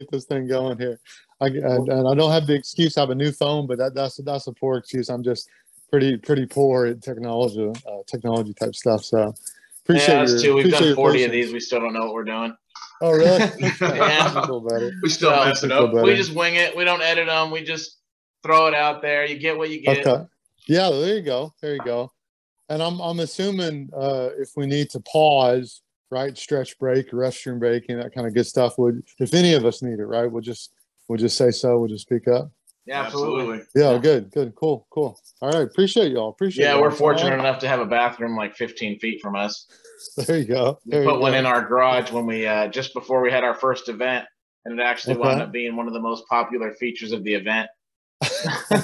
get this thing going here. I, and, and I don't have the excuse I have a new phone, but that, that's that's a poor excuse. I'm just pretty pretty poor at technology uh, technology type stuff. So appreciate yeah, us your, too. We've done 40 of these. We still don't know what we're doing. Oh really? Yeah. We still So, mess it up. We just wing it. We don't edit them. We just throw it out there. You get what you get. Okay. Yeah, there you go. There you go. And I'm I'm assuming uh, if we need to pause, right, stretch break, restroom break, and that kind of good stuff, would if any of us need it, right, we'll just we'll just say so. We'll just speak up. Yeah, absolutely. Yeah, Yeah. good, good, cool, cool. All right, appreciate y'all. Appreciate. Yeah, y'all. we're fortunate enough to have a bathroom like 15 feet from us. There you go. We There you put one go. in our garage when we uh, just before we had our first event, and it actually Okay. wound up being one of the most popular features of the event.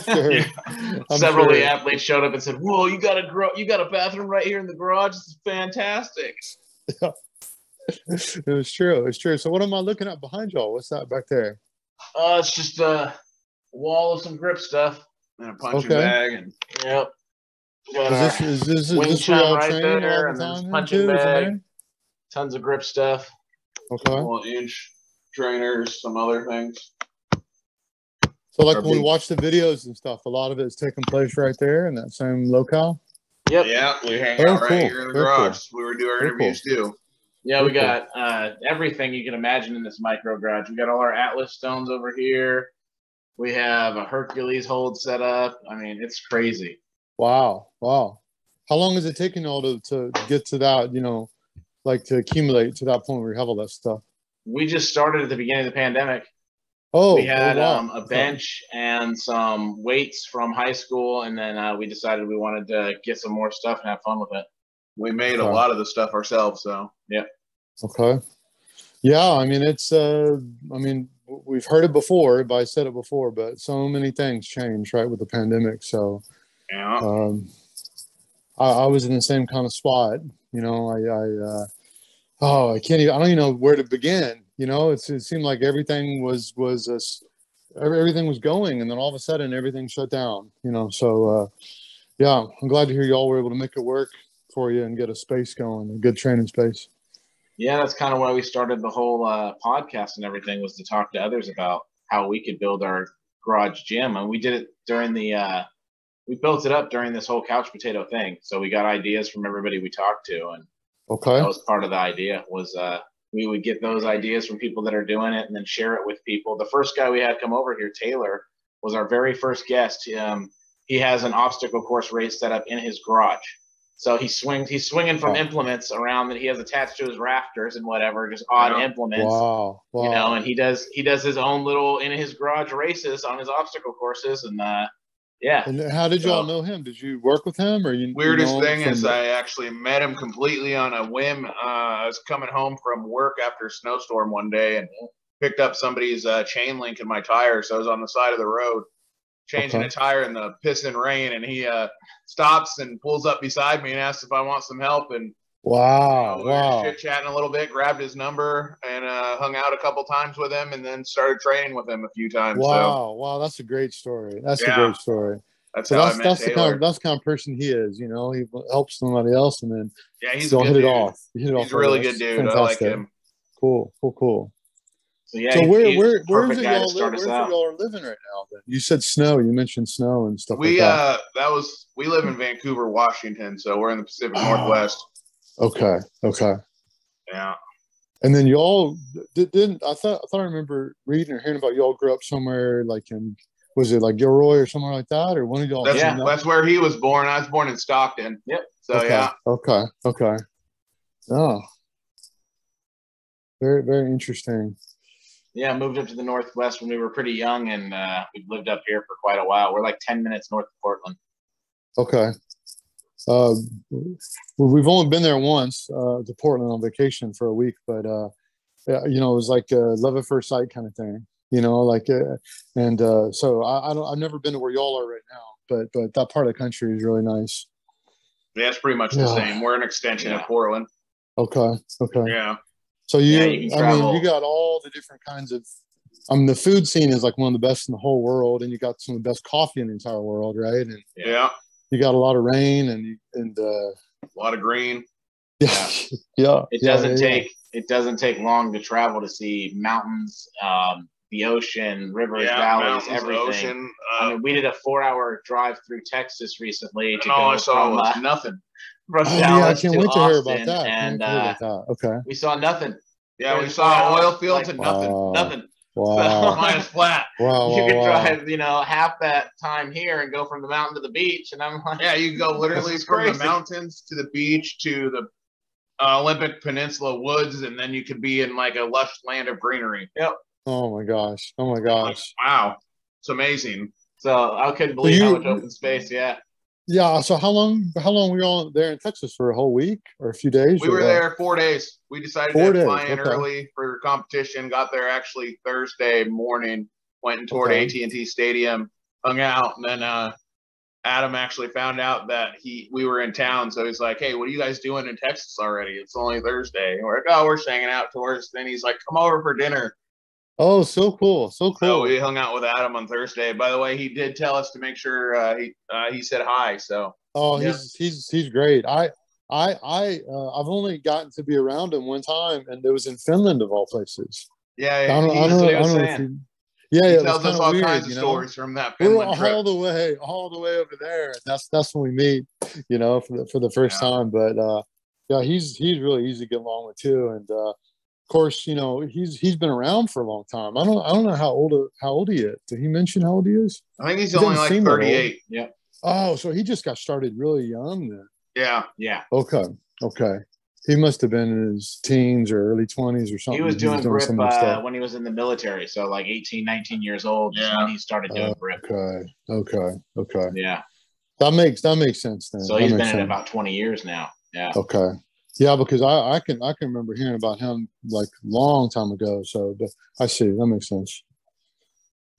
Sure. Several of the athletes showed up and said, "Whoa, you got a gro- you got a bathroom right here in the garage. This is fantastic." it was true. It's true. So what am I looking at behind y'all? What's that back there? Uh, it's just a wall of some grip stuff. And a punching Okay. bag and Yep. Got Is this is this, is Wing this where chun y'all right train there, all and the then time? punching too? Bag. tons of grip stuff. Okay. couple inch trainers, some other things. So like Our when we watch the videos and stuff, a lot of it's taking place right there in that same locale. Yep. Yeah, we hang out right cool. here in the Very garage. We were doing our Very interviews too. Yeah, we got uh, everything you can imagine in this micro garage. We got all our Atlas stones over here. We have a Hercules hold set up. I mean, it's crazy. Wow. Wow. How long is it taking y'all to, to get to that, you know, like to accumulate to that point where you have all that stuff? We just started at the beginning of the pandemic. Oh, we had oh, wow. um, a bench and some weights from high school, and then uh, we decided we wanted to get some more stuff and have fun with it. We made a lot of the stuff ourselves, so yeah. Okay. Yeah, I mean it's uh I mean we've heard it before, but I said it before, but so many things changed, right, with the pandemic. So yeah. um I, I was in the same kind of spot, you know, I I uh oh I can't even I don't even know where to begin. You know, it's it seemed like everything was was uh, s- every- everything was going and then all of a sudden everything shut down, you know. So uh yeah, I'm glad to hear y'all were able to make it work for you and get a space going, a good training space. Yeah, that's kind of why we started the whole uh, podcast and everything was to talk to others about how we could build our garage gym, and we did it during the uh, we built it up during this whole couch potato thing. So we got ideas from everybody we talked to, and Okay. that was part of the idea was uh, we would get those ideas from people that are doing it and then share it with people. The first guy we had come over here, Taylor, was our very first guest. Um, he has an obstacle course race set up in his garage. So he swings. He's swinging from Wow. implements around that he has attached to his rafters and whatever, just odd Wow. implements. Wow. Wow. You know, and he does he does his own little in his garage races on his obstacle courses, and uh, yeah, And how did y'all So- know him? Did you work with him or you? you Weirdest know thing is I actually met him completely on a whim. Uh, I was coming home from work after a snowstorm one day and picked up somebody's uh, chain link in my tire. So I was on the side of the road changing Okay. a tire in the pissing rain, and he uh, stops and pulls up beside me and asks if I want some help. And Wow. we Wow. chit chatting a little bit, grabbed his number, and uh, hung out a couple times with him, and then started training with him a few times. So Wow. Wow. That's a great story. That's a great story. that's So how that's I met that's the kind of that's the kind of person he is. You know, he helps somebody else and then yeah, he's still hit it off. You hit it He's off a really good dude. I like him. Cool. Cool. Cool. so yeah. so he- where where where is it y'all live? it y'all are living right now? Then you said snow. You mentioned snow and stuff We like that. uh that was we live in Vancouver, Washington, so we're in the Pacific Northwest. Okay. Okay. Yeah. And then y'all did, didn't I thought I thought I remember reading or hearing about y'all grew up somewhere like in was it like Gilroy or somewhere like that or one of y'all? That's Yeah. that's where he was born. I was born in Stockton. Yep. So okay. yeah. Okay. Okay. Oh. Very very interesting. Yeah, moved up to the northwest when we were pretty young, and uh, we've lived up here for quite a while. We're like ten minutes north of Portland. Okay. Uh, we've only been there once uh, to Portland on vacation for a week, but uh, you know, it was like a love at first sight kind of thing. You know, like, uh, and uh, so I, I don't, I've never been to where y'all are right now, but but that part of the country is really nice. Yeah, it's pretty much the Yeah. same. We're an extension Yeah. of Portland. Okay. Okay. Yeah. So you, Yeah, you can I mean, you got all the different kinds of. I mean, the food scene is like one of the best in the whole world, and you got some of the best coffee in the entire world, right? And Yeah. You got a lot of rain, and and uh, A lot of green. Yeah, yeah. It yeah, doesn't yeah, yeah. take it doesn't take long to travel to see mountains, um, the ocean, rivers, Yeah, valleys, everything. ocean. I Uh, mean, we did a four-hour drive through Texas recently to and all go I saw from, was uh, nothing. from Oh, yeah, I Dallas can't to wait to hear Austin, about that. And wait to hear uh, about that. Okay. we saw nothing, Yeah, we saw oil fields like- and nothing. Wow. nothing. Wow. Minus flat. wow. you wow, could wow. drive, you know, half that time here and go from the mountain to the beach, and I'm like, Yeah, you can go literally This is from the mountains to the beach to the uh, Olympic Peninsula woods, and then you could be in like a lush land of greenery. Yep. Oh my gosh. Oh my Like, gosh. wow, it's amazing. So I couldn't believe how you- much open space. Yeah, Yeah. So how long? How long were you all there in Texas for a whole week or a few days? We were what? there four days. We decided Four to fly in okay. early for competition. Got there actually Thursday morning. Went and toured Okay. AT and T Stadium, hung out, and then uh, Adam actually found out that he we were in town. So he's like, "Hey, what are you guys doing in Texas already? It's only Thursday." And we're like, "Oh, we're just hanging out tours." Then he's like, "Come over for dinner." Oh, so cool. So So cool. we hung out with Adam on Thursday. By the way, he did tell us to make sure uh, he uh, he said hi. So Oh, Yeah. he's he's he's great. I I I uh, I've only gotten to be around him one time, and it was in Finland of all places. yeah, I don't, I don't, know, I don't know if saying. you, yeah, he yeah, tells us all weird, kinds of you know? stories from that We're Finland trip. all the way, all the way over there. That's that's when we meet, you know, for the for the first Yeah. time. But uh, yeah, he's he's really easy to get along with too. And uh, of course, you know, he's he's been around for a long time. I don't I don't know how old how old he is. Did he mention how old he is? I think he's He only like seem that old. 38. Oh, so he just got started really young then. Yeah. yeah. Okay, okay. He must have been in his teens or early twenties or something. He was doing grip some of the uh, stuff. when he was in the military, so like 18, 19 years old is Yeah. when he started doing Oh, grip. Okay, okay, okay. Yeah, That makes that makes sense then. so That he's makes been in about 20 years now. Yeah, Okay. Yeah, because I, I can I can remember hearing about him like long time ago. So I see that makes sense.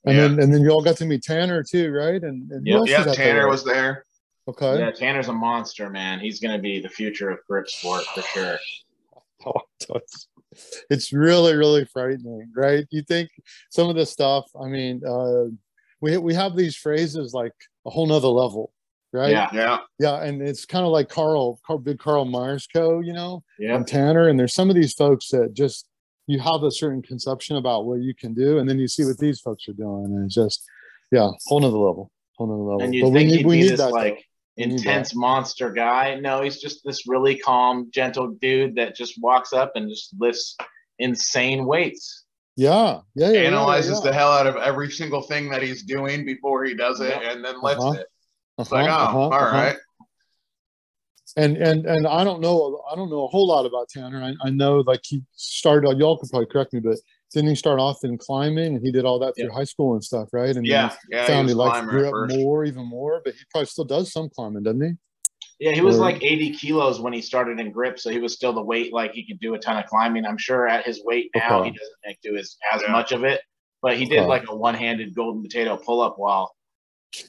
And Yeah. then and then you all got to meet Tanner too, right? And, and else Yeah, Tanner there? was there. okay. yeah. Tanner's a monster, man. He's going to be the future of grip sport for sure. Oh, it's- it's really really frightening, right? You think some of this stuff. I mean, uh, we we have these phrases like a whole nother level, right? Yeah, Yeah. Yeah, and it's kind of like Carl, Carl, big Carl Myers co. You know, yeah. and Tanner, and there's some of these folks that just you have a certain conception about what you can do, and then you see what these folks are doing, and it's just yeah, whole nother level, whole nother level. And you But we think need we need this that like. Intense monster guy? No, he's just this really calm, gentle dude that just walks up and just lifts insane weights. Yeah, yeah, yeah. yeah, Analyzes yeah. the hell out of every single thing that he's doing before he does it Yeah. and then lifts Uh-huh. it. It's like, oh, Uh-huh, uh-huh, all uh-huh. right. And and and I don't know, I don't know a whole lot about Tanner. I, I know like he started. Y'all could probably correct me, but didn't he start off in climbing, and he did all that through high school and stuff, right? And then Yeah. Yeah. He found was he a likes climber at first. more, even more. But he probably still does some climbing, doesn't he? Yeah, he was like 80 kilos when he started in grip, so he was still the weight like he could do a ton of climbing. I'm sure at his weight now Okay. he doesn't like, do as as Yeah. much of it, but he did Okay. like a one-handed golden potato pull-up while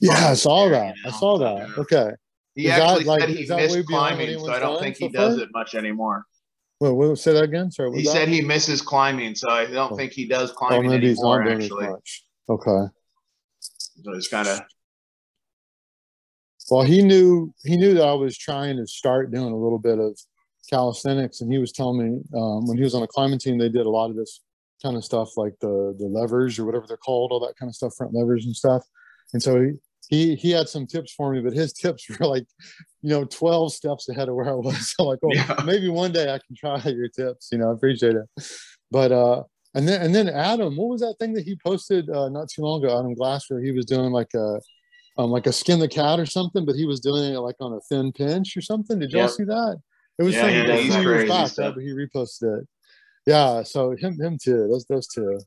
Yeah, I saw that. you I saw that. Yeah. Okay. He Is that, actually like, said he is that way missed beyond climbing, so I don't think he does far? it much anymore. Wait, wait, say that again. Sorry. He was said he misses climbing, so I don't Oh. think he does Oh, climbing maybe he's not anymore. Actually, much. Okay. so it's kind of Well, he knew he knew that I was trying to start doing a little bit of calisthenics, and he was telling me um, when he was on a climbing team, they did a lot of this kind of stuff, like the the levers or whatever they're called, all that kind of stuff, front levers and stuff. And so he he he had some tips for me, but his tips were like, you know, twelve steps ahead of where I was. So like, oh, Yeah. maybe one day I can try your tips. You know, I appreciate it. But uh, and then and then Adam, what was that thing that he posted uh, not too long ago? Adam Glass, he was doing like a um, like a skin the cat or something, but he was doing it like on a thin pinch or something. Did y'all Yep. see that? It was Yeah, from he a does few that years crazy back, stuff. right? But he reposted it. Yeah, so him him too. Those those two.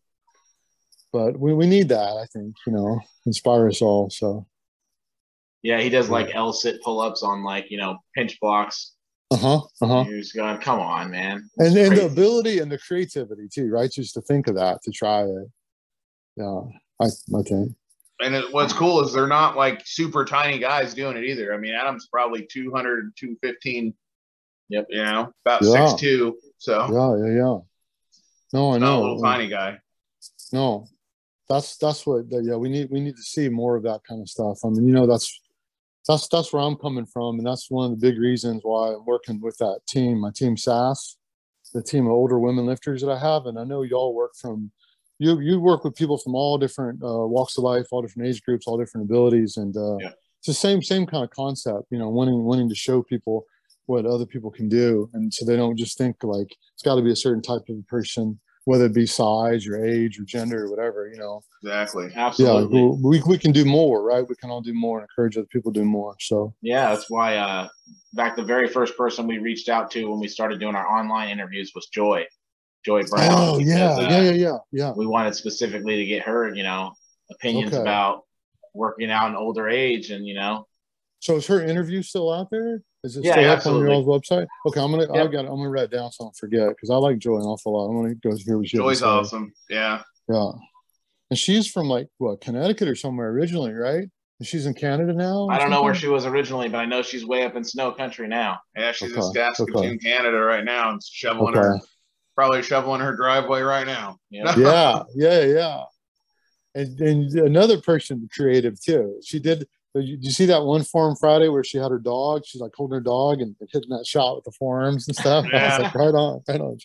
But we, we need that, I think, you know, inspire us all. So yeah, he does like L sit pull-ups on like, you know, pinch blocks. uh-huh. Uh-huh. He was going, come on, man. And It's and the crazy. ability and the creativity too, right? Just to think of that, to try it. Yeah, I I think. And it, what's cool is they're not like super tiny guys doing it either. I mean, Adam's probably 200, 215. Yep. You know, about Yeah. six two. So Yeah, yeah, yeah. No, I not a little tiny guy. No, that's that's what. Yeah, we need we need to see more of that kind of stuff. I mean, you know, that's that's that's where I'm coming from, and that's one of the big reasons why I'm working with that team, my team SAS, the team of older women lifters that I have, and I know y'all work from you you work with people from all different uh, walks of life, all different age groups, all different abilities, and uh, Yeah. it's the same same kind of concept. You know, wanting wanting to show people what other people can do, and so they don't just think like it's got to be a certain type of person, whether it be size or age or gender or whatever. You know, Exactly. Absolutely. yeah, we we can do more, right? We can all do more and encourage other people to do more. So Yeah, that's why uh back the very first person we reached out to when we started doing our online interviews was Joy. Joy Brown. oh yeah, because, uh, yeah, yeah, yeah, yeah. We wanted specifically to get her, you know, opinions Okay. about working out in older age and you know. So is her interview still out there? Is it Yeah, still up absolutely. on your all's website? Okay, I'm gonna I Yep. got I'm gonna write it down so I don't forget because I like Joy an awful lot. I'm gonna go hear what she Joy's awesome. Yeah. Yeah, and she's from like what Connecticut or somewhere originally, right? And she's in Canada now. I don't know where she was originally, but I know she's way up in snow country now. Yeah, she's in Okay, Saskatoon, okay. Canada right now and shoveling her probably shoveling her driveway right now. You know? yeah, yeah, yeah. And and another person creative too. She did. Did you see that one Forearm Friday where she had her dog? She's like holding her dog and hitting that shot with the forearms and stuff. I Yeah. was like, right on, right on.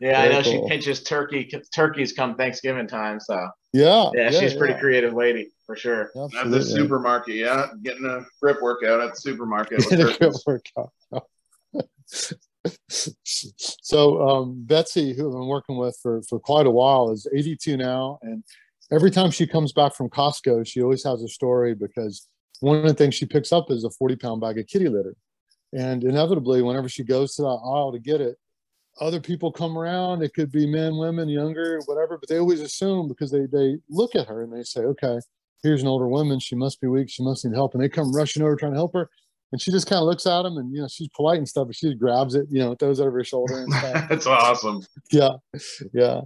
Yeah, I know cool. she pinches turkey turkeys come Thanksgiving time. So Yeah, yeah, she's a pretty creative lady for sure. At the supermarket, yeah. Getting a grip workout at the supermarket. with Get a good turkeys. workout. so um, Betsy, who I've been working with for, for quite a while, is 82 now, and every time she comes back from Costco, she always has a story because one of the things she picks up is a 40 pound bag of kitty litter, and inevitably, whenever she goes to that aisle to get it, other people come around. It could be men, women, younger, whatever, but they always assume because they they look at her and they say, okay. Here's an older woman. She must be weak. She must need help. And they come rushing over trying to help her. And she just kind of looks at him and, you know, she's polite and stuff, but she grabs it, you know, throws it over her shoulder. That's awesome. yeah. Yeah.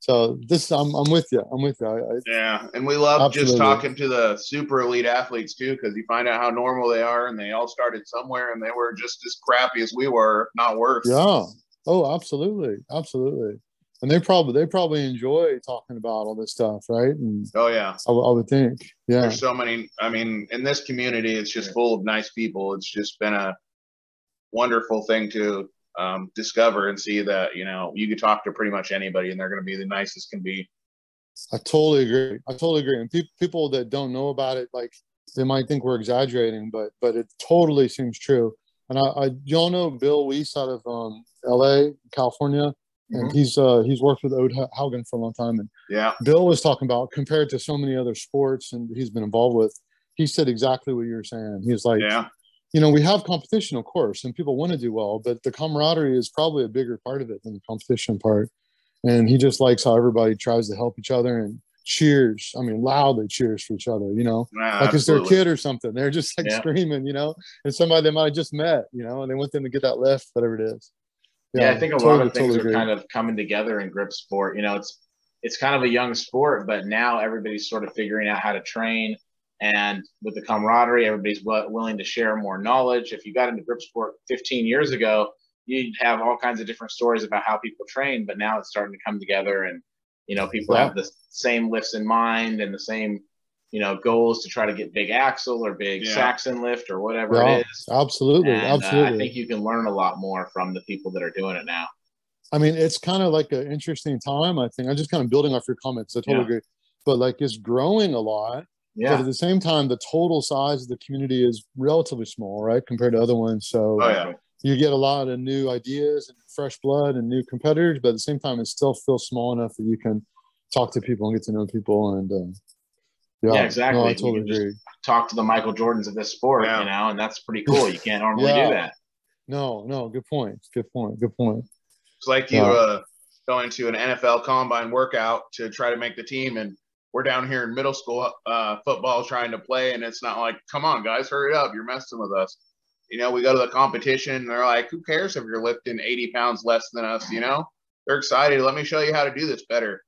So this, I'm, I'm with you. I'm with you. I, I, Yeah, and we love just talking to the super elite athletes too, because you find out how normal they are, and they all started somewhere, and they were just as crappy as we were, not worse. yeah. Oh, absolutely. Absolutely. And they probably, they probably enjoy talking about all this stuff. Right. And Oh yeah, I would think, yeah. there's so many. I mean, in this community, it's just full of nice people. It's just been a wonderful thing to um, discover and see that you know you could talk to pretty much anybody, and they're going to be the nicest can be. I totally agree. I totally agree. And pe- people that don't know about it, like they might think we're exaggerating, but but it totally seems true. And I, I y'all know Bill Weiss out of um, L.A., California, and he's uh, he's worked with Odd Haugen for a long time. And Yeah, Bill was talking about compared to so many other sports, and he's been involved with. He said exactly what you were saying. He's like, yeah, you know, we have competition, of course, and people want to do well, but the camaraderie is probably a bigger part of it than the competition part. And he just likes how everybody tries to help each other and cheers. I mean, loudly cheers for each other, you know, Nah, like it's their kid or something. They're just like Yeah. screaming, you know, and somebody they might have just met, you know, and they want them to get that lift, whatever it is. Yeah, I think a lot of things are kind of coming together in grip sport. You know, it's it's kind of a young sport, but now everybody's sort of figuring out how to train. And with the camaraderie, everybody's willing to share more knowledge. If you got into grip sport 15 years ago, you'd have all kinds of different stories about how people train, but now it's starting to come together and, you know, people Yeah. have the same lifts in mind and the same, you know, goals to try to get big axle or big Yeah. Saxon lift or whatever Yeah, it is. absolutely, And, uh, absolutely. I think you can learn a lot more from the people that are doing it now. I mean, it's kind of like an interesting time. I think I'm just kind of building off your comments. I totally agree. But like, it's growing a lot. But Yeah. at the same time, the total size of the community is relatively small, right, compared to other ones. So Oh yeah, you get a lot of new ideas and fresh blood and new competitors, but at the same time, it still feels small enough that you can talk to people and get to know people. And uh, yeah, Yeah, exactly. No, I You totally can just- agree. talk to the Michael Jordans of this sport, Yeah. you know, and that's pretty cool. You can't normally Yeah. do that. No, no, good point. Good point. Good point. it's like you Yeah. uh, going to an NFL combine workout to try to make the team, and we're down here in middle school uh, football trying to play, and it's not like, come on, guys, hurry up, you're messing with us. You know, we go to the competition, and they're like, who cares if you're lifting 80 pounds less than us? You know, they're excited. Let me show you how to do this better.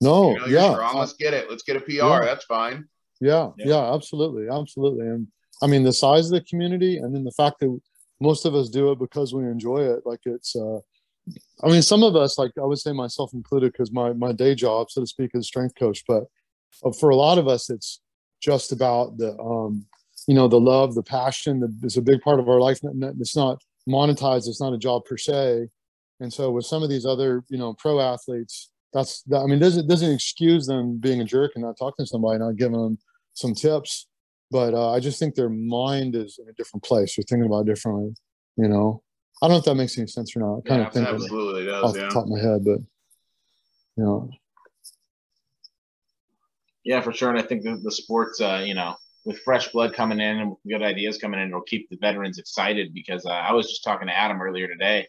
No, You know, yeah, strong. Let's get it. Let's get a PR. Yeah. That's fine. Yeah, Yeah. yeah, absolutely, absolutely. And I mean, the size of the community, and then the fact that most of us do it because we enjoy it. Like it's, uh, I mean, some of us, like I would say myself included, because my my day job, so to speak, is strength coach. But uh, for a lot of us, it's just about the um, you know the love the passion the, is a big part of our life. It's not monetized it's not a job per se. And so with some of these other you know pro athletes that's that, i mean doesn't doesn't excuse them being a jerk and not talking to somebody not giving them some tips. But uh, i just think their mind is in a different place. They're thinking about differently you know i don't know if that makes any sense or not I kind Yeah, of think absolutely does. off Yeah. the top of my head but you know Yeah, for sure. And I think the, the sports, uh, you know, with fresh blood coming in and good ideas coming in, it'll keep the veterans excited because uh, I was just talking to Adam earlier today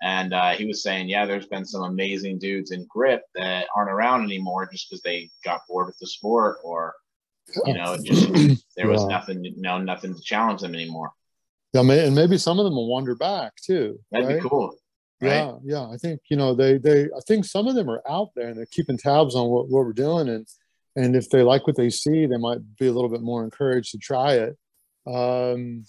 and uh, he was saying, yeah, there's been some amazing dudes in grip that aren't around anymore just because they got bored with the sport or, you know, just there was Yeah. nothing, you know, nothing to challenge them anymore. Yeah may, and maybe some of them will wander back too That'd right? be cool. Right? Yeah, yeah. I think you know they they. I think some of them are out there and they're keeping tabs on what, what we're doing, and and if they like what they see, they might be a little bit more encouraged to try it. Um,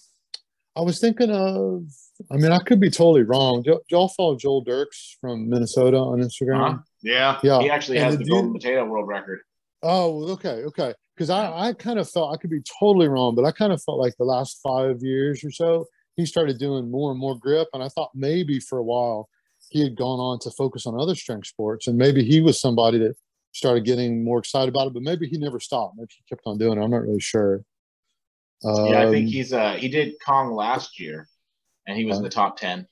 I was thinking of. I mean, I could be totally wrong. Do, do y'all follow Joel Dirks from Minnesota on Instagram? Uh-huh. Yeah. Yeah. He actually And has did the golden potato world record. Oh, okay, okay. Because I, I kind of felt I could be totally wrong, but I kind of felt like the last five years or so, he started doing more and more grip, and I thought maybe for a while he had gone on to focus on other strength sports, and maybe he was somebody that started getting more excited about it, but maybe he never stopped. Maybe he kept on doing it. I'm not really sure. yeah, I think Um, he's uh he did Kong last year, and he was in the top ten.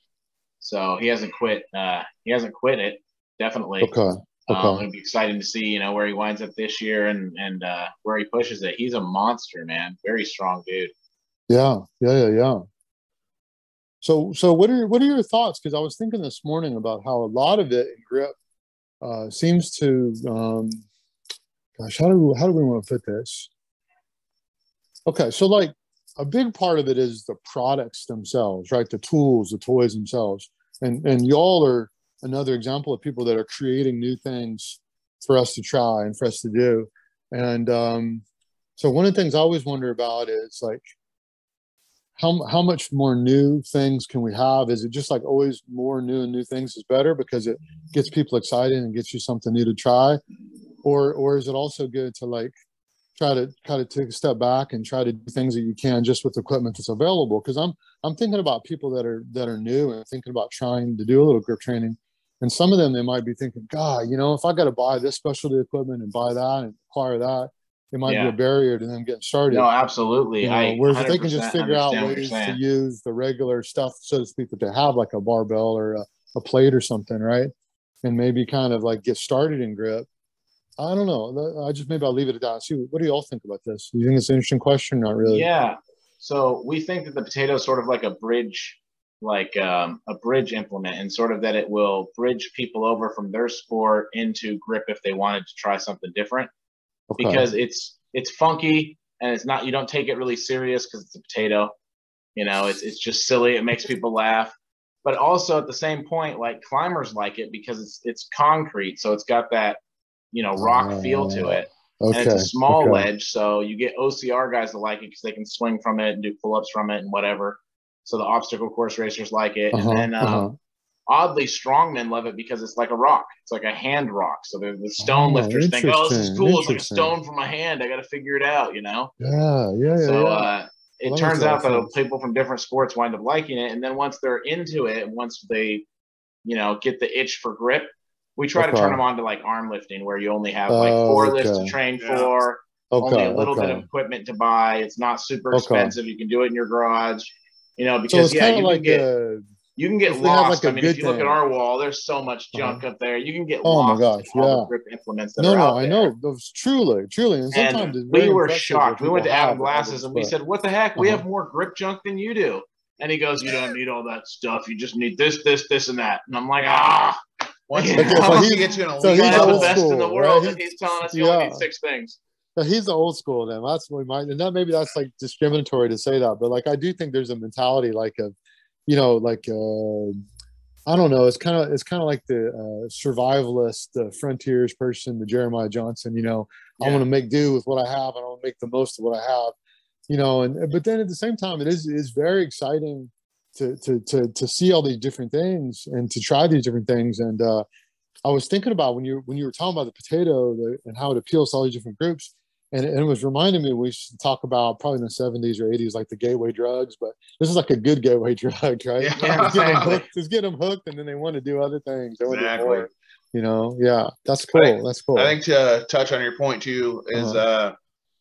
So he hasn't quit. Uh, he hasn't quit it. Definitely. okay. Um, it'll be exciting to see, you know, where he winds up this year and and uh, where he pushes it. He's a monster, man. Very strong dude. Yeah, yeah, yeah, yeah. So, so what are what are your thoughts? Because I was thinking this morning about how a lot of it in grip uh, seems to, um, gosh, how do we, how do we want to put this? Okay, so like a big part of it is the products themselves, right? The tools, the toys themselves, and and y'all are another example of people that are creating new things for us to try and for us to do. And um, so one of the things I always wonder about is like how how much more new things can we have? Is it just like always more new and new things is better because it gets people excited and gets you something new to try, or or is it also good to like try to kind of take a step back and try to do things that you can just with equipment that's available? Because I'm I'm thinking about people that are that are new and thinking about trying to do a little grip training, and some of them they might be thinking, God, you know, if I got to buy this specialty equipment and buy that and acquire that, it might Yeah. be a barrier to them getting started. No, absolutely. You know, I whereas if they can just figure out understand what you're ways to use the regular stuff, so to speak, that they have, like a barbell or a, a plate or something, right? And maybe kind of like get started in grip. I don't know. I just maybe I'll leave it at that. See, what do you all think about this? You think it's an interesting question? Not really. Yeah. So we think that the potato is sort of like a bridge, like um, a bridge implement, and sort of that it will bridge people over from their sport into grip if they wanted to try something different. Okay. Because it's it's funky and it's not you don't take it really serious because it's a potato. You know, it's it's just silly. It makes people laugh. But also at the same point, like climbers like it because it's it's concrete, so it's got that you know rock feel to it okay. and it's a small okay. ledge, so you get OCR guys that like it because they can swing from it and do pull-ups from it and whatever. So the obstacle course racers like it, Uh-huh, and then um, uh-huh. oddly strongmen love it because it's like a rock. It's like a hand rock. So the, the stone Oh, lifters think, "Oh, this is cool. It's like a stone from my hand. I got to figure it out," you know. Yeah, yeah, yeah. so yeah. uh, it Well, that turns makes a lot out that sense. people from different sports wind up liking it, and then once they're into it, and once they, you know, get the itch for grip, we try to turn them on to like arm lifting, where you only have like four lifts to train Yeah. for only a little okay. bit of equipment to buy. It's not super Okay. expensive. You can do it in your garage. You know, so because it's yeah, you like get a, you can get we lost. like, a I mean, if you look at our wall, there's so much junk up there. You can get Oh my gosh, yeah. the grip implements that no, are no, I know. Those truly, truly, and sometimes And we were shocked. We went to Adam Glass's and we said, "What the heck? We Uh-huh. have more grip junk than you do." And he goes, "You don't need all that stuff. You just need this, this, this, and that." And I'm like, "Ah." Once you, Okay, so he- you get you an so he's the best in the world, right? and he's telling us you Yeah. only need six things. He's the old school then. That's what we might, and that maybe that's like discriminatory to say that, but like I do think there's a mentality like of, you know, like uh, I don't know. It's kind of it's kind of like the uh, survivalist, the frontiers person, the Jeremiah Johnson. You know, I Yeah. want to make do with what I have, and I want to make the most of what I have. You know, and but then at the same time, it is is very exciting to to to to see all these different things and to try these different things. And uh, I was thinking about when you when you were talking about the potato the, and how it appeals to all these different groups. And, and it was reminding me we should talk about probably in the 70s or 80s like the gateway drugs but this is like a good gateway drug right Yeah, just, get them hooked, just get them hooked and then they want to do other things they want to Exactly. more you know yeah that's cool I- that's cool I think to touch on your point too is Uh-huh. uh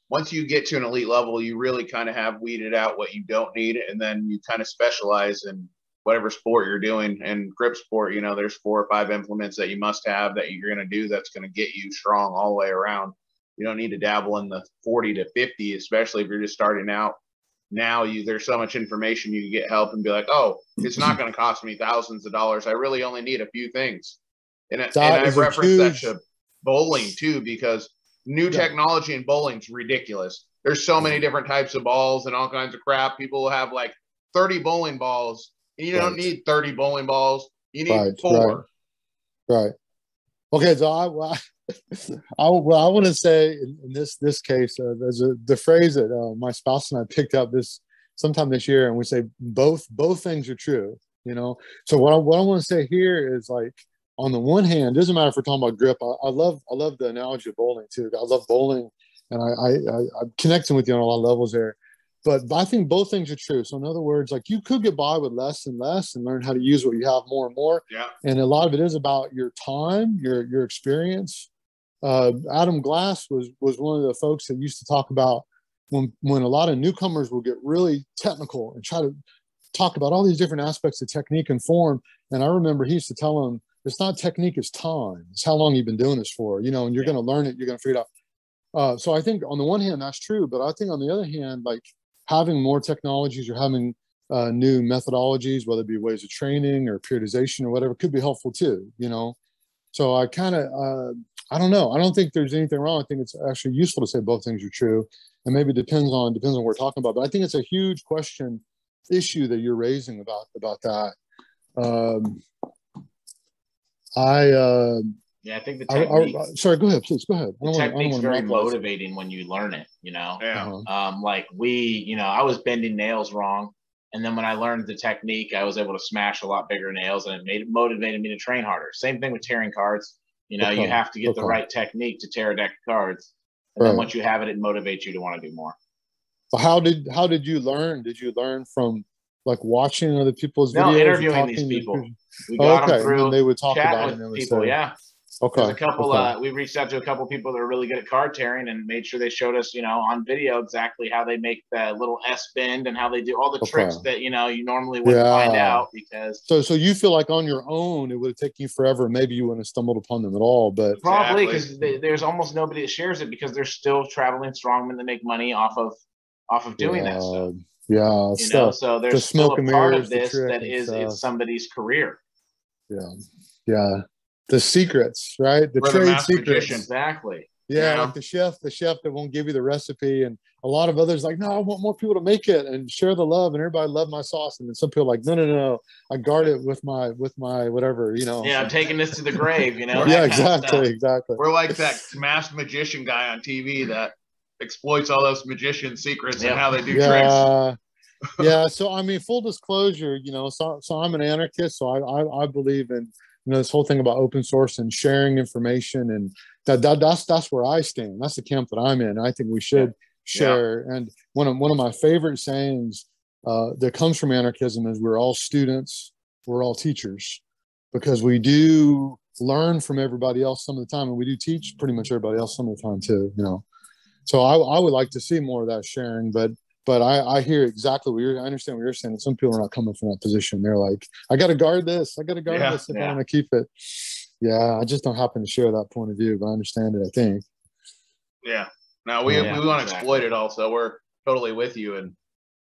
once you get to an elite level, you really kind of have weeded out what you don't need, and then you kind of specialize in whatever sport you're doing. And grip sport, you know, there's four or five implements that you must have that you're going to do that's going to get you strong all the way around. You don't need to dabble in the 40 to 50, especially if you're just starting out. Now you there's so much information you can get help and be like, oh, it's not going to cost me thousands of dollars. I really only need a few things. And, That and I reference that to bowling too because new Yeah. technology in bowling's ridiculous. There's so many different types of balls and all kinds of crap. People have like 30 bowling balls. And you don't need 30 bowling balls. You need Right, four. Right. Okay. So I, well, I, well, I want to say in, in this this case, uh, there's a the phrase that uh, my spouse and I picked up this sometime this year, and we say both both things are true. You know. So what I, what I want to say here is like on the one hand, doesn't matter if we're talking about grip. I, I love I love the analogy of bowling too. I love bowling, and I, I, I I'm connecting with you on a lot of levels there. But I think both things are true. So in other words, like you could get by with less and less and learn how to use what you have more and more Yeah. and a lot of it is about your time, your your experience. Uh, Adam Glass was was one of the folks that used to talk about when when a lot of newcomers will get really technical and try to talk about all these different aspects of technique and form. And I remember he used to tell them, "It's not technique, it's time. It's how long you've been doing this for. You know, and you're Yeah. going to learn it. You're going to figure it out." Uh, so I think on the one hand that's true, but I think on the other hand, like having more technologies or having uh, new methodologies, whether it be ways of training or periodization or whatever, could be helpful too. You know, so I kind of uh, I don't know. I don't think there's anything wrong. I think it's actually useful to say both things are true, and maybe depends on depends on what we're talking about. But I think it's a huge question issue that you're raising about about that. Um, I, uh, Yeah, I think the I, technique, I, sorry. Go ahead, please. Go ahead. I the don't wanna- I don't technique's very monopolize. motivating when you learn it. You know, Yeah. Uh-huh. um, like we, you know, I was bending nails wrong, and then when I learned the technique, I was able to smash a lot bigger nails, and it made it motivated me to train harder. Same thing with tearing cards. You know, Okay, you have to get the right technique to tear a deck of cards, and then once you have it, it motivates you to want to do more. So how did how did you learn? Did you learn from like watching other people's No, videos? or interviewing these to people. We Oh, got okay, them and then they would talk about it. And people. say, Yeah, Okay. There's a couple. okay. Uh, we reached out to a couple people that are really good at card tearing and made sure they showed us, you know, on video exactly how they make the little S bend and how they do all the Okay. tricks that you know you normally wouldn't find out because So, so you feel like on your own, it would have taken you forever. Maybe you wouldn't have stumbled upon them at all. But probably Exactly. because there's almost nobody that shares it because they're still traveling strongmen that make money off of off of doing yeah, that stuff. Yeah, You stuff. know, so there's still smoke a and part mirrors, of this trick that is it's somebody's career. Yeah, yeah. The secrets, right? The We're trade master secrets. magician. Exactly. Yeah, Yeah. like the chef, the chef that won't give you the recipe, and a lot of others like, no, I want more people to make it and share the love, and everybody love my sauce, and then some people are like, no, no, no, no, I guard it with my with my whatever, you know. Yeah, I'm taking this to the grave. You know. yeah, that kind of exactly, exactly. We're like that masked magician guy on TV that exploits all those magician secrets Yeah. and how they do tricks. yeah yeah so i mean full disclosure you know so, so i'm an anarchist so I, I i believe in you know this whole thing about open source and sharing information and that, that that's that's where i stand. That's the camp that i'm in. I think we should share. And one of one of my favorite sayings uh, that comes from anarchism is we're all students we're all teachers because we do learn from everybody else some of the time and we do teach pretty much everybody else some of the time too you know. So I, I would like to see more of that sharing but but I, I hear exactly what you're I understand what you're saying. Some people are not coming from that position. They're like, I gotta guard this, I gotta guard Yeah, this if I want to keep it. Yeah, I just don't happen to share that point of view, but I understand it, I think. Yeah. Now we Yeah, we want to exactly. exploit it all, so we're totally with you. And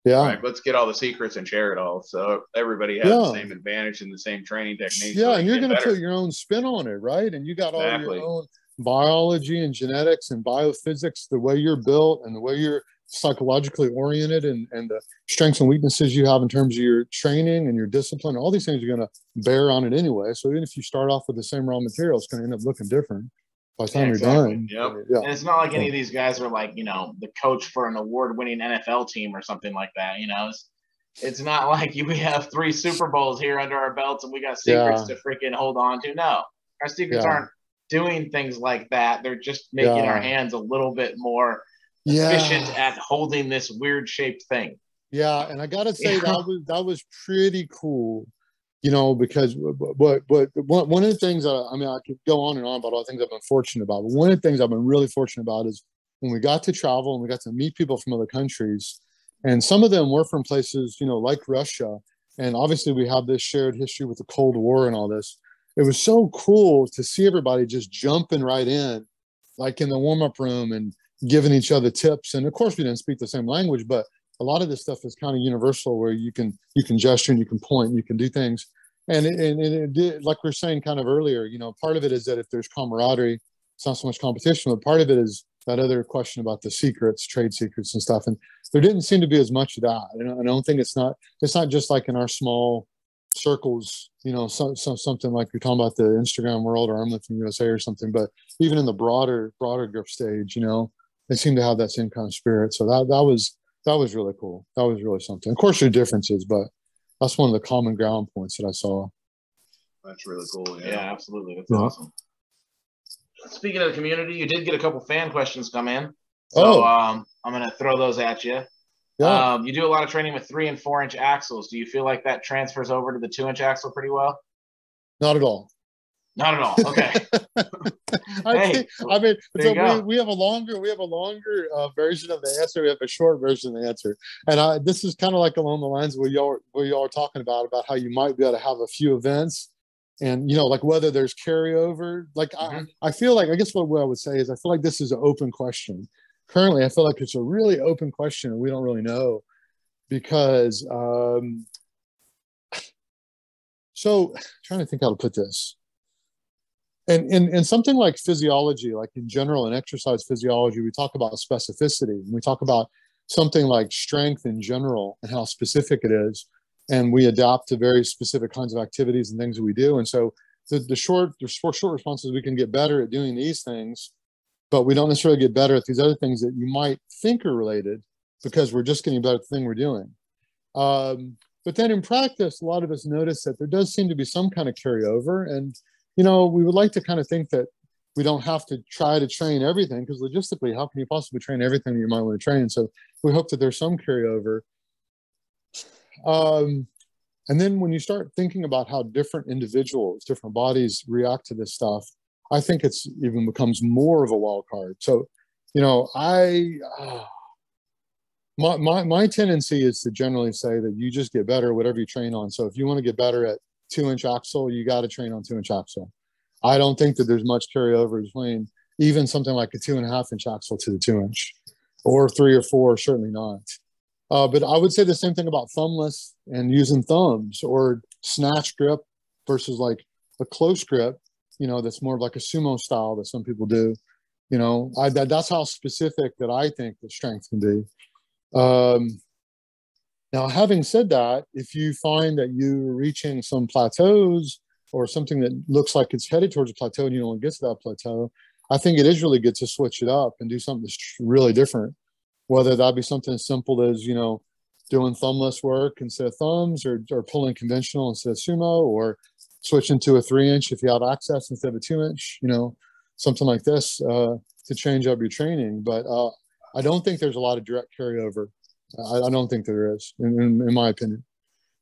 Yeah. like, let's get all the secrets and share it all, so everybody has Yeah. the same advantage and the same training techniques. Yeah, they and you're gonna put your own spin on it, right? And you got all Exactly. your own biology and genetics and biophysics, the way you're built and the way you're psychologically oriented and, and the strengths and weaknesses you have in terms of your training and your discipline, all these things are gonna bear on it anyway. So even if you start off with the same raw material, it's gonna end up looking different by the time Yeah, you're done. Yep. Yeah. And it's not like any of these guys are like, you know, the coach for an award-winning NFL team or something like that. You know, it's it's not like you, we have three Super Bowls here under our belts and we got secrets to freaking hold on to. No, our secrets Yeah. aren't doing things like that. They're just making Yeah. our hands a little bit more efficient at holding this weird shaped thing. yeah, and I gotta say Yeah. that was that was pretty cool, you know, because but but one one of the things that I mean I could go on and on about all the things I've been fortunate about, but one of the things I've been really fortunate about is when we got to travel and we got to meet people from other countries, and some of them were from places you know like Russia, and obviously we have this shared history with the Cold War and all this. It was so cool to see everybody just jumping right in, like in the warm up room and giving each other tips. And of course, we didn't speak the same language, but a lot of this stuff is kind of universal, where you can you can gesture and you can point and you can do things. And it, and it did, like we are saying kind of earlier, you know, part of it is that if there's camaraderie, it's not so much competition, but part of it is that other question about the secrets, trade secrets and stuff. And there didn't seem to be as much of that. And I don't think it's not it's not just like in our small circles, you know, some, some something like you're talking about the Instagram world or Armlifting USA or something, but even in the broader broader grip stage, you know, they seem to have that same kind of spirit. So that that was that was really cool. That was really something. Of course, there are differences, but that's one of the common ground points that I saw. That's really cool. Yeah, Yeah. absolutely. That's Yeah. awesome. Speaking of the community, you did get a couple fan questions come in. So Oh. um, I'm going to throw those at you. Yeah. Um, you do a lot of training with three and four inch axles. Do you feel like that transfers over to the two inch axle pretty well? not at all. Not at all. Okay. I, Hey, think, I mean, so we, we have a longer we have a longer uh, version of the answer. We have a short version of the answer, and I, this is kind of like along the lines where y'all where y'all are talking about about how you might be able to have a few events, and you know, like whether there's carryover. Like Mhm. I, I feel like I guess what, what I would say is I feel like this is an open question. Currently, I feel like it's a really open question, and we don't really know because. Um, so, trying to think how to put this and in, in something like physiology, like in general in exercise physiology, we talk about specificity and we talk about something like strength in general and how specific it is. And we adapt to very specific kinds of activities and things that we do. And so the, the short, the short, response is we can get better at doing these things, but we don't necessarily get better at these other things that you might think are related because we're just getting better at the thing we're doing. Um, but then in practice, a lot of us notice that there does seem to be some kind of carryover. And, you know, we would like to kind of think that we don't have to try to train everything because logistically, how can you possibly train everything you might want to train? So we hope that there's some carryover. Um, and then when you start thinking about how different individuals, different bodies react to this stuff, I think it's even becomes more of a wild card. So, you know, I, uh, my, my, my tendency is to generally say that you just get better whatever you train on. So if you want to get better at two inch axle, you got to train on two inch axle. I don't think that there's much carryover between even something like a two and a half inch axle to the two inch or three or four, certainly not. Uh, but I would say the same thing about thumbless and using thumbs or snatch grip versus like a close grip, you know, that's more of like a sumo style that some people do. You know, I, that, that's how specific that I think the strength can be. Um, now, having said that, if you find that you're reaching some plateaus or something that looks like it's headed towards a plateau and you don't want to get to that plateau, I think it is really good to switch it up and do something that's really different. Whether that be something as simple as, you know, doing thumbless work instead of thumbs or, or pulling conventional instead of sumo or switching to a three inch if you have access instead of a two inch, you know, something like this uh, to change up your training. But uh, I don't think there's a lot of direct carryover. I, I don't think there is, in, in, in my opinion.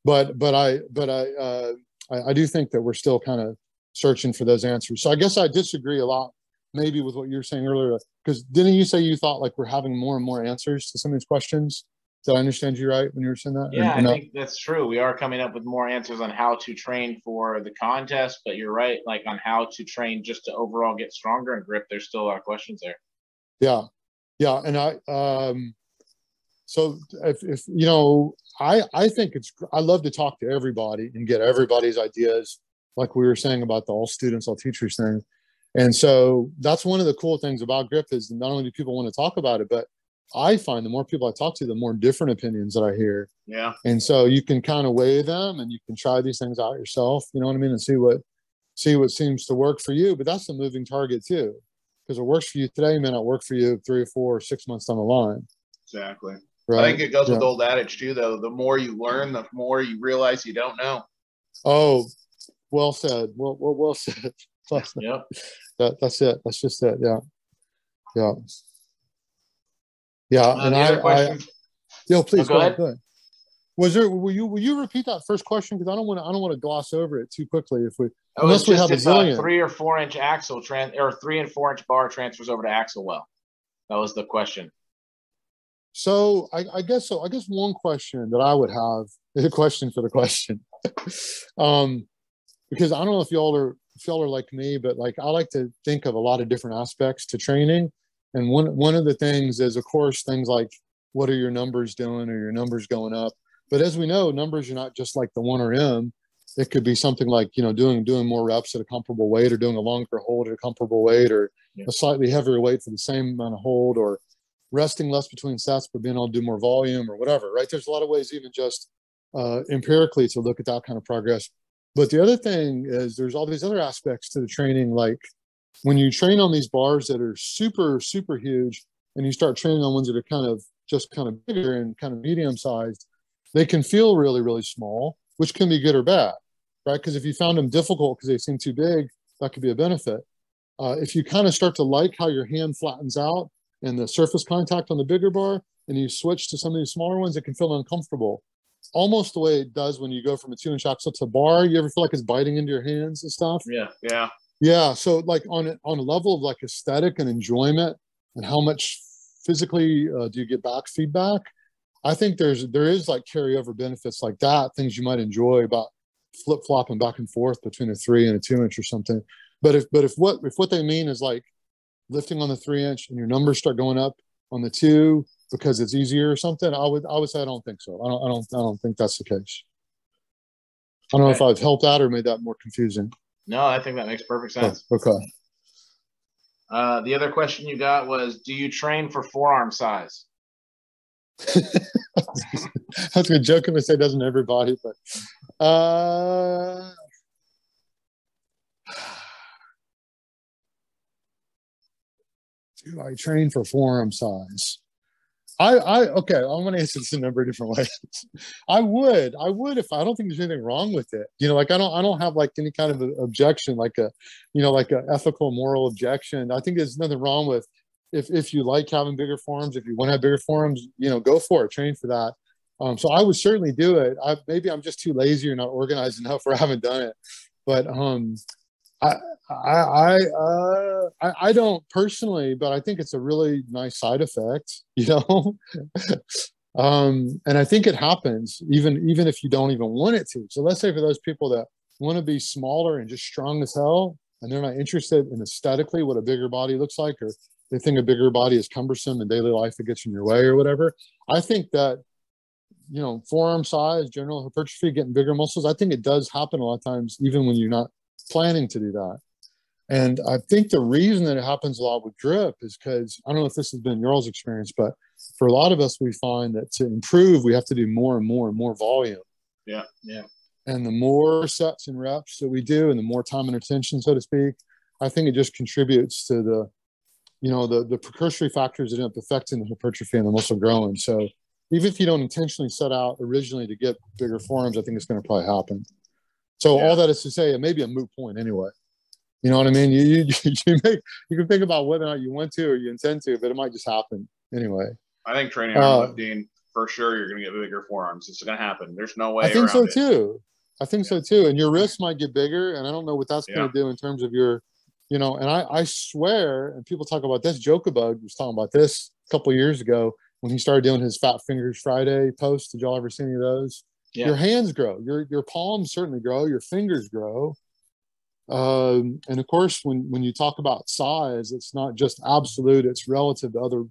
But but I but I, uh, I I do think that we're still kind of searching for those answers. So I guess I disagree a lot, maybe with what you were saying earlier. Because didn't you say you thought like we're having more and more answers to some of these questions? Did I understand you right when you were saying that? Or- Yeah, or I no? think that's true. We are coming up with more answers on how to train for the contest, but you're right, like on how to train just to overall get stronger and grip. There's still a lot of questions there. Yeah, yeah, and I um, so if, if you know, I I think it's I love to talk to everybody and get everybody's ideas, like we were saying about the all students, all teachers thing, and so that's one of the cool things about grip is not only do people want to talk about it, but I find the more people I talk to, the more different opinions that I hear, Yeah. and so you can kind of weigh them and you can try these things out yourself. You know what I mean, and see what see what seems to work for you. But that's a moving target too, because it works for you today may not work for you three or four or six months down the line. Exactly. Right? I think it goes with Yeah. the old adage too, though. The more you learn, the more you realize you don't know. Oh, well said. Well, well, well said. That's, Yep. that, that's it. That's just it. Yeah. Yeah. Yeah, Uh, and I, other I, yo, please Oh, go go, ahead. ahead. Go ahead. Was there? Will you will you repeat that first question because I don't want to I don't want to gloss over it too quickly. If we Oh, unless we have a if a zillion. three or four inch axle trans or three and four inch bar transfers over to axle well. That was the question. So I, I guess so. I guess one question that I would have is a question for the question, um, because I don't know if y'all are if y'all are like me, but like I like to think of a lot of different aspects to training, and one one of the things is of course things like what are your numbers doing or your numbers going up, but as we know, numbers are not just like the one RM. It could be something like you know doing doing more reps at a comparable weight, or doing a longer hold at a comparable weight, or Yeah. a slightly heavier weight for the same amount of hold, or resting less between sets but able to do more volume or whatever right? There's a lot of ways even just uh, empirically to look at that kind of progress. But the other thing is there's all these other aspects to the training like when you train on these bars that are super super huge and you start training on ones that are kind of just kind of bigger and kind of medium sized they can feel really really small which can be good or bad right? Because if you found them difficult because they seem too big that could be a benefit. Uh, if you kind of start to like how your hand flattens out and the surface contact on the bigger bar and you switch to some of these smaller ones it can feel uncomfortable almost the way it does when you go from a two inch axle to bar you ever feel like it's biting into your hands and stuff Yeah. Yeah. yeah so like on a, on a level of like aesthetic and enjoyment and how much physically uh, do you get back feedback i think there's there is like carryover benefits like that things you might enjoy about flip flopping back and forth between a three and a two inch or something but if but if what if what they mean is like lifting on the three inch and your numbers start going up on the two because it's easier or something, I would I would say I don't think so. I don't I don't I don't think that's the case. I don't know if I've helped out or made that more confusing. No, I think that makes perfect Oh, sense. okay. Uh, the other question you got was, do you train for forearm size? That's a joke to say doesn't everybody, but uh do I train for forearm size? I, I okay, I'm gonna answer this a number of different ways. I would, I would if I don't think there's anything wrong with it. You know, like I don't I don't have like any kind of objection, like a you know, like a ethical, moral objection. I think there's nothing wrong with if if you like having bigger forearms, if you want to have bigger forearms, you know, go for it, train for that. Um, so I would certainly do it. I, maybe I'm just too lazy or not organized enough, or I haven't done it. But um, I I uh, I I don't personally, but I think it's a really nice side effect, you know. um, and I think it happens even even if you don't even want it to. So let's say for those people that want to be smaller and just strong as hell, and they're not interested in aesthetically what a bigger body looks like, or they think a bigger body is cumbersome in daily life, it gets in your way or whatever. I think that you know forearm size, general hypertrophy, getting bigger muscles. I think it does happen a lot of times, even when you're not planning to do that. And I think the reason that it happens a lot with grip is because I don't know if this has been y'all's experience, but for a lot of us, we find that to improve, we have to do more and more and more volume. Yeah. Yeah. And the more sets and reps that we do, and the more time and attention, so to speak, I think it just contributes to the, you know, the the precursory factors that end up affecting the hypertrophy and the muscle growing. So even if you don't intentionally set out originally to get bigger forearms, I think it's going to probably happen. So Yeah. all that is to say, it may be a moot point anyway. You know what I mean? You you you, make, you can think about whether or not you want to or you intend to, but it might just happen anyway. I think training Uh, arm lifting for sure you're gonna get bigger forearms. It's gonna happen. There's no way I think so it. too. I think so too. And your wrists might get bigger, and I don't know what that's going to do in terms of your, you know. And I I swear, and people talk about this. Jokabug was talking about this a couple years ago when he started doing his Fat Fingers Friday posts. Did y'all ever see any of those? Yeah. Your hands grow. Your your palms certainly grow. Your fingers grow. Um, and of course, when when you talk about size, it's not just absolute; it's relative to other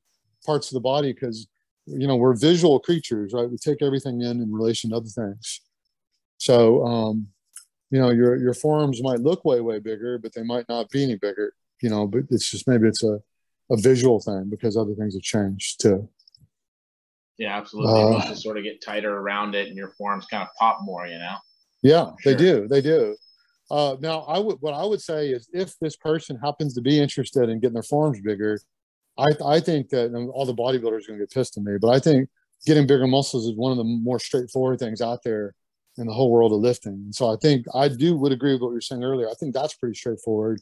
parts of the body because you know we're visual creatures, right? We take everything in in relation to other things. So, um, you know, your your forearms might look way way bigger, but they might not be any bigger. You know, but it's just maybe it's a a visual thing because other things have changed too. Yeah, absolutely. Uh, Muscles sort of get tighter around it, and your forearms kind of pop more. You know. Yeah, they do. They do. Uh, now, I would what I would say is if this person happens to be interested in getting their forearms bigger, I I think that all the bodybuilders are going to get pissed at me, but I think getting bigger muscles is one of the more straightforward things out there in the whole world of lifting. And so I think I do would agree with what you were saying earlier. I think that's pretty straightforward.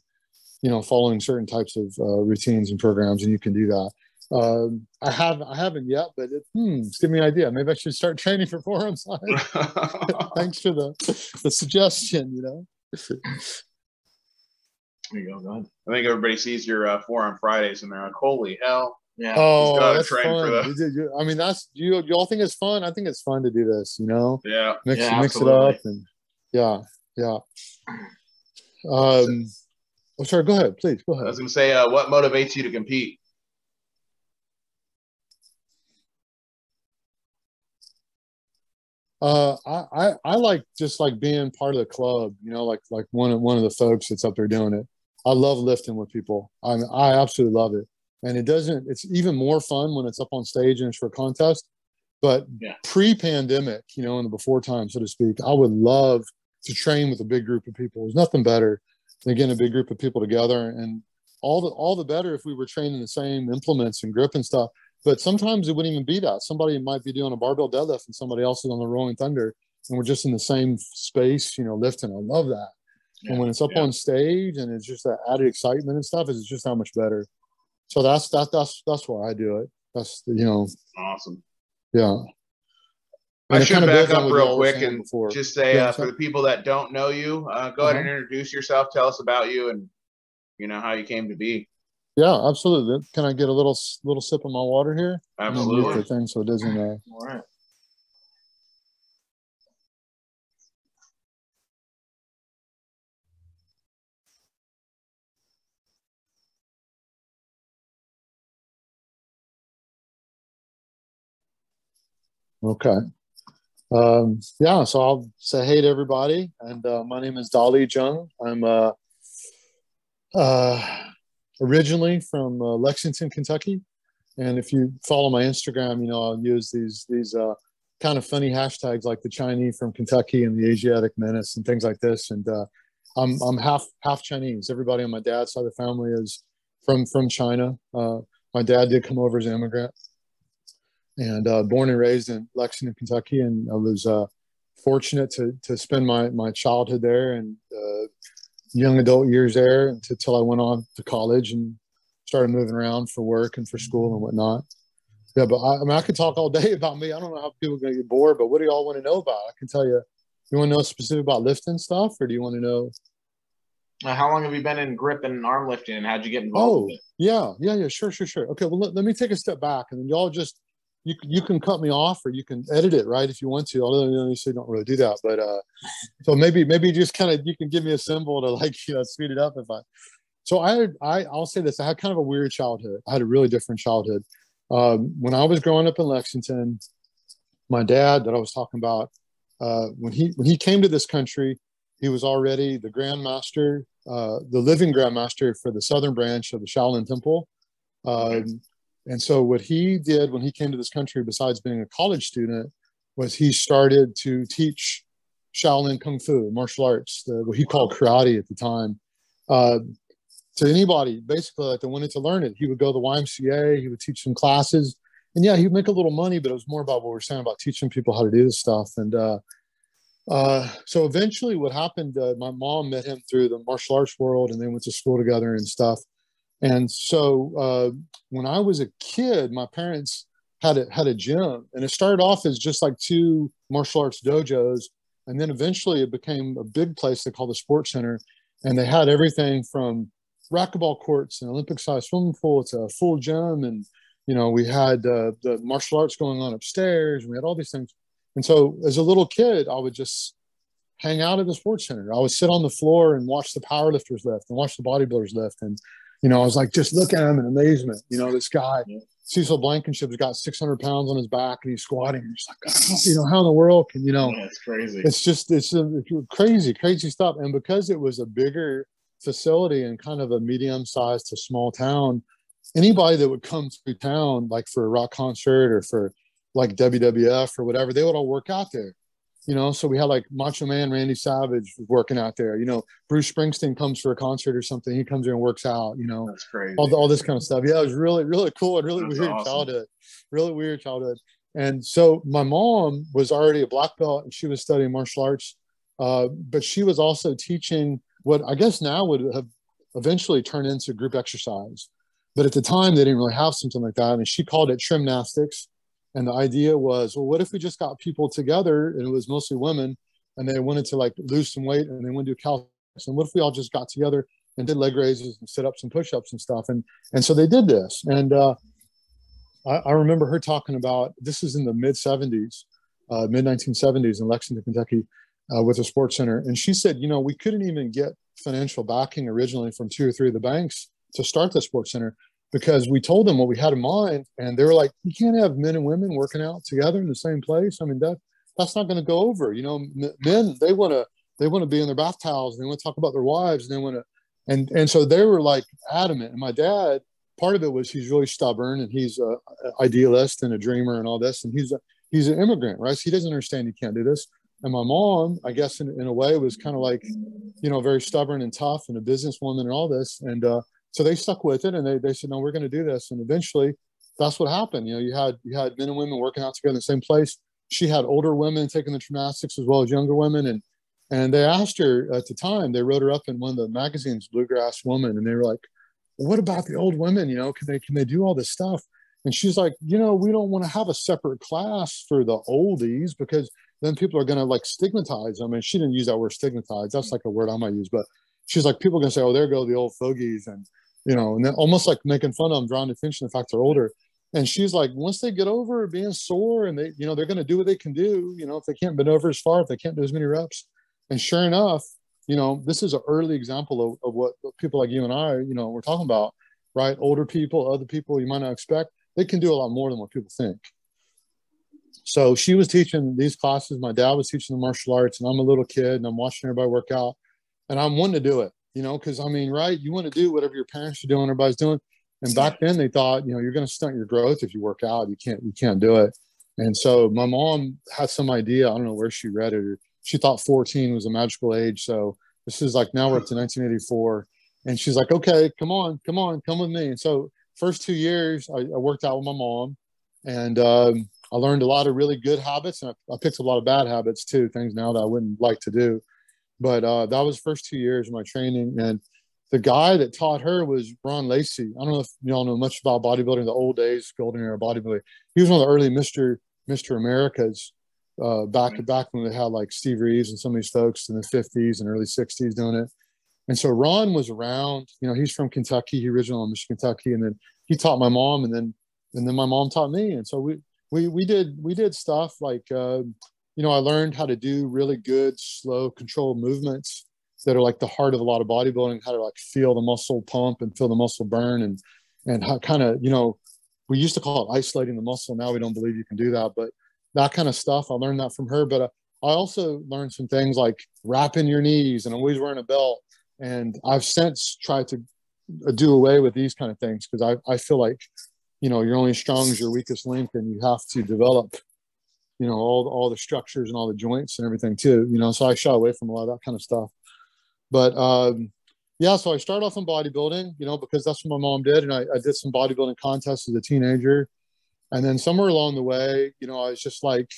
You know, following certain types of uh, routines and programs, and you can do that. Um, I have I haven't yet, but it, hmm, it's giving me an idea. Maybe I should start training for forearm side. Thanks for the the suggestion. You know. There you go. Go ahead. I think everybody sees your uh, Forearm Fridays and they're like, "Holy hell!" Yeah. Oh, gotta that's train fun. for the- did- I mean, that's you. You all think it's fun? I think it's fun to do this. You know, Yeah. mix Yeah, mix it up and yeah, yeah. Um, oh, sorry. Go ahead, please. Go ahead. I was gonna say, uh, what motivates you to compete? Uh, I, I I like just like being part of the club. You know, like like one of one of the folks that's up there doing it. I love lifting with people. I mean, I absolutely love it, and it doesn't. It's even more fun when it's up on stage and it's for a contest. But Yeah. pre-pandemic, you know, in the before time, so to speak, I would love to train with a big group of people. There's nothing better than getting a big group of people together, and all the all the better if we were training the same implements and grip and stuff. But sometimes it wouldn't even be that. Somebody might be doing a barbell deadlift and somebody else is on the Rolling Thunder, and we're just in the same space, you know, lifting. I love that. Yeah, And when it's up yeah. on stage and it's just that added excitement and stuff, it's just how much better. So that's that's that's that's why I do it. That's you know, Awesome. yeah. I And it should back up real quick and before. just say Yeah, uh, for the people that don't know you, uh, go ahead and Uh-huh. introduce yourself. Tell us about you and you know how you came to be. Yeah, absolutely. Can I get a little little sip of my water here? Absolutely. the thing so it doesn't. Uh, All right. Okay. Um, yeah, so I'll say hey to everybody. And uh, my name is Dolly Jung. I'm uh, uh, originally from uh, Lexington, Kentucky. And if you follow my Instagram, you know, I'll use these these uh, kind of funny hashtags like the Chinese from Kentucky and the Asiatic menace and things like this. And uh, I'm I'm half half Chinese. Everybody on my dad's side of the family is from from China. Uh, my dad did come over as an immigrant and uh, born and raised in Lexington, Kentucky, and I was uh, fortunate to to spend my my childhood there and young adult years there until I went on to college and started moving around for work and for school and whatnot. Yeah, but I, I mean, I could talk all day about me. I don't know how people are going to get bored, but what do y'all want to know about? I can tell you. You want to know specific about lifting stuff, or do you want to know? Uh, how long have you been in grip and arm lifting, and how'd you get involved Oh, yeah, yeah, yeah, sure, sure, sure. Okay, well, let, let me take a step back, and then y'all just you can- you can cut me off, or you can edit it, right, if you want to. Although you know, you say don't really do that, but uh, so maybe maybe just kind of you can give me a symbol to like you know speed it up if I. So I I I'll say this: I had kind of a weird childhood. I had a really different childhood. Um, when I was growing up in Lexington, my dad that I was talking about, uh, when he when he came to this country, he was already the grandmaster, uh, the living grandmaster for the southern branch of the Shaolin Temple. Um, and so what he did when he came to this country, besides being a college student, was he started to teach Shaolin Kung Fu, martial arts, the, what he called karate at the time, uh, to anybody basically like that wanted to learn it. He would go to the YMCA, he would teach some classes, and yeah, he'd make a little money, but it was more about what we're saying about teaching people how to do this stuff. And uh, uh, so eventually, what happened? Uh, my mom met him through the martial arts world, and they went to school together and stuff. And so uh, when I was a kid, my parents had a, had a gym, and it started off as just like two martial arts dojos, and then eventually it became a big place they called the Sports Center, and they had everything from racquetball courts and Olympic-sized swimming pool to a full gym, and you know we had uh, the martial arts going on upstairs, and we had all these things. And so as a little kid, I would just hang out at the Sports Center. I would sit on the floor and watch the powerlifters lift and watch the bodybuilders lift, and you know, I was like, just look at him in amazement. You know, this guy, Yeah. Cecil Blankenship's got 600 pounds on his back and he's squatting. He's like, "God, you know, how in the world can, you know, Yeah, it's crazy. it's just, it's uh, crazy, crazy stuff. And because it was a bigger facility and kind of a medium sized to small town, anybody that would come through town, like for a rock concert or for like WWF or whatever, they would all work out there. You know, so we had like Macho Man Randy Savage working out there. You know, Bruce Springsteen comes for a concert or something. He comes here and works out. You know, That's crazy. all, all this kind of stuff. Yeah, it was really, really cool and really That's weird awesome. childhood. Really weird childhood. And so my mom was already a black belt and she was studying martial arts, uh, but she was also teaching what I guess now would have eventually turned into group exercise. But at the time, they didn't really have something like that. And she called it trimnastics. And the idea was, well, what if we just got people together and it was mostly women and they wanted to like lose some weight and they wanted to do calisthenics. And what if we all just got together and did leg raises and sit ups and push ups and stuff? And, and so they did this. And uh, I, I remember her talking about this is in the mid 70s, uh, mid 1970s in Lexington, Kentucky, uh, with a sports center. And she said, you know, we couldn't even get financial backing originally from two or three of the banks to start the sports center because we told them what we had in mind and they were like you can't have men and women working out together in the same place. I mean that that's not going to go over you know? Men they want to they want to be in their bath towels and they want to talk about their wives and they want to and and so they were like adamant. And my dad part of it was he's really stubborn and he's a, idealist and a dreamer and all this and he's a he's an immigrant right? So he doesn't understand you can't do this. And my mom i guess in, in a way was kind of like you know very stubborn and tough and a businesswoman and all this and uh so they stuck with it and they, they said no we're going to do this. And eventually that's what happened. You know you had you had men and women working out together in the same place. She had older women taking the trimnastics as well as younger women. And and they asked her at the time they wrote her up in one of the magazines bluegrass woman. And they were like what about the old women? You know can they can they do all this stuff? And she's like you know we don't want to have a separate class for the oldies because then people are going to like stigmatize them and she didn't use that word stigmatize. That's like a word i might use but she's like people are going to say oh there go the old fogies and you know, and then almost like making fun of them, drawing attention to the fact they're older. And she's like, once they get over being sore and they, you know, they're going to do what they can do, you know, if they can't bend over as far, if they can't do as many reps. And sure enough, you know, this is an early example of, of what people like you and I, you know, we're talking about, right? Older people, other people you might not expect, they can do a lot more than what people think. So she was teaching these classes. My dad was teaching the martial arts, and I'm a little kid and I'm watching everybody work out, and I'm wanting to do it you know, because I mean, right? You want to do whatever your parents are doing, everybody's doing. And back then they thought, you know, you're going to stunt your growth if you work out. You can't, you can't do it. And so my mom had some idea. I don't know where she read it. She thought 14 was a magical age. So this is like now we're up to 1984. And she's like, okay, come on, come on, come with me. And so first two years I, I worked out with my mom and um, I learned a lot of really good habits and I, I picked a lot of bad habits too, things now that I wouldn't like to do. But uh, that was first two years of my training. And the guy that taught her was Ron Lacy. I don't know if y'all know much about bodybuilding, the old days, golden era bodybuilding. He was one of the early Mr. Mr. Americas uh, back back when they had like Steve Reeves and some of these folks in the 50s and early 60s doing it. And so Ron was around, you know, he's from Kentucky, he originally from Michigan, Kentucky, and then he taught my mom, and then and then my mom taught me. And so we we we did we did stuff like uh, you know, I learned how to do really good, slow, controlled movements that are like the heart of a lot of bodybuilding, how to like feel the muscle pump and feel the muscle burn and, and how kind of, you know, we used to call it isolating the muscle. Now we don't believe you can do that, but that kind of stuff, I learned that from her. But uh, I also learned some things like wrapping your knees and always wearing a belt. And I've since tried to uh, do away with these kind of things because I, I feel like, you know, you're only as strong as your weakest link and you have to develop you know all all the structures and all the joints and everything too you know so i shy away from a lot of that kind of stuff. But um yeah so i started off in bodybuilding you know because that's what my mom did. And I, I did some bodybuilding contests as a teenager. And then somewhere along the way you know i was just like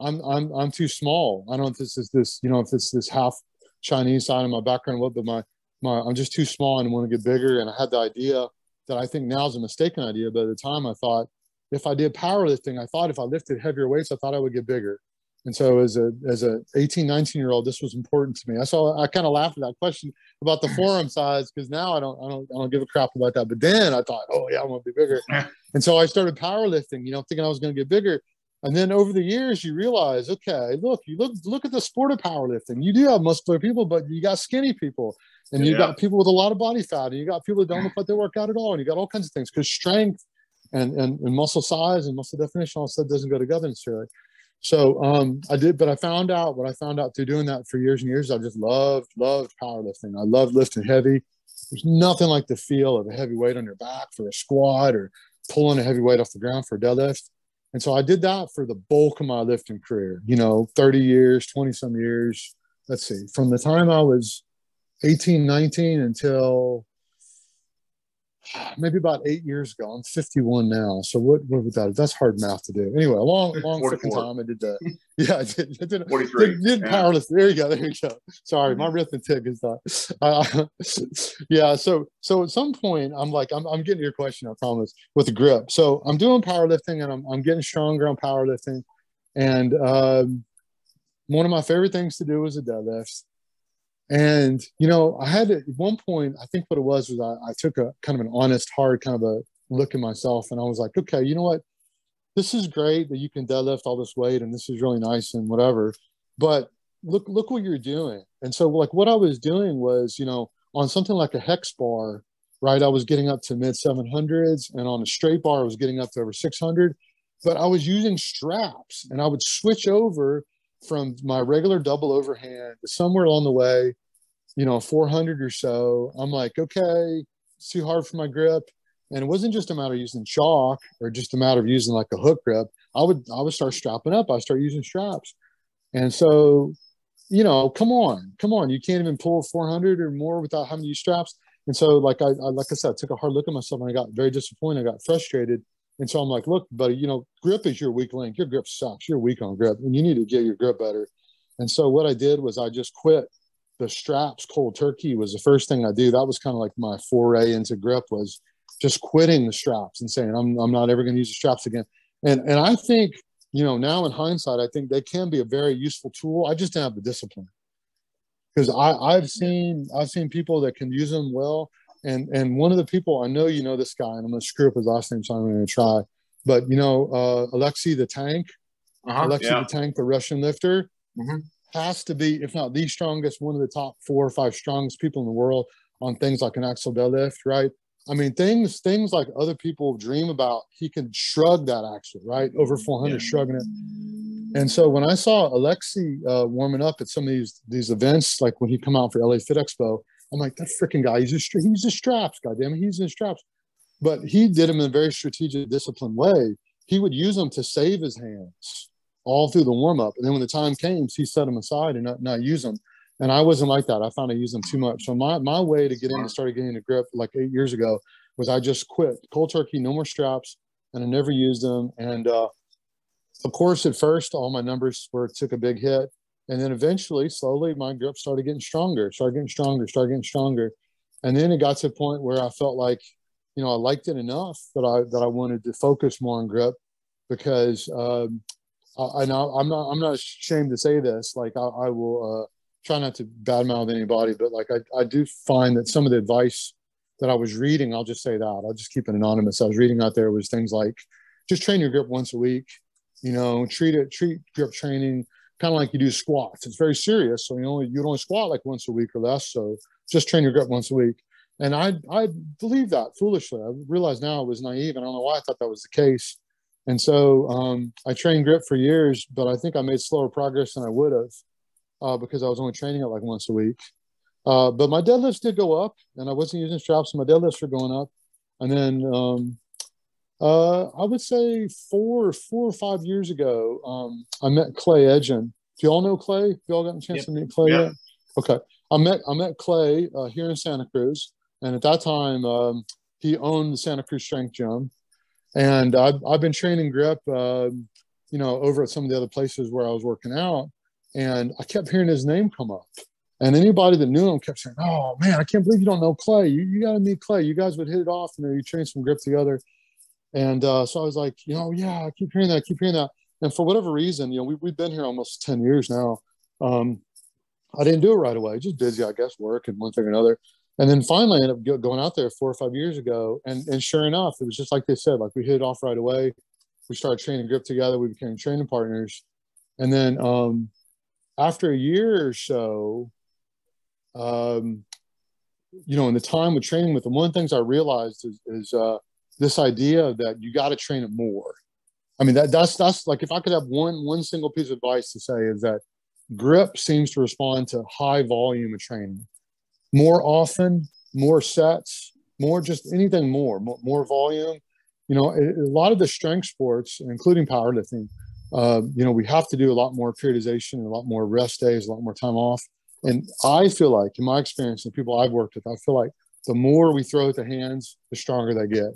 i'm i'm i'm too small. I don't know if this is this you know if it's this half chinese side of my background what but my my i'm just too small and want to get bigger. And i had the idea that i think now is a mistaken idea but at the time i thought if I did powerlifting, I thought if I lifted heavier weights, I thought I would get bigger. And so as a as a 18, 19 year old, this was important to me. I saw I kind of laughed at that question about the forearm size because now I don't I don't I don't give a crap about that. But then I thought, oh yeah, I want to be bigger. And so I started powerlifting, you know, thinking I was going to get bigger. And then over the years, you realize, okay, look, you look look at the sport of powerlifting. You do have muscular people, but you got skinny people, and you yeah. got people with a lot of body fat, and you got people that don't look like they work out at all, and you got all kinds of things because strength and, and, and muscle size and muscle definition all said doesn't go together necessarily. So um, I did, but I found out what I found out through doing that for years and years. I just loved, loved powerlifting. I loved lifting heavy. There's nothing like the feel of a heavy weight on your back for a squat or pulling a heavy weight off the ground for a deadlift. And so I did that for the bulk of my lifting career, you know, 30 years, 20 some years. Let's see, from the time I was 18, 19 until maybe about eight years ago. I'm 51 now. So what, what would that? That's hard math to do. Anyway, a long, long freaking time I did that. Yeah, I did. I did, 43. did, did yeah. powerless. There you go. There you go. Sorry, my arithmetic is not. Uh, yeah. So, so at some point, I'm like, I'm, I'm getting to your question. I promise with the grip. So I'm doing powerlifting and I'm, I'm getting stronger on powerlifting. And um, one of my favorite things to do was a deadlift. And you know, I had at one point, I think what it was was I, I took a kind of an honest, hard kind of a look at myself, and I was like, okay, you know what? This is great that you can deadlift all this weight, and this is really nice and whatever. But look, look what you're doing. And so, like, what I was doing was, you know, on something like a hex bar, right? I was getting up to mid 700s, and on a straight bar, I was getting up to over 600. But I was using straps, and I would switch over from my regular double overhand somewhere along the way, you know, 400 or so. I'm like, okay, it's too hard for my grip. And it wasn't just a matter of using chalk or just a matter of using like a hook grip. I would I would start strapping up. I start using straps. And so, you know, come on, come on. You can't even pull 400 or more without having to use straps. And so, like I, I like I said, I took a hard look at myself and I got very disappointed. I got frustrated. And so I'm like, look, buddy, you know, grip is your weak link. Your grip sucks. You're weak on grip, and you need to get your grip better. And so what I did was I just quit the straps cold turkey was the first thing I do. That was kind of like my foray into grip was just quitting the straps and saying I'm I'm not ever going to use the straps again. And and I think you know now in hindsight, I think they can be a very useful tool. I just didn't have the discipline because I I've seen I've seen people that can use them well. And and one of the people I know you know this guy, and I'm going to screw up his last name, so I'm going to try. But you know uh, Alexei the Tank, Uh-huh. Alexei Yeah. the Tank, the Russian lifter, Mhm. has to be, if not the strongest, one of the top four or five strongest people in the world on things like an axle deadlift, right? I mean, things things like other people dream about. He can shrug that axle, right? Over 400, Yeah. shrugging it. And so when I saw Alexi uh, warming up at some of these these events, like when he come out for LA Fit Expo, I'm like, that freaking guy, he's just he uses straps, goddamn, it, he's uses straps. But he did them in a very strategic, disciplined way. He would use them to save his hands all through the warm up, and then when the time came, he set them aside and not, not use them. And I wasn't like that. I found I used them too much. So my my way to get into started getting a grip like eight years ago was I just quit cold turkey, no more straps, and I never used them. And uh, of course, at first, all my numbers were took a big hit, and then eventually, slowly, my grip started getting stronger, started getting stronger, started getting stronger, and then it got to a point where I felt like, you know, I liked it enough that I that I wanted to focus more on grip because um, I, I know I'm not I'm not ashamed to say this. Like I, I will uh, try not to badmouth anybody, but like I, I do find that some of the advice that I was reading, I'll just say that I'll just keep it anonymous. I was reading out there was things like just train your grip once a week. You know, treat it treat grip training kind of like you do squats. It's very serious, so you only you'd only squat like once a week or less. So just train your grip once a week. And I I believe that foolishly. I realize now I was naive, and I don't know why I thought that was the case. And so um, I trained grip for years, but I think I made slower progress than I would have uh, because I was only training it like once a week. Uh, but my deadlifts did go up, and I wasn't using straps, so my deadlifts were going up. And then um, uh, I would say four, four or five years ago, um, I met Clay Edgin. Do you all know Clay? You all gotten a chance Yep. to meet Clay Yep. yet? Okay, I met I met Clay uh, here in Santa Cruz, and at that time um, he owned the Santa Cruz Strength Gym, and I've I've been training grip, um, you know, over at some of the other places where I was working out, and I kept hearing his name come up. And anybody that knew him kept saying, "Oh man, I can't believe you don't know Clay. You, you got to meet Clay. You guys would hit it off, and you train some grip together." And uh, so I was like, you know, yeah, I keep hearing that, I keep hearing that. And for whatever reason, you know, we, we've been here almost 10 years now. Um, I didn't do it right away, just busy, I guess, work and one thing or another. And then finally I ended up going out there four or five years ago. And, and sure enough, it was just like they said, like we hit it off right away. We started training grip together. We became training partners. And then um, after a year or so, um, you know, in the time with training with them, one of the things I realized is, is uh, this idea that you got to train it more. I mean, that that's that's like if I could have one one single piece of advice to say is that grip seems to respond to high volume of training more often, more sets, more just anything more, more, more volume. You know, a, a lot of the strength sports, including powerlifting, uh, you know, we have to do a lot more periodization, a lot more rest days, a lot more time off. And I feel like, in my experience, and people I've worked with, I feel like the more we throw at the hands, the stronger they get.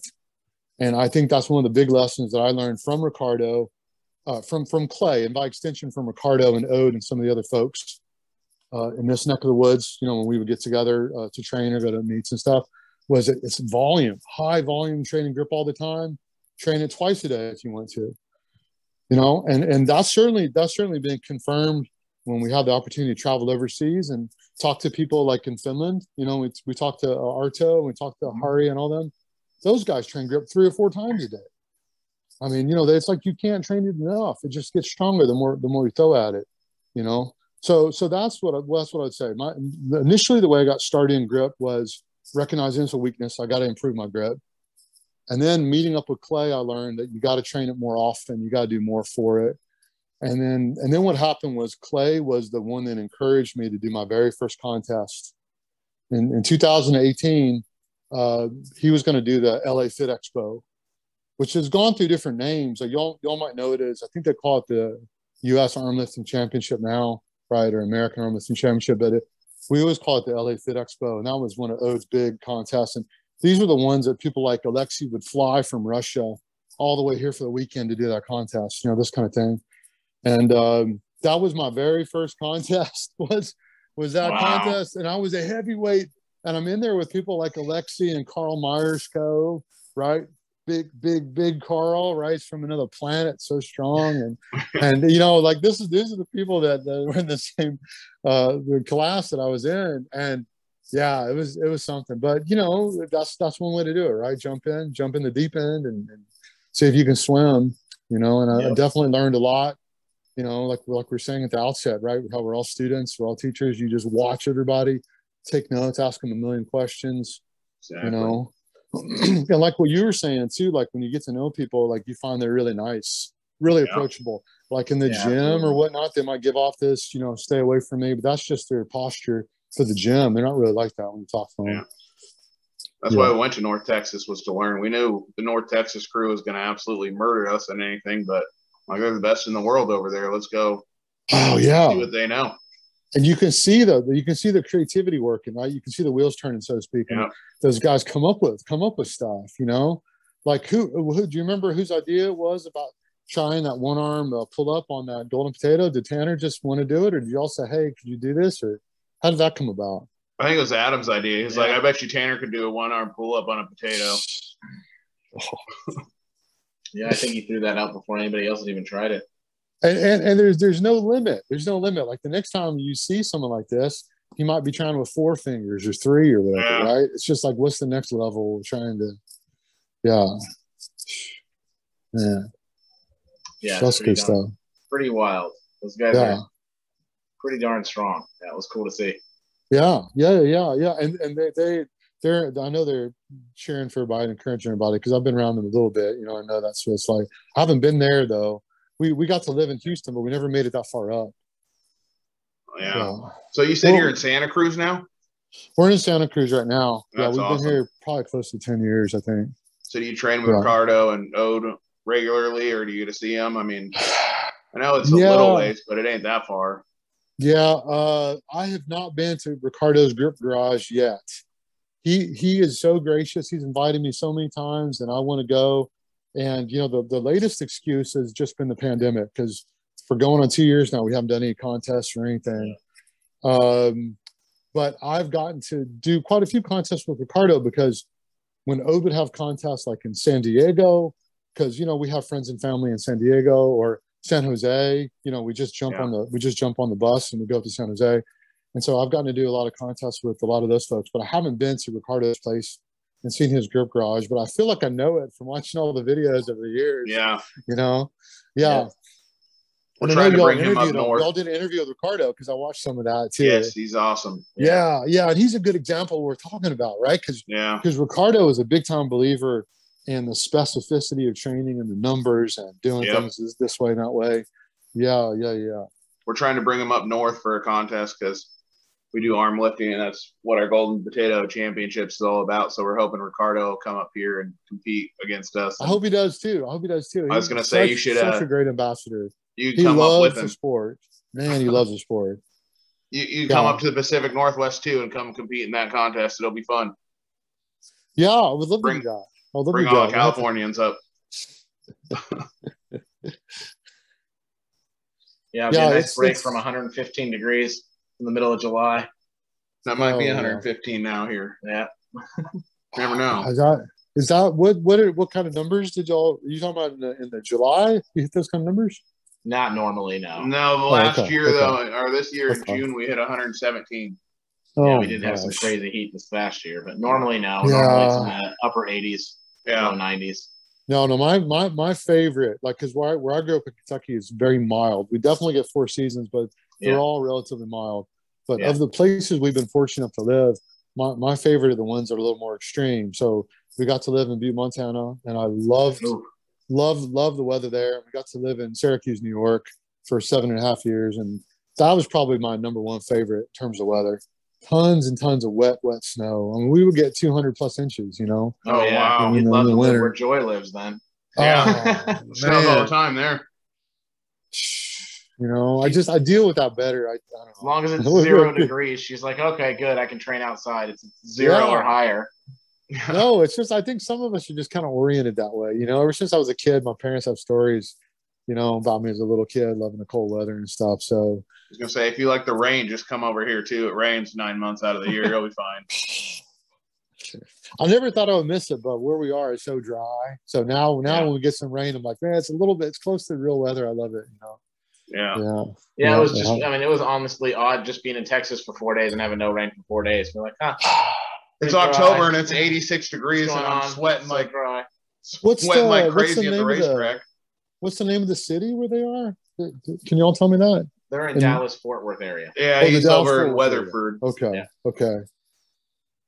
And I think that's one of the big lessons that I learned from Ricardo, uh, from from Clay, and by extension from Ricardo and Odd and some of the other folks uh, in this neck of the woods. You know, when we would get together uh, to train or go to meets and stuff, was it, it's volume, high volume training grip all the time. Train it twice a day if you want to. You know, and and that's certainly that's certainly been confirmed when we have the opportunity to travel overseas and talk to people like in Finland. You know, we we talked to Arto, we talked to Mm-hmm. Hari and all them. Those guys train grip three or four times a day. I mean, you know, it's like you can't train it enough. It just gets stronger the more the more you throw at it. You know, so so that's what I, well, that's what I'd say. My initially the way I got started in grip was recognizing it's a weakness. I got to improve my grip, and then meeting up with Clay, I learned that you got to train it more often. You got to do more for it. And then and then what happened was Clay was the one that encouraged me to do my very first contest. In, in 2018, uh, he was going to do the LA Fit Expo, which has gone through different names. Y'all, y'all might know it as I think they call it the U.S. Arm Lifting Championship now, right, or American Arm Lifting Championship. But it, we always call it the LA Fit Expo, and that was one of Odd's big contests. And these were the ones that people like Alexi would fly from Russia all the way here for the weekend to do that contest. You know, this kind of thing. And um, that was my very first contest. Was was that Wow. contest, and I was a heavyweight, and I'm in there with people like Alexi and Carl Myerscough, right? Big, big, big Carl, right? He's from another planet, so strong, and and you know, like this is these are the people that, that were in the same uh, the class that I was in, and yeah, it was it was something. But you know, that's that's one way to do it, right? Jump in, jump in the deep end, and, and see if you can swim. You know, and I, I definitely learned a lot you know, like like we are saying at the outset, right? How we're all students, we're all teachers. You just watch everybody, take notes, ask them a million questions, Exactly. you know. and like what you were saying too, like when you get to know people, like you find they're really nice, really Yeah. approachable. Like in the Yeah, gym absolutely. or whatnot, they might give off this, you know, stay away from me, but that's just their posture for the gym. They're not really like that when you talk to them. Yeah. That's why we went to North Texas was to learn. We knew the North Texas crew was going to absolutely murder us and anything, but like they're the best in the world over there. Let's go Oh yeah, see what they know. And you can see the you can see the creativity working, right? You can see the wheels turning, so to speak. Yeah. those guys come up with come up with stuff you know like who, who do you remember whose idea it was about trying that one arm uh, pull up on that golden potato did tanner just want to do it or did you all say hey could you do this or how did that come about I think it was Adam's idea. He's Yeah. like, I bet you Tanner could do a one arm pull up on a potato. Yeah, I think he threw that out before anybody else had even tried it. And, and and there's there's no limit there's no limit like the next time you see someone like this he might be trying with four fingers or three or whatever Yeah. right it's just like what's the next level trying to yeah yeah Yeah, that's pretty good darn- stuff Pretty wild. Those guys yeah are pretty darn strong. Yeah, it was cool to see. Yeah, yeah, yeah, yeah. And and they they they're I know they're cheering for everybody, encouraging everybody because I've been around them a little bit. You know, I know that's what it's like. I haven't been there though. We we got to live in Houston, but we never made it that far up. Yeah. Yeah. So you said Well- you're in Santa Cruz now? We're in Santa Cruz right now. yeah, we've awesome. been here probably close to ten years, I think. So do you train with Yeah. Ricardo and Odd regularly, or do you get to see them? I mean, I know it's a Yeah. little ways, but it ain't that far. Yeah, uh, I have not been to Ricardo's Grip Garage yet. He he is so gracious. He's invited me so many times, and I want to go. And you know, the the latest excuse has just been the pandemic because for going on two years now, we haven't done any contests or anything. Um, but I've gotten to do quite a few contests with Ricardo because when Odd would have contests like in San Diego, because you know we have friends and family in San Diego or San Jose. You know, we just jump Yeah. on the we just jump on the bus and we go to San Jose. And so I've gotten to do a lot of contests with a lot of those folks, but I haven't been to Ricardo's place and seen his grip garage. But I feel like I know it from watching all the videos over the years. Yeah. You know, yeah. Yeah. We're And I trying to bring him up interviewed him. north. Y'all did an interview with Ricardo because I watched some of that too. Yes, he's awesome. Yeah, yeah, and he's a good example we're talking about, right? Because Yeah. because Ricardo is a big time believer in the specificity of training and the numbers and doing Yep. things this, this way and that way. Yeah, yeah, yeah. We're trying to bring him up north for a contest because we do arm lifting, and that's what our Golden Potato Championships is all about. So we're hoping Ricardo will come up here and compete against us. I hope he does too. I hope he does too. I was gonna say, such- you should, Such uh, a great ambassador. you He come up loves with the him. sport. Man, he loves the sport. You, you come up to the Pacific Northwest too and come compete in that contest. It'll be fun. Yeah, I would love to Bring- do that. I would love Bring to do all the that. We'll have to- Californians up. Yeah, Yeah, a nice break from 115 degrees in the middle of July. That might be Oh, yeah. 115 now here. Yeah. Never know. Is that is that what what are, what kind of numbers did y'all? Are you talking about in the, in the July? You hit those kind of numbers? Not normally, no. No, the oh, last okay, year okay. though, or this year in Okay. June, we hit 117. Oh, yeah, we did have some crazy heat this past year, but normally no. Yeah. Normally it's in the upper 80s, Yeah. low 90s. No, no, my my my favorite, like, because where I, where I grew up in Kentucky is very mild. We definitely get four seasons, but they're Yeah. all relatively mild. But Yeah. of the places we've been fortunate enough to live, my, my favorite are the ones that are a little more extreme. So we got to live in Butte, Montana, and I loved Ooh. loved loved the weather there. We got to live in Syracuse, New York, for seven and a half years, and that was probably my number one favorite in terms of weather. Tons and tons of wet, wet snow. I mean, we would get 200 plus inches. You know. Oh, yeah. wow. You'd love the to live winter. where Joy lives then. Yeah. Oh, Snows all the time there. You know, I just I deal with that better. I, I don't As long as it's zero degrees, she's like, okay, good. I can train outside. It's zero Yeah. or higher. No, it's just I think some of us are just kind of oriented that way. You know, ever since I was a kid, my parents have stories, you know, about me as a little kid, loving the cold weather and stuff. So I was gonna say, if you like the rain, just come over here too. It rains nine months out of the year. You'll be fine. I never thought I would miss it, but where we are is so dry. So now, now Yeah. when we get some rain, I'm like, man, it's a little bit, it's close to real weather. I love it. You know, Yeah. yeah. Yeah, Yeah, it was just, I mean, it was honestly odd just being in Texas for four days and having no rain for four days. We're like, huh. It's pretty dry. October and it's 86 degrees, and I'm on? sweating So like dry. What's sweating the- like crazy the at the name of the- racetrack. What's the name of the city where they are? Can you all tell me that? They're in And- Dallas, Fort Worth area. Yeah, Oh, the he's Dallas over in Fort Worth area. Weatherford. Okay. Yeah. Okay.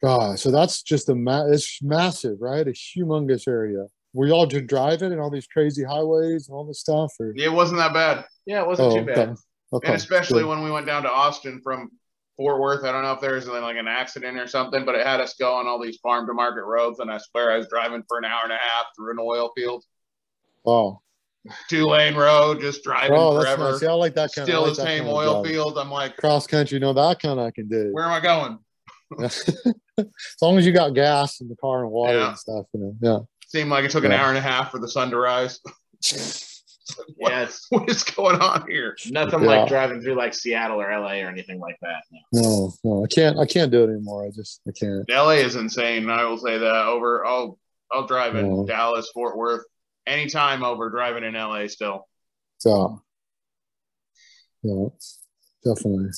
God, so that's just a ma- it's massive, right? A humongous area. Were y'all just driving and all these crazy highways and all this stuff? Or It wasn't that bad, Yeah, it wasn't oh, too bad. okay. Okay. and especially good. when we went down to Austin from Fort Worth. I don't know if there was like an accident or something, but it had us go on all these farm to market roads, and I swear I was driving for an hour and a half through an oil field, Oh, two lane road, just driving oh, that's forever. nice. Yeah, I like that kind. Still I the like same oil drive. field. I'm like, Cross country, no, that kind I can do. where am I going? as long as you got gas in the car and water Yeah. and stuff, you know. Seemed like it took an Yeah. hour and a half for the sun to rise. what, Yeah, it's what is going on here? nothing Yeah. like driving through like Seattle or LA or anything like that. No. No, no, I can't. I can't do it anymore. I just, I can't. LA is insane. I will say that over. I'll I'll drive in Yeah. Dallas, Fort Worth, anytime over driving in LA. Still, So, yeah, definitely.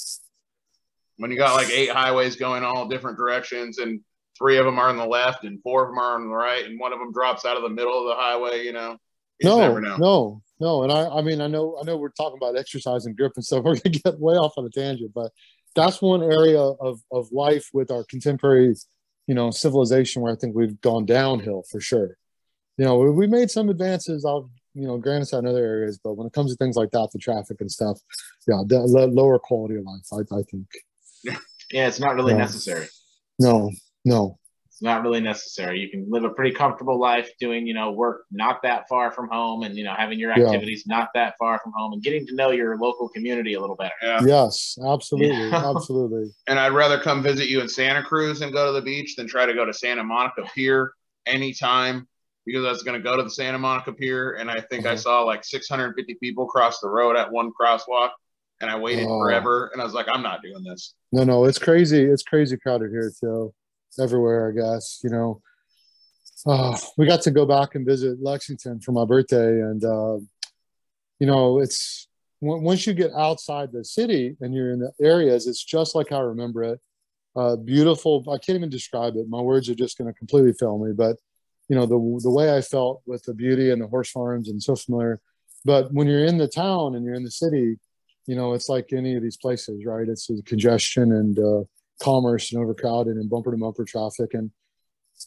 when you got like eight highways going all different directions, and three of them are on the left, and four of them are on the right, and one of them drops out of the middle of the highway. You know, you no, no, no. And I, I mean, I know, I know we're talking about exercise and grip and stuff. We're gonna get way off on a tangent, but that's one area of of life with our contemporary, you know, civilization where I think we've gone downhill for sure. You know, we, we made some advances. I'll, you know, granted in other areas, but when it comes to things like that, the traffic and stuff, yeah, the, lo- lower quality of life. I, I think. Yeah, it's not really Yeah. necessary. No, no. It's not really necessary. You can live a pretty comfortable life doing, you know, work not that far from home and, you know, having your Yeah. activities not that far from home and getting to know your local community a little better. Yeah. Yes, absolutely, Yeah. absolutely. And I'd rather come visit you in Santa Cruz and go to the beach than try to go to Santa Monica Pier anytime because I was going to go to the Santa Monica Pier and I think I Uh-huh. saw like 650 people cross the road at one crosswalk and I waited Oh. forever and I was like, I'm not doing this. No, no, it's crazy. It's crazy crowded here too. Everywhere, I guess. You know, uh, we got to go back and visit Lexington for my birthday, and uh, you know, it's w- once you get outside the city and you're in the areas, it's just like I remember it. Uh, beautiful. I can't even describe it. My words are just going to completely fail me. But you know, the the way I felt with the beauty and the horse farms and so familiar. But when you're in the town and you're in the city, you know, it's like any of these places, right? It's the congestion and uh, commerce and overcrowded and bumper to bumper traffic. And,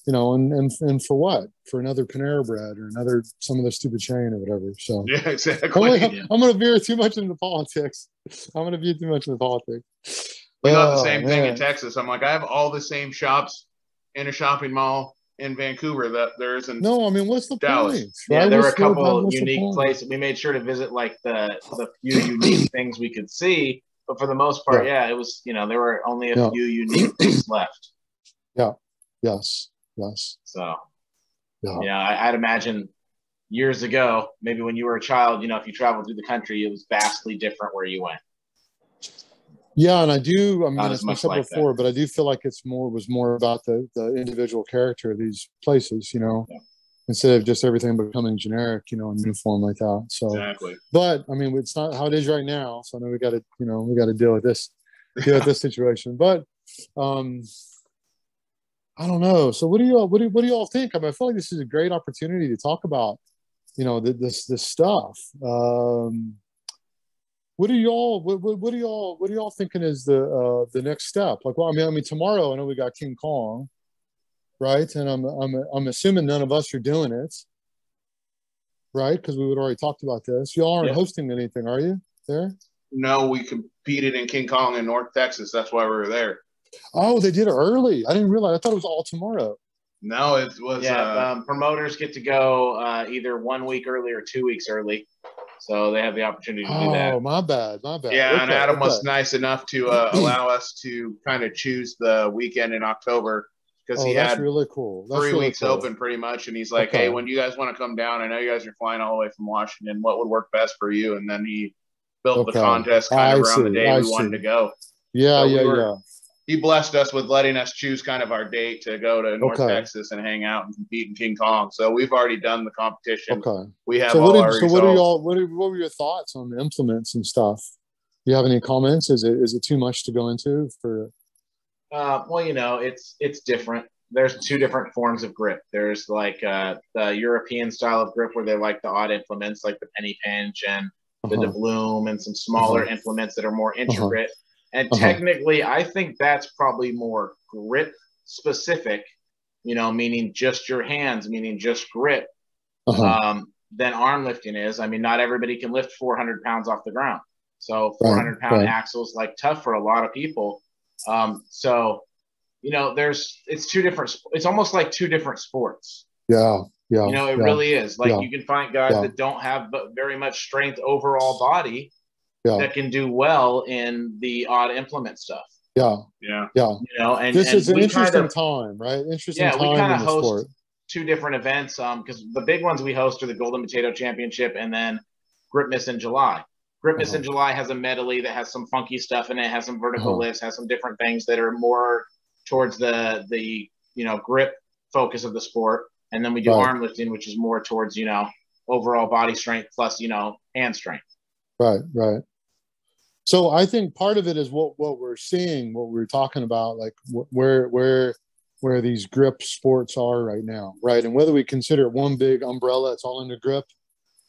you know, and, and, and for what? For another Panera Bread or another, some of the stupid chain or whatever. So Yeah, I'm exactly. gonna, I'm gonna veer too much into politics. I'm gonna veer too much into politics. We got the Oh, same thing in. Texas. I'm like, I have all the same shops in a shopping mall in Vancouver that there isn't. No, I mean, what's the Dallas. point? Yeah, right? there were a couple what's unique point? places. We made sure to visit like the the few unique things we could see, but for the most part, yeah, it was you know there were only a Yeah. few unique things left. Yeah. Yes, yes. So Yeah. yeah, I, I'd imagine years ago, maybe when you were a child, you know, if you traveled through the country, it was vastly different where you went. Yeah, and I do. I mean, Not as as I much said like that. before, but I do feel like it's more was more about the the individual character of these places. You know, Yeah. Instead of just everything becoming generic, you know, and uniform like that. So, Exactly. but I mean, it's not how it is right now. So I know we got to, you know, we got to deal with this, deal with this situation. But um, I don't know. So what do you all, what do what do you all think? I mean, I feel like this is a great opportunity to talk about, you know, th- this this stuff. Um, what do y'all what, what, what do y'all what are y'all thinking is the uh the next step like well i mean i mean tomorrow i know we got king kong right and i'm i'm i'm assuming none of us are doing it right because we would already talked about this y'all aren't Yeah. hosting anything are you there No, we competed in King Kong in North Texas. That's why we were there. oh they did it early i didn't realize i thought it was all tomorrow No, it was. yeah, uh, um, promoters get to go uh, either one week early or two weeks early, so they have the opportunity to do that. oh my bad my bad yeah, and Okay, Adam was nice enough to uh, allow us to kind of choose the weekend in October because oh he that's had really cool that's three really weeks cool. open pretty much. And he's like, Okay. hey, when you guys want to come down? I know you guys are flying all the way from Washington. What would work best for you? And then he built the contest kind of I around the day I we wanted to go. yeah So we yeah were- yeah He blessed us with letting us choose kind of our date to go to North Okay. Texas and hang out and compete in King Kong. So we've already done the competition. okay We have so all what, did, our so results. what are y'all what, are, what were your thoughts on the implements and stuff Do you have any comments is it is it too much to go into for Uh, well, you know, it's it's different. There's two different forms of grip. There's like uh, the European style of grip where they like the odd implements, like the penny pinch and the uh-huh. doubloon, and some smaller implements that are more intricate. And Uh-huh. technically, I think that's probably more grip specific. You know, meaning just your hands, meaning just grip, uh-huh. um, than arm lifting is. I mean, not everybody can lift 400 pounds off the ground. So 400 pound right. axles like tough for a lot of people. Um, so you know, there's it's two different. It's almost like two different sports. yeah yeah You know, it yeah, really is. Like yeah, you can find guys yeah. that don't have very much strength overall body yeah that can do well in the odd implement stuff. yeah Yeah. yeah You know, and this and is an interesting kind of, time right interesting Yeah, we time kinda in the host- sport two different events um because the big ones we host are the golden potato championship and then gripmas in july Uh-huh. in july has a medley that has some funky stuff in it has some vertical Uh-huh. lifts has some different things that are more towards the the you know grip focus of the sport and then we do Right. arm lifting which is more towards you know overall body strength plus you know hand strength right right so i think part of it is what what we're seeing what we're talking about like wh- where where where these grip sports are right now right and whether we consider it one big umbrella it's all under grip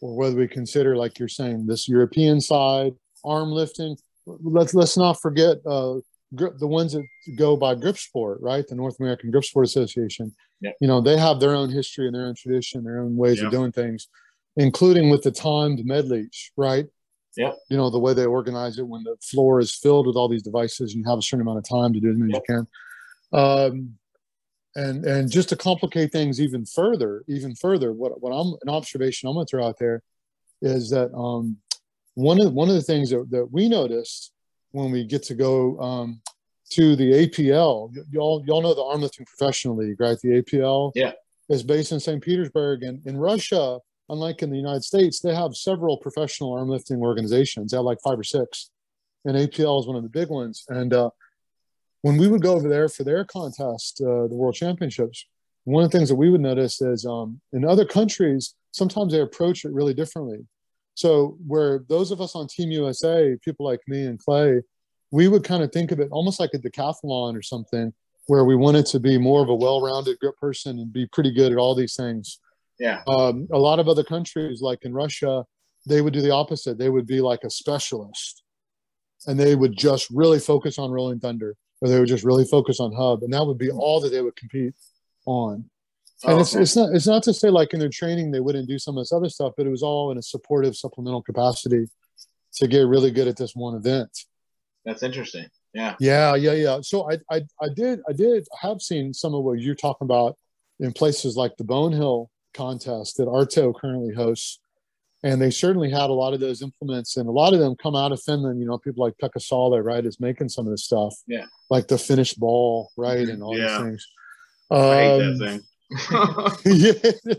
or whether we consider like you're saying this european side arm lifting let's let's not forget uh grip the ones that go by grip sport right the north american grip sport association Yep. you know they have their own history and their own tradition their own ways Yeah. of doing things including with the timed medleys right Yep. you know the way they organize it when the floor is filled with all these devices and you have a certain amount of time to do as many as you can um and and just to complicate things even further even further what what i'm an observation i'm going to throw out there is that um one of one of the things that, that we noticed when we get to go um to the apl y- y'all y'all know the arm lifting professional league right? The apl Yeah. is based in st petersburg and in russia unlike in the united states they have several professional arm lifting organizations. They have like five or six and apl is one of the big ones. And uh when we would go over there for their contest, uh, the World Championships, one of the things that we would notice is um, in other countries, sometimes they approach it really differently. So, where those of us on Team USA, people like me and Clay, we would kind of think of it almost like a decathlon or something, where we wanted to be more of a well rounded grip person and be pretty good at all these things. yeah Um, a lot of other countries, like in Russia, they would do the opposite. They would be like a specialist and they would just really focus on Rolling Thunder or they would just really focus on Hub. And that would be all that they would compete on. And Oh, it's, okay. it's not it's not to say like in their training they wouldn't do some of this other stuff, but it was all in a supportive supplemental capacity to get really good at this one event. that's interesting yeah Yeah, yeah, yeah. So I, I, I did, I did have seen some of what you're talking about in places like the Bone Hill contest that Arto currently hosts, and they certainly had a lot of those implements, and a lot of them come out of Finland. You know, people like Pekka Sala, right, is making some of this stuff. Yeah. like the Finnish ball, right, and all Yeah. these things. I hate Um, that thing. yeah.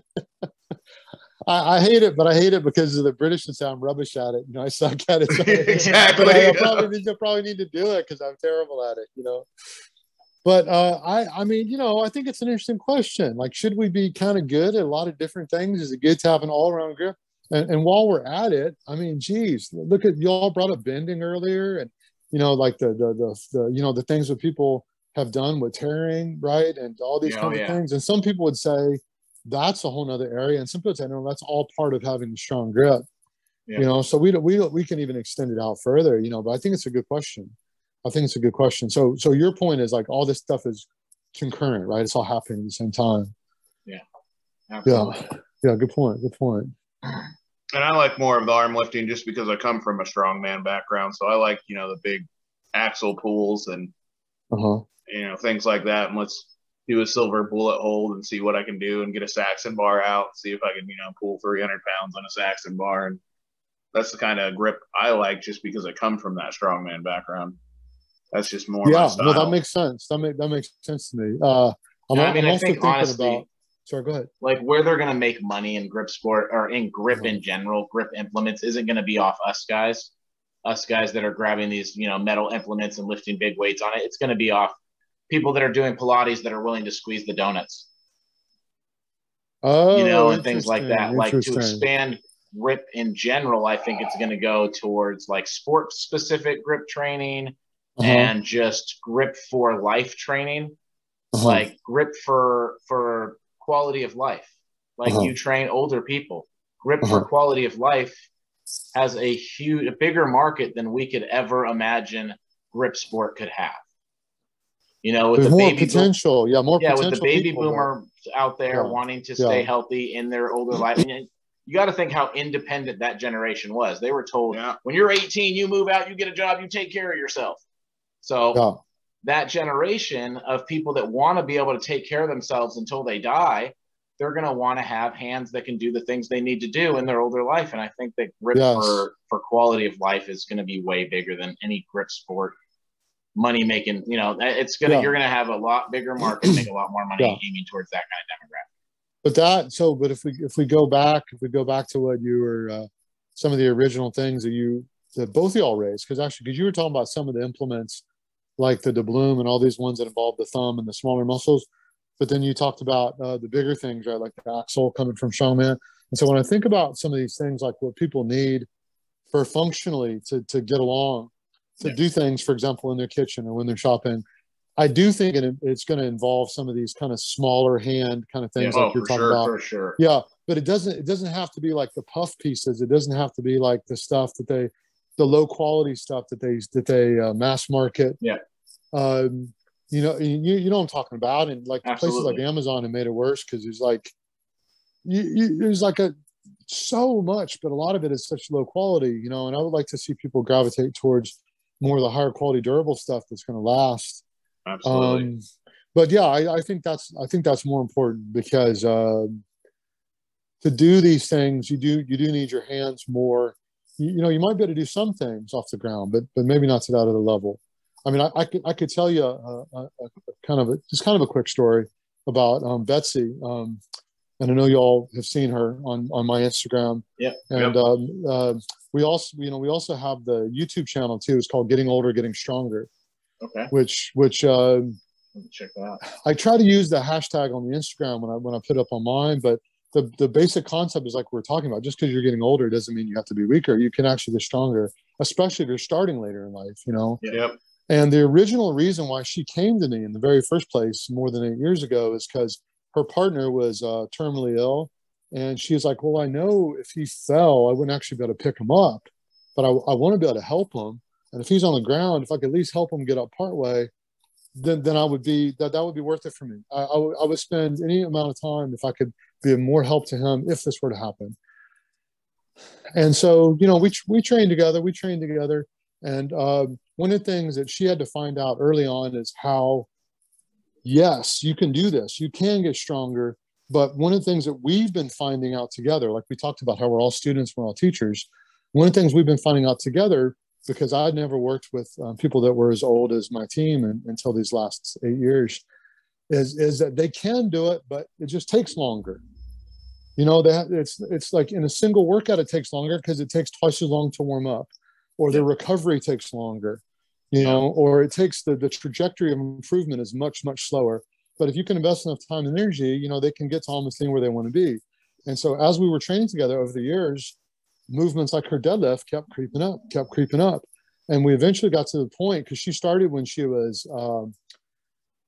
I, I hate it, but I hate it because of the British and I'm rubbish at it. You know, I suck at it. Exactly. but I, I probably need to probably need to do it because I'm terrible at it. You know. But uh, I, I mean, you know, I think it's an interesting question. Like, should we be kind of good at a lot of different things? Is it good to have an all-around grip? And, and while we're at it, I mean, geez, look at y'all brought up bending earlier, and you know, like the the the, the you know the things that people have done with tearing, right, and all these Yeah, oh, kinds oh, of yeah. things. And some people would say that's a whole nother area, and some people say no, that's all part of having a strong grip. Yeah. You know, so we don't we we can even extend it out further. You know, but I think it's a good question. I think it's a good question. So so your point is like all this stuff is concurrent, right? It's all happening at the same time. Absolutely. Yeah. Yeah, good point. Good point. And I like more of the arm lifting just because I come from a strongman background. So I like, you know, the big axle pulls and, Uh-huh. you know, things like that. And let's do a silver bullet hold and see what I can do and get a Saxon bar out, see if I can, you know, pull 300 pounds on a Saxon bar. And that's the kind of grip I like just because I come from that strongman background. That's just more Yeah, style. no, that makes sense. That make that makes sense to me. Uh I'm, Yeah, I mean, I'm I also think thinking honestly- about sorry, go ahead. like where they're going to make money in grip sport or in grip Uh-huh. in general, grip implements isn't going to be off us guys, us guys that are grabbing these, you know, metal implements and lifting big weights on it. It's going to be off people that are doing Pilates that are willing to squeeze the donuts, Oh you know, and things like that. Like to expand grip in general, I think it's going to go towards like sport specific grip training Uh-huh, and just grip for life training uh-huh. like grip for for quality of life like Uh-huh. you train older people grip Uh-huh. for quality of life has a huge a bigger market than we could ever imagine grip sport could have you know with There's the more baby boom, potential. yeah, more yeah potential. with the baby people, though. boomer out there Yeah. wanting to stay Yeah. healthy in their older life and you- you got to think how independent that generation was they were told Yeah. when you're 18 you move out you get a job you take care of yourself so Yeah. That generation of people that want to be able to take care of themselves until they die, they're going to want to have hands that can do the things they need to do in their older life. And I think that grip Yes. for, for quality of life is going to be way bigger than any grip sport money making. You know, it's going to, Yeah. you're going to have a lot bigger market, make a lot more money Yeah. aiming towards that kind of demographic. But that so, but if we if we go back, if we go back to what you were, uh, some of the original things that you that both of y'all raised, because actually, because you were talking about some of the implements, like the doubloon and all these ones that involve the thumb and the smaller muscles, but then you talked about uh, the bigger things, right, like the axle coming from strongman. And so when I think about some of these things, like what people need for functionally to to get along, to Yeah. do things, for example, in their kitchen or when they're shopping. I do think it, it's going to involve some of these kind of smaller hand kind of things Yeah, like oh, you're for talking sure, about. For sure. Yeah, but it doesn't it doesn't have to be like the puff pieces. It doesn't have to be like the stuff that they the low quality stuff that they that they uh, mass market. Yeah. Um, you know, you you know what I'm talking about, and like places like Amazon have made it worse because there's like you, you there's like a so much, but a lot of it is such low quality, you know. And I would like to see people gravitate towards more of the higher quality durable stuff that's going to last. Absolutely. Um, but yeah, I, I think that's I think that's more important because um, to do these things, you do you do need your hands more. You, you know, you might be able to do some things off the ground, but but maybe not to that other level. I mean, I, I could I could tell you a, a, a kind of a just kind of a quick story about um, Betsy, um, and I know you all have seen her on on my Instagram. Yep. And um, uh, we also you know we also have the YouTube channel too. It's called Getting Older, Getting Stronger, Okay. which which. um Let me check that out. I try to use the hashtag on the Instagram when I when I put up on mine, but the the basic concept is like we're talking about. Just because you're getting older doesn't mean you have to be weaker. You can actually get stronger, especially if you're starting later in life. You know. Yep. And the original reason why she came to me in the very first place more than eight years ago is because her partner was uh, terminally ill, and she was like, "Well, I know if he fell, I wouldn't actually be able to pick him up, but I, I want to be able to help him. And if he's on the ground, if I could at least help him get up partway, then then I would be that that would be worth it for me. I, I would spend any amount of time if I could be more help to him if this were to happen. And so you know we we trained together, we trained together, and um, one of the things that she had to find out early on is how yes you can do this, you can get stronger. But one of the things that we've been finding out together, like we talked about how we're all students, we're all teachers. One of the things we've been finding out together because I'd never worked with um, people that were as old as my team and, until these last eight years, is is that they can do it, but it just takes longer. You know, that it's it's like in a single workout, it takes longer because it takes twice as long to warm up, or the recovery takes longer, you know, or it takes the the trajectory of improvement is much much slower. But if you can invest enough time and energy, you know, they can get to almost anywhere they want to be. And so as we were training together over the years, movements like her deadlift kept creeping up, kept creeping up. And we eventually got to the point because she started when she was, um,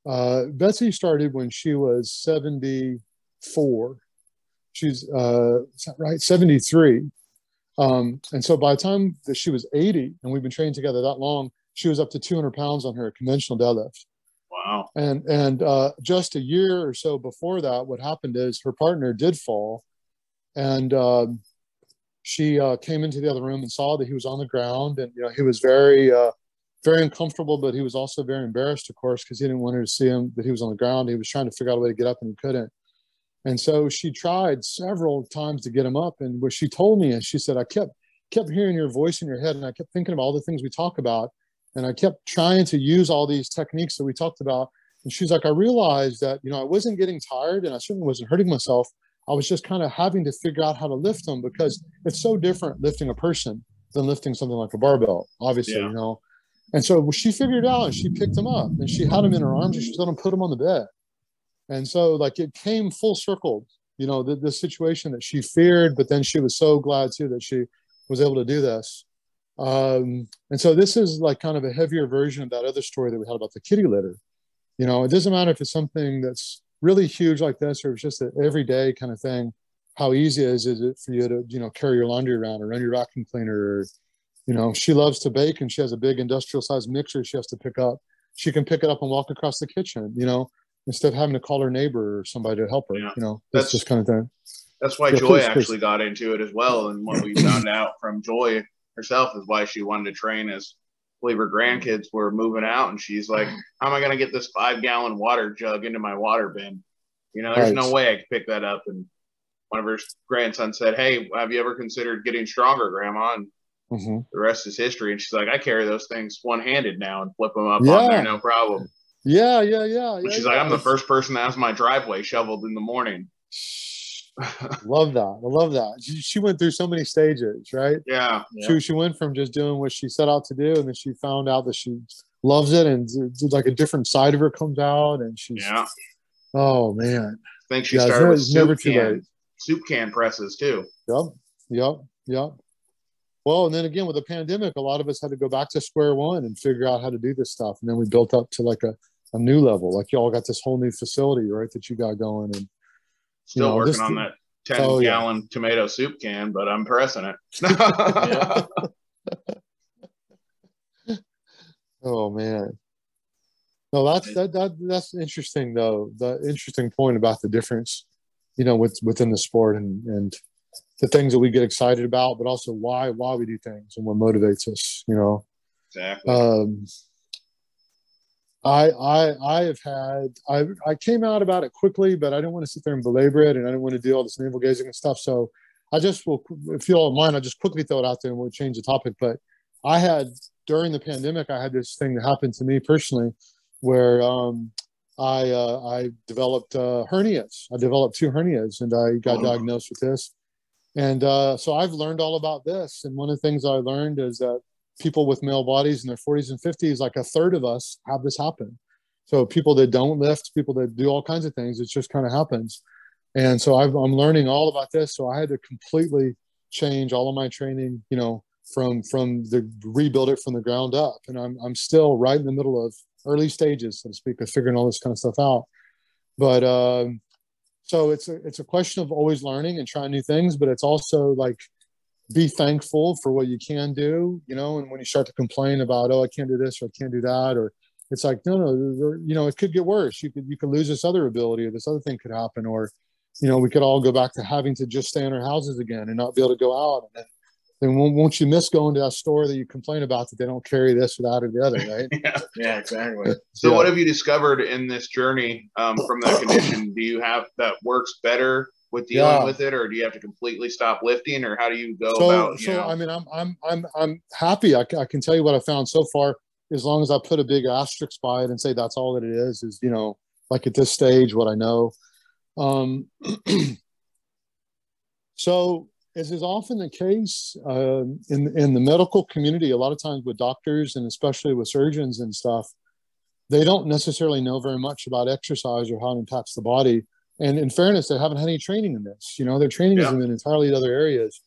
uh, Betsy started when she was 74. She's, uh, right, 73. Um, and so by the time that she was 80, and we've been training together that long, she was up to 200 pounds on her conventional deadlift. Wow. And and uh, just a year or so before that, what happened is her partner did fall, and um, she uh, came into the other room and saw that he was on the ground, and you know he was very uh, very uncomfortable, but he was also very embarrassed, of course, because he didn't want her to see him that he was on the ground. He was trying to figure out a way to get up, and he couldn't. And so she tried several times to get him up, and what she told me is she said, "I kept kept hearing your voice in your head, and I kept thinking of all the things we talk about." And I kept trying to use all these techniques that we talked about. And she's like, I realized that, you know, I wasn't getting tired and I certainly wasn't hurting myself. I was just kind of having to figure out how to lift them because it's so different lifting a person than lifting something like a barbell, obviously, Yeah. you know. And so she figured it out and she picked him up and she had him in her arms and she let him put him on the bed. And so like it came full circle, you know, the, the situation that she feared, but then she was so glad too that she was able to do this. Um, and so this is like kind of a heavier version of that other story that we had about the kitty litter. You know, it doesn't matter if it's something that's really huge like this or it's just an everyday kind of thing. How easy is, is it for you to, you know, carry your laundry around or run your vacuum cleaner? Or, you know, she loves to bake and she has a big industrial sized mixer she has to pick up. She can pick it up and walk across the kitchen, you know, instead of having to call her neighbor or somebody to help her, Yeah. you know, That's- that's just kind of thing. That's why Yeah, Joy please, please. actually got into it as well. And what we found out from Joy herself is why she wanted to train as I believe her grandkids were moving out and she's like, How am I gonna get this five gallon water jug into my water bin? You know, there's no way I could pick that up. And one of her grandsons said, Hey, have you ever considered getting stronger, grandma? And hmm the rest is history. And she's like, I carry those things one handed now and flip them up on there, no problem. Yeah, yeah, yeah. Yeah, she's yeah. like, I'm the first person that has my driveway shoveled in the morning. love that. I love that. She, she went through so many stages, right? Yeah. She she went from just doing what she set out to do, and then she found out that she loves it, and it's like a different side of her comes out, and she's Yeah. oh man, I think she Yeah, started with soup never too can, late. soup can presses too. yep, yep, yep. Well, and then again with the pandemic, a lot of us had to go back to square one and figure out how to do this stuff, and then we built up to like a, a new level. Like y'all got this whole new facility, right, that you got going, and Still know, working on that 10 Oh, yeah. gallon tomato soup can, but I'm pressing it. Oh man. No, that's that that that's interesting though. The interesting point about the difference, you know, with within the sport and and the things that we get excited about, but also why why we do things and what motivates us. You know, exactly. um, I I I have had I I came out about it quickly, but I didn't want to sit there and belabor it, and I didn't want to do all this navel gazing and stuff. So I just will, if you don't mind, I'll just quickly throw it out there and we'll change the topic. But I had during the pandemic, I had this thing that happened to me personally, where um, I uh, I developed uh, hernias. I developed two hernias, and I got Oh. diagnosed with this. And uh, so I've learned all about this. And one of the things I learned is that people with male bodies in their 40s and 50s, like a third of us have this happen. So people that don't lift, people that do all kinds of things, it just kind of happens. And so I've, I'm learning all about this. So I had to completely change all of my training, you know, from from the rebuild it from the ground up. And I'm I'm still right in the middle of early stages, so to speak, of figuring all this kind of stuff out. But um, so it's a it's a question of always learning and trying new things, but it's also like be thankful for what you can do, you know, and when you start to complain about, oh, I can't do this or I can't do that, or it's like, no, no, you know, it could get worse. You could you could lose this other ability or this other thing could happen, or you know, we could all go back to having to just stay in our houses again and not be able to go out. And then, then won't, you miss going to that store that you complain about that they don't carry this or that or the other, right? yeah. Yeah, exactly. So, Yeah. what have you discovered in this journey um, from that condition? Do you have that works better with dealing Yeah. with it, or do you have to completely stop lifting, or how do you go so, about? You so know, I mean, I'm, I'm, I'm, I'm happy. I, I can tell you what I found so far. As long as I put a big asterisk by it and say that's all that it is, is you know, like at this stage, what I know. Um, so as is often the case uh, in in the medical community, a lot of times with doctors and especially with surgeons and stuff, they don't necessarily know very much about exercise or how it impacts the body. And in fairness, they haven't had any training in this. You know, their training yeah. is in entirely other areas.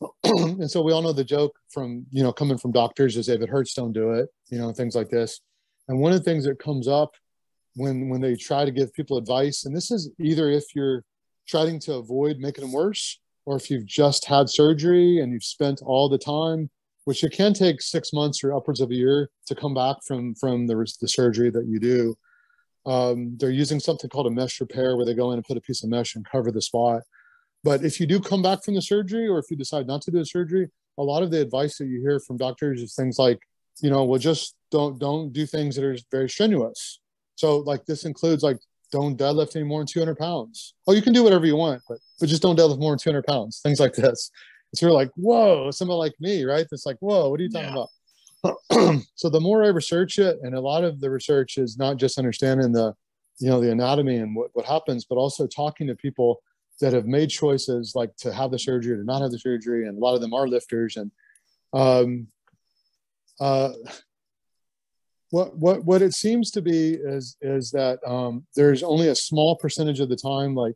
and so we all know the joke from you know coming from doctors is if it hurts, don't do it. You know, things like this. And one of the things that comes up when when they try to give people advice, and this is either if you're trying to avoid making them worse or if you've just had surgery and you've spent all the time, which it can take six months or upwards of a year to come back from from the, the surgery that you do. Um, they're using something called a mesh repair where they go in and put a piece of mesh and cover the spot. But if you do come back from the surgery or if you decide not to do a surgery, a lot of the advice that you hear from doctors is things like, you know, well, just don't don't do things that are very strenuous. So like this includes like don't deadlift any more than 200 pounds. Oh, you can do whatever you want, but, but just don't deadlift more than 200 pounds, things like this. So you're like, whoa, someone like me, right? It's like, whoa, what are you talking yeah. about? so the more I research it, and a lot of the research is not just understanding the, you know, the anatomy and what, what happens, but also talking to people that have made choices like to have the surgery or to not have the surgery. And a lot of them are lifters. And um, uh, what what what it seems to be is is that um, there's only a small percentage of the time, like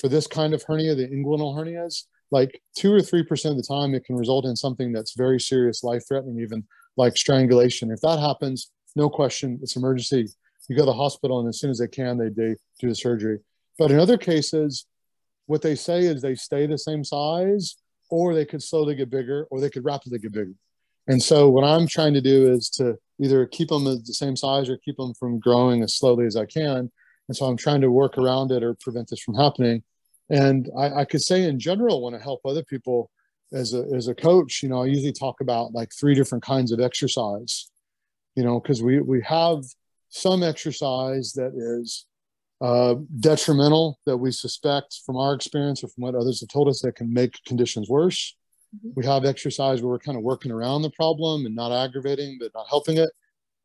for this kind of hernia, the inguinal hernias, like two or three percent of the time, it can result in something that's very serious, life threatening, even like strangulation. If that happens, no question, it's emergency. You go to the hospital, and as soon as they can, they they do the surgery. But in other cases, what they say is they stay the same size, or they could slowly get bigger, or they could rapidly get bigger. And so what I'm trying to do is to either keep them the same size or keep them from growing as slowly as I can. And so I'm trying to work around it or prevent this from happening. And I, I could say in general, when I help other people as a, as a coach, you know, I usually talk about like three different kinds of exercise, you know, because we, we have some exercise that is uh, detrimental that we suspect from our experience or from what others have told us that can make conditions worse. Mm-hmm. We have exercise where we're kind of working around the problem and not aggravating, but not helping it.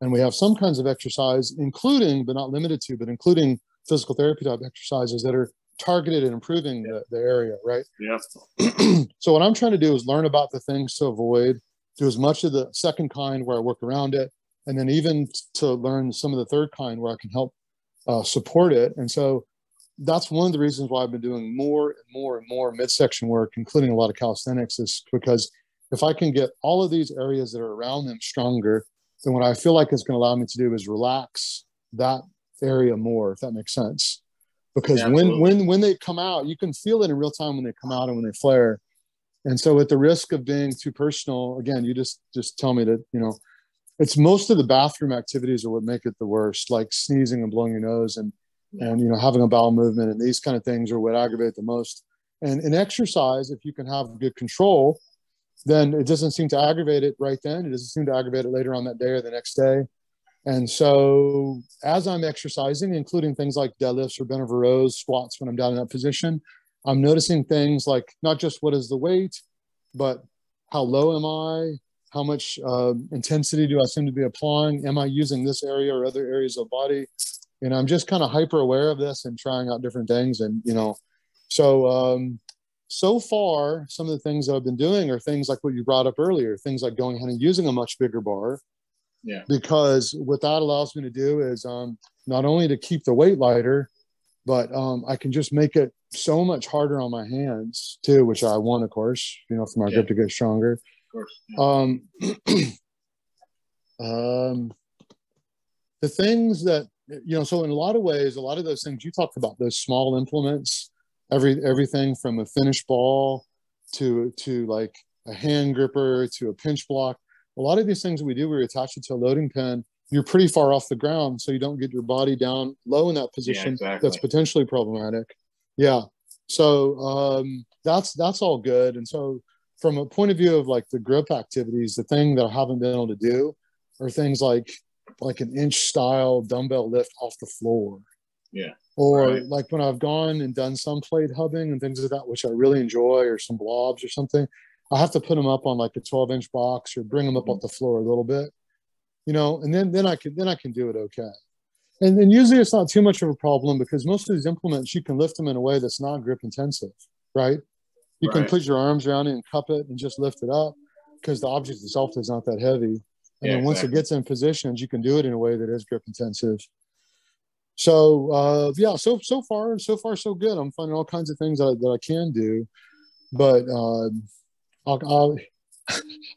And we have some kinds of exercise, including, but not limited to, but including physical therapy type exercises that are targeted at improving the, the area, right? Yeah. so what I'm trying to do is learn about the things to avoid, do as much of the second kind where I work around it, and then even to learn some of the third kind where I can help uh, support it. And so that's one of the reasons why I've been doing more and more and more midsection work, including a lot of calisthenics, is because if I can get all of these areas that are around them stronger, then what I feel like it's going to allow me to do is relax that area more, if that makes sense. Because yeah, when when when they come out, you can feel it in real time when they come out and when they flare. And so, at the risk of being too personal, again, you just just tell me that you know, it's most of the bathroom activities are what make it the worst, like sneezing and blowing your nose and and you know having a bowel movement and these kind of things are what aggravate the most. And in exercise if you can have good control then it doesn't seem to aggravate it right then. It doesn't seem to aggravate it later on that day or the next day and so as i'm exercising including things like deadlifts or bent over rows squats when i'm down in that position i'm noticing things like not just what is the weight but how low am i? How much uh, intensity do i seem to be applying? Am i using this area or other areas of body? Know i'm just kind of hyper aware of this and trying out different things and you know. So um so far some of the things that i've been doing are things like what you brought up earlier things like going ahead and using a much bigger bar yeah because what that allows me to do is um not only to keep the weight lighter but um i can just make it so much harder on my hands too which i want of course you know for my yeah. grip to get stronger of course yeah. um um the things that you know, so in a lot of ways, a lot of those things you talked about, those small implements, every everything from a Finnish ball to to like a hand gripper to a pinch block. A lot of these things we do, we attach it to a loading pin. You're pretty far off the ground, so you don't get your body down low in that position. Yeah, exactly. That's potentially problematic. Yeah. So um, that's that's all good. And so from a point of view of like the grip activities, the thing that I haven't been able to do are things like like an inch style dumbbell lift off the floor. Yeah. Or right. like when I've gone and done some plate hubbing and things like that, which I really enjoy, or some blobs or something, I have to put them up on like a 12 inch box or bring them up mm-hmm. off the floor a little bit, you know, and then then I can then I can do it okay. and then usually it's not too much of a problem because most of these implements you can lift them in a way that's not grip intensive, right? You can put your arms around it and cup it and just lift it up because the object itself is not that heavy. And Yeah, then once it gets in positions, you can do it in a way that is grip intensive. So uh, yeah, so so far so far so good. I'm finding all kinds of things that, that I can do, but um, I'll, I'll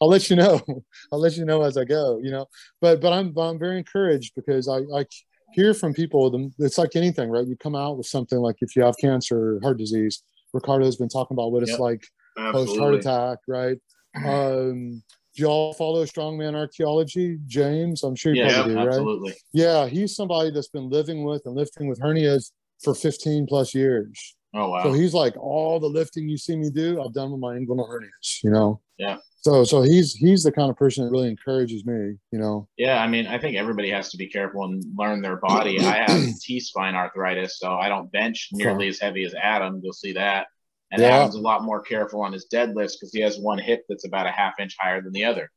I'll let you know. I'll let you know as I go. You know, but but I'm but I'm very encouraged because I I hear from people. It's like anything, right? You come out with something like if you have cancer, or heart disease. Ricardo's been talking about what it's Yep. like post heart attack, right? Um, do y'all follow Strongman Archaeology, James? I'm sure you Yeah, probably do, right? absolutely. Yeah, he's somebody that's been living with and lifting with hernias for 15 plus years. Oh wow. So he's like, all the lifting you see me do, I've done with my inguinal hernias, you know? Yeah. So so he's he's the kind of person that really encourages me, you know. Yeah, I mean, I think everybody has to be careful and learn their body. I have T spine arthritis, so I don't bench nearly as heavy as Adam. You'll see that. And Yeah. Adam's a lot more careful on his deadlifts because he has one hip that's about a half inch higher than the other.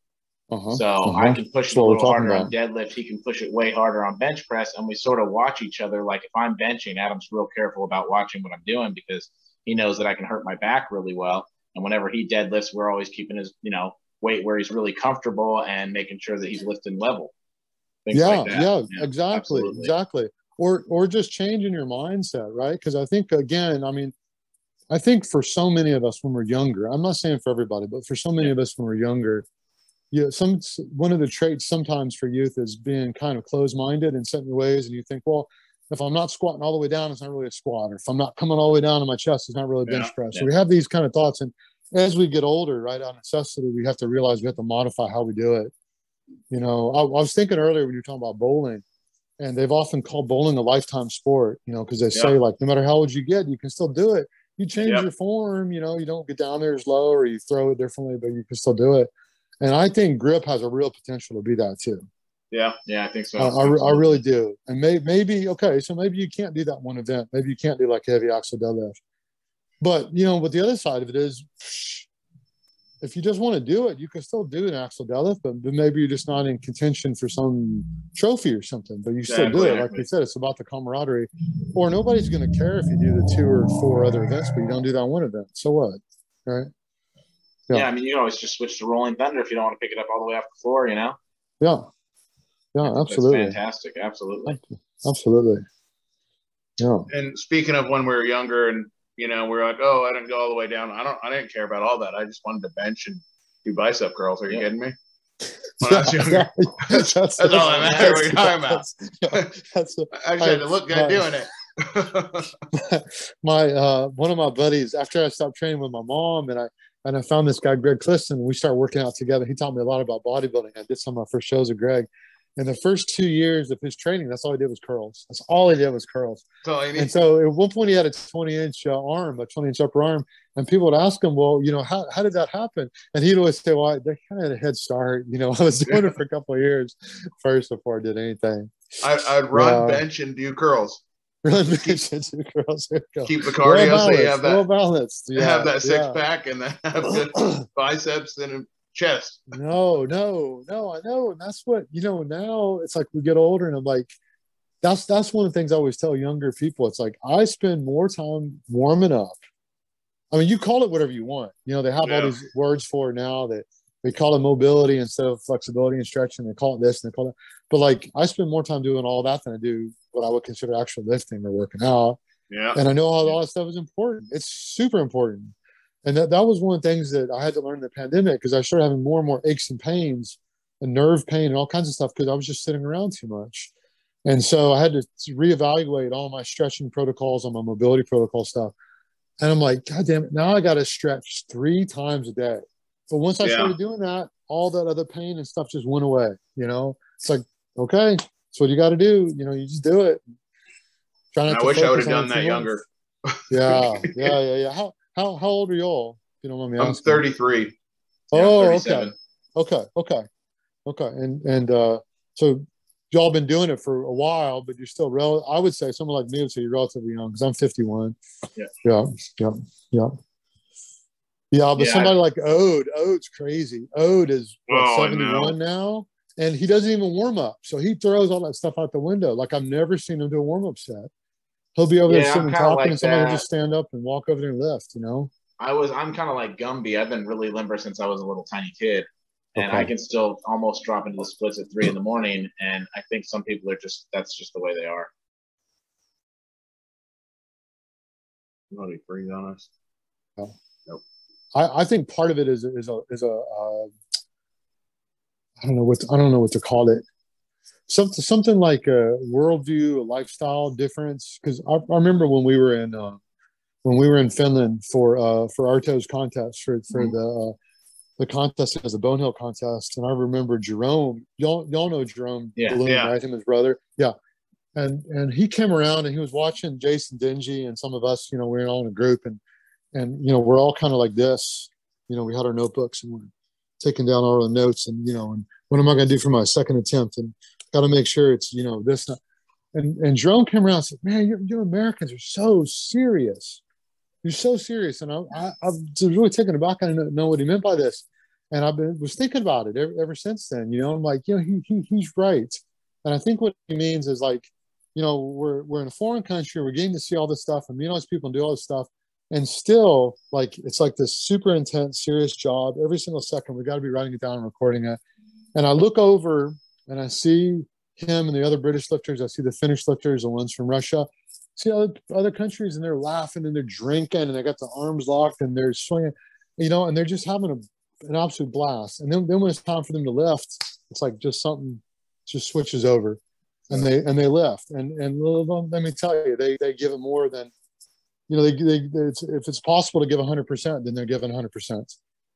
Uh-huh. So uh-huh. I can push it a little harder on deadlift. He can push it way harder on bench press, and we sort of watch each other. Like if I'm benching, Adam's real careful about watching what I'm doing because he knows that I can hurt my back really well. And whenever he deadlifts, we're always keeping his you know weight where he's really comfortable and making sure that he's lifting level. Things yeah, like that. yeah, exactly, absolutely. exactly. Or or just changing your mindset, right? Because I think again, I mean, I think for so many of us when we're younger, I'm not saying for everybody, but for so many of us when we're younger, yeah, some one of the traits sometimes for youth is being kind of closed-minded in certain ways, and you think, well, if I'm not squatting all the way down, it's not really a squat, or if I'm not coming all the way down to my chest, it's not really bench Yeah, press. So we have these kind of thoughts, and as we get older, right, on necessity, we have to realize we have to modify how we do it. You know, I, I was thinking earlier when you were talking about bowling, and they've often called bowling a lifetime sport, you know, because they say like no matter how old you get, you can still do it. You change your form, you know, you don't get down there as low or you throw it differently, but you can still do it. And I think grip has a real potential to be that too. Yeah. Yeah, I think so. I, I, I really do. And may, maybe, okay, so maybe you can't do that one event. Maybe you can't do like heavy axle deadlift. But, you know, but the other side of it is if you just want to do it, you can still do an axle deadlift, but, but maybe you're just not in contention for some trophy or something, but you still do it. Like we said, it's about the camaraderie. Or nobody's going to care if you do the two or four other events, but you don't do that one event. So what? Right? Yeah. Yeah. I mean, you can always just switch to rolling thunder if you don't want to pick it up all the way off the floor. You know, Yeah. Yeah, That's absolutely. fantastic. Absolutely. Absolutely. Yeah. And speaking of when we were younger and you know, we are like, oh, I didn't go all the way down. I don't I didn't care about all that. I just wanted to bench and do bicep curls. Are you Yeah. kidding me? When I was younger. Yeah, that's, That's all that matters. What are you talking about? That's, that's, I had to look good Uh, doing it. my uh, one of my buddies. After I stopped training with my mom, and I and I found this guy Greg Clifton. We started working out together. He taught me a lot about bodybuilding. I did some of my first shows with Greg. And the first two years of his training, that's all he did was curls. That's all he did was curls. So I And so at one point he had a 20 inch uh, arm, a 20 inch upper arm, and people would ask him, well, you know, how, how did that happen? And he'd always say, well, I, they kind of had a head start. You know, I was doing it for a couple of years first before I did anything. I, I'd run, Yeah. bench, and do curls. Really jiu-jitsu curls. There you go. Keep the cardio so you have well that balanced. Yeah, have that six yeah. pack and have good biceps and chest. No, no, no, I know. And that's what, you know, now it's like we get older and I'm like, that's that's one of the things I always tell younger people. It's like I spend more time warming up. I mean, you call it whatever you want. You know, they have Yeah. all these words for it now that they call it mobility instead of flexibility and stretching. They call it this and they call it that. but like I spend more time doing all that than I do what I would consider actual lifting or working out Yeah. and I know all that stuff is important. It's super important. And that, that was one of the things that I had to learn in the pandemic because I started having more and more aches and pains and nerve pain and all kinds of stuff because I was just sitting around too much. And so I had to reevaluate all my stretching protocols, all my mobility protocol stuff. And I'm like, God damn it, now I got to stretch three times a day. But once I Yeah. started doing that, all that other pain and stuff just went away. You know, it's like, okay, that's what you got to do. You know, you just do it. Try not I to wish I would have done that younger. Yeah, yeah, yeah, yeah. How how how old are y'all? You don't mind me I'm asking. 33. Oh, Yeah, okay, okay, okay, okay. And and uh, so y'all been doing it for a while, but you're still rel. I would say someone like me would say you're relatively young because I'm 51. Yeah. yeah, yeah, yeah. Yeah, but Yeah, somebody like Odd, Odd's crazy. Odd is what, Oh, 71 now, and he doesn't even warm up. So he throws all that stuff out the window. Like I've never seen him do a warm up set. He'll be over Yeah, there sitting talking, like and somebody will just stand up and walk over there and lift. You know? I was I'm kind of like Gumby. I've been really limber since I was a little tiny kid, and Okay. I can still almost drop into the splits at three in the morning. And I think some people are just that's just the way they are. Nobody freeze on us. I, I think part of it is is a is a uh, I don't know what I don't know what to call it. Something something like a worldview, a lifestyle difference. Because I, I remember when we were in uh, when we were in Finland for uh, for Arto's contest for for Mhm. the uh, the contest as a Bonehill contest, and I remember Jerome. Y'all y'all know Jerome Yeah. Bloom, Yeah. right? Him, his brother. Yeah. And and he came around and he was watching Jason Dingy and some of us, you know, we are all in a group and and you know we're all kind of like this you know we had our notebooks and we're taking down all the notes and you know and what am i going to do for my second attempt? And got to make sure it's you know this and and jerome came around and said man you you americans are so serious. You're so serious. And i i, I was really taken aback. I didn't know what he meant by this. And i've been was thinking about it ever, ever since then you know? I'm like you know he, he he's right. And i think what he means is like you know we're we're in a foreign country we're getting to see all this stuff and meet all these people and do all this stuff and still like it's like this super intense serious job. Every single second we got to be writing it down and recording it and i look over and i see him and the other british lifters i see the finnish lifters the ones from russia see other, other countries and they're laughing and they're drinking and they got the arms locked and they're swinging you know and they're just having a, an absolute blast and then, then when it's time for them to lift it's like just something just switches over and they and they lift and and let me tell you they they give it more than you know, they, they, it's, if it's possible to give 100%, then they're giving 100%. But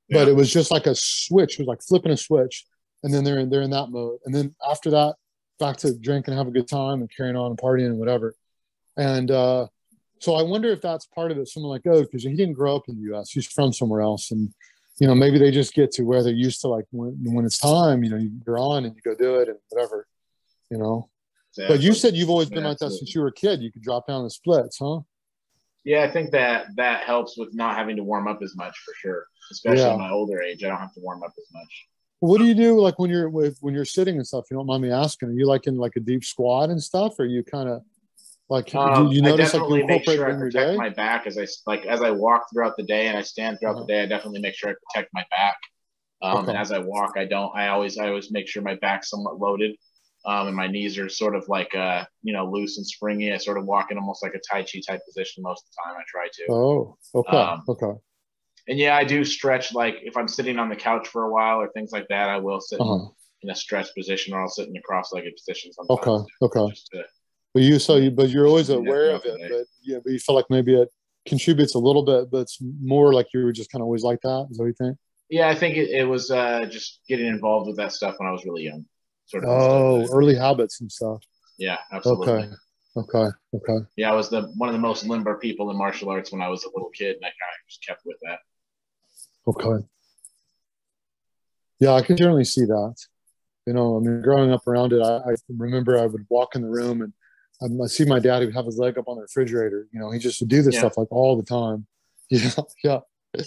Yeah. it was just like a switch, it was like flipping a switch. And then they're in, they're in that mode. And then after that, back to drink and have a good time and carrying on and partying and whatever. And uh, so I wonder if that's part of it. Someone like, oh, because he didn't grow up in the US, he's from somewhere else. And, you know, maybe they just get to where they're used to like when, when it's time, you know, you're on and you go do it and whatever, you know. But you said you've always been like that since you were a kid. You could drop down the splits, huh? Yeah, I think that that helps with not having to warm up as much for sure. Especially Yeah. in my older age, I don't have to warm up as much. What do you do like when you're with when you're sitting and stuff? You don't mind me asking. Are you like in like a deep squat and stuff? Or are you kind of like Um, do you I notice like you make incorporate sure I protect my back as I like as I walk throughout the day and I stand throughout Uh-huh. the day. I definitely make sure I protect my back. Um, Okay. And as I walk, I don't. I always I always make sure my back's somewhat loaded, um, and my knees are sort of like uh you know loose and springy. I sort of walk in almost like a tai chi type position most of the time. I try to. Oh, okay, Um, okay, And yeah, I do stretch. Like if I'm sitting on the couch for a while or things like that, I will sit in- uh-huh. in a stretch position or I'll sit in a cross-legged position sometimes. okay, okay. To, But you so you but you're always aware of it. day. But yeah, but you feel like maybe it contributes a little bit, but it's more like you were just kind of always like that. Is that what you think? yeah, I think it, it was uh, just getting involved with that stuff when I was really young. Sort of. Oh, early habits and stuff. Yeah, absolutely. Okay, okay, okay. Yeah, I was the one of the most limber people in martial arts when I was a little kid, and I kind of just kept with that. Okay. Yeah, I can generally see that. You know, I mean, growing up around it, I, I remember I would walk in the room and um, I see my dad. He would have his leg up on the refrigerator. You know, he just would do this Yeah. stuff like all the time. Yeah, yeah, yeah.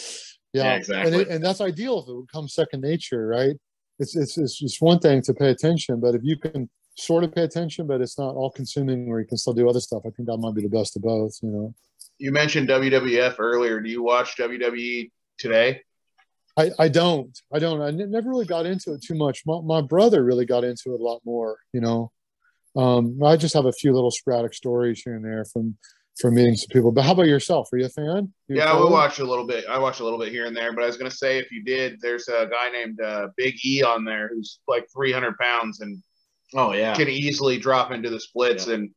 Yeah, And, exactly. it, and that's ideal if it becomes second nature, right? It's it's it's just one thing to pay attention, but if you can sort of pay attention, but it's not all consuming, where you can still do other stuff. I think that might be the best of both. You know. You mentioned WWF earlier. Do you watch WWE today? I, I don't. I don't. I n- never really got into it too much. My, my brother really got into it a lot more, you know. Um, I just have a few little sporadic stories here and there from from meeting some people. But how about yourself? Are you a fan? You Yeah, we follow? watch a little bit. I watch a little bit here and there, but I was gonna say if you did, there's a guy named uh, Big E on there who's like 300 pounds and Oh yeah, can easily drop into the splits. And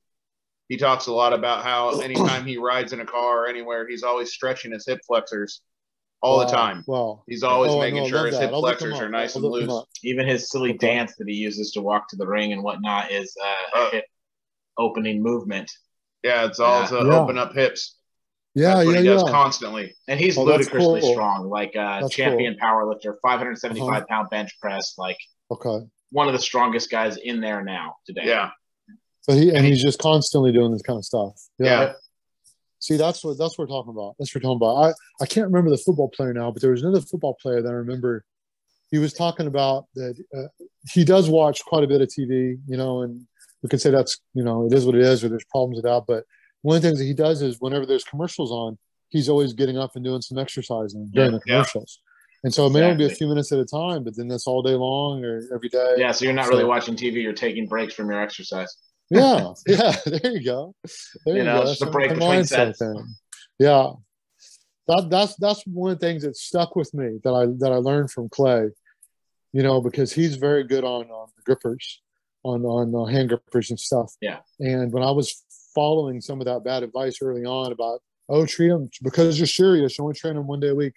he talks a lot about how anytime he rides in a car or anywhere, he's always stretching his hip flexors all the time. Wow. He's always Oh, making know, I sure his that. hip I'll look him flexors are nice I'll and loose. even his silly Okay. dance that he uses to walk to the ring and whatnot is uh, Uh, a hip opening movement, Yeah, it's all Yeah. to Yeah. open up hips. Yeah, That's what yeah, he does yeah. constantly. and he's Oh, ludicrously cool. strong. Like uh, That's champion powerlifter, 575 Uh-huh. pound bench press, like Okay. one of the strongest guys in there now today. Yeah. So he and he's just constantly doing this kind of stuff. Yeah. See, that's what that's what we're talking about. That's what we're talking about. I, I can't remember the football player now, but there was another football player that I remember. he was talking about that uh, he does watch quite a bit of TV, you know, and we could say that's you know it is what it is, or there's problems with that. But one of the things that he does is whenever there's commercials on, he's always getting up and doing some exercising during Yeah, the commercials. And so it may only be a few minutes at a time, but then that's all day long or every day. Yeah, so you're not really watching TV. You're taking breaks from your exercise. Yeah, yeah. There you go. There You you, know, go. just a break between mindset sets. thing. Yeah, that that's that's one of the things that stuck with me that I that I learned from Clay. You know, because he's very good on on the grippers, on on uh, hand grippers and stuff. Yeah. And when I was following some of that bad advice early on about oh treat them because you're serious, you only train them one day a week,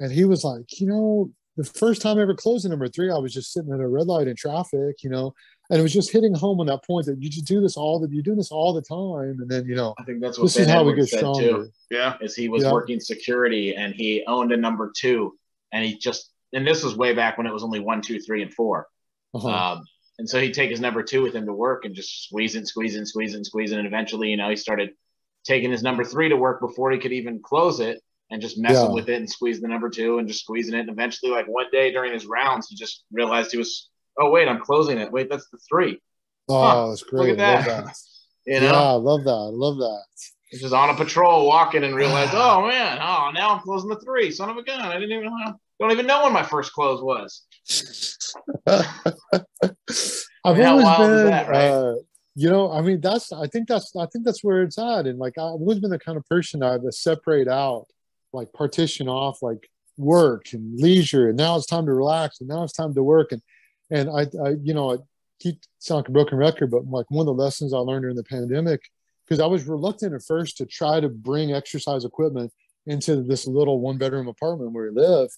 and he was like, you know, the first time I ever closed in number three, I was just sitting at a red light in traffic, you know, and it was just hitting home on that point that you just do this all the you're doing this all the time, and then you know I think that's what this is Ben how we get said stronger. too. Yeah. Is he was Yeah. working security and he owned a number two, and he just and this was way back when it was only one, two, three, and 4 Uh-huh. Um, and so he'd take his number two with him to work and just squeeze it, squeeze it, squeeze and squeeze. And eventually, you know, he started taking his number three to work before he could even close it and just messing Yeah. with it and squeeze the number two and just squeezing it. And eventually, like one day during his rounds, he just realized he was, oh, wait, I'm closing it. Wait, that's the three. oh, that's great. Look at Love that. that. You know, Yeah, I love that. I love that. He's just on a patrol walking and realized, oh, man, oh, now I'm closing the three. Son of a gun. I didn't even know. Don't even know when my first close was. I've mean, always been, that, right? uh, you know, I mean, that's, I think that's, I think that's where it's at. And like, I've always been the kind of person that I have to separate out, like partition off, like work and leisure. And now it's time to relax. And now it's time to work. And, and I, I you know, I keep sound like a broken record, but like one of the lessons I learned during the pandemic, because I was reluctant at first to try to bring exercise equipment into this little one bedroom apartment where we live.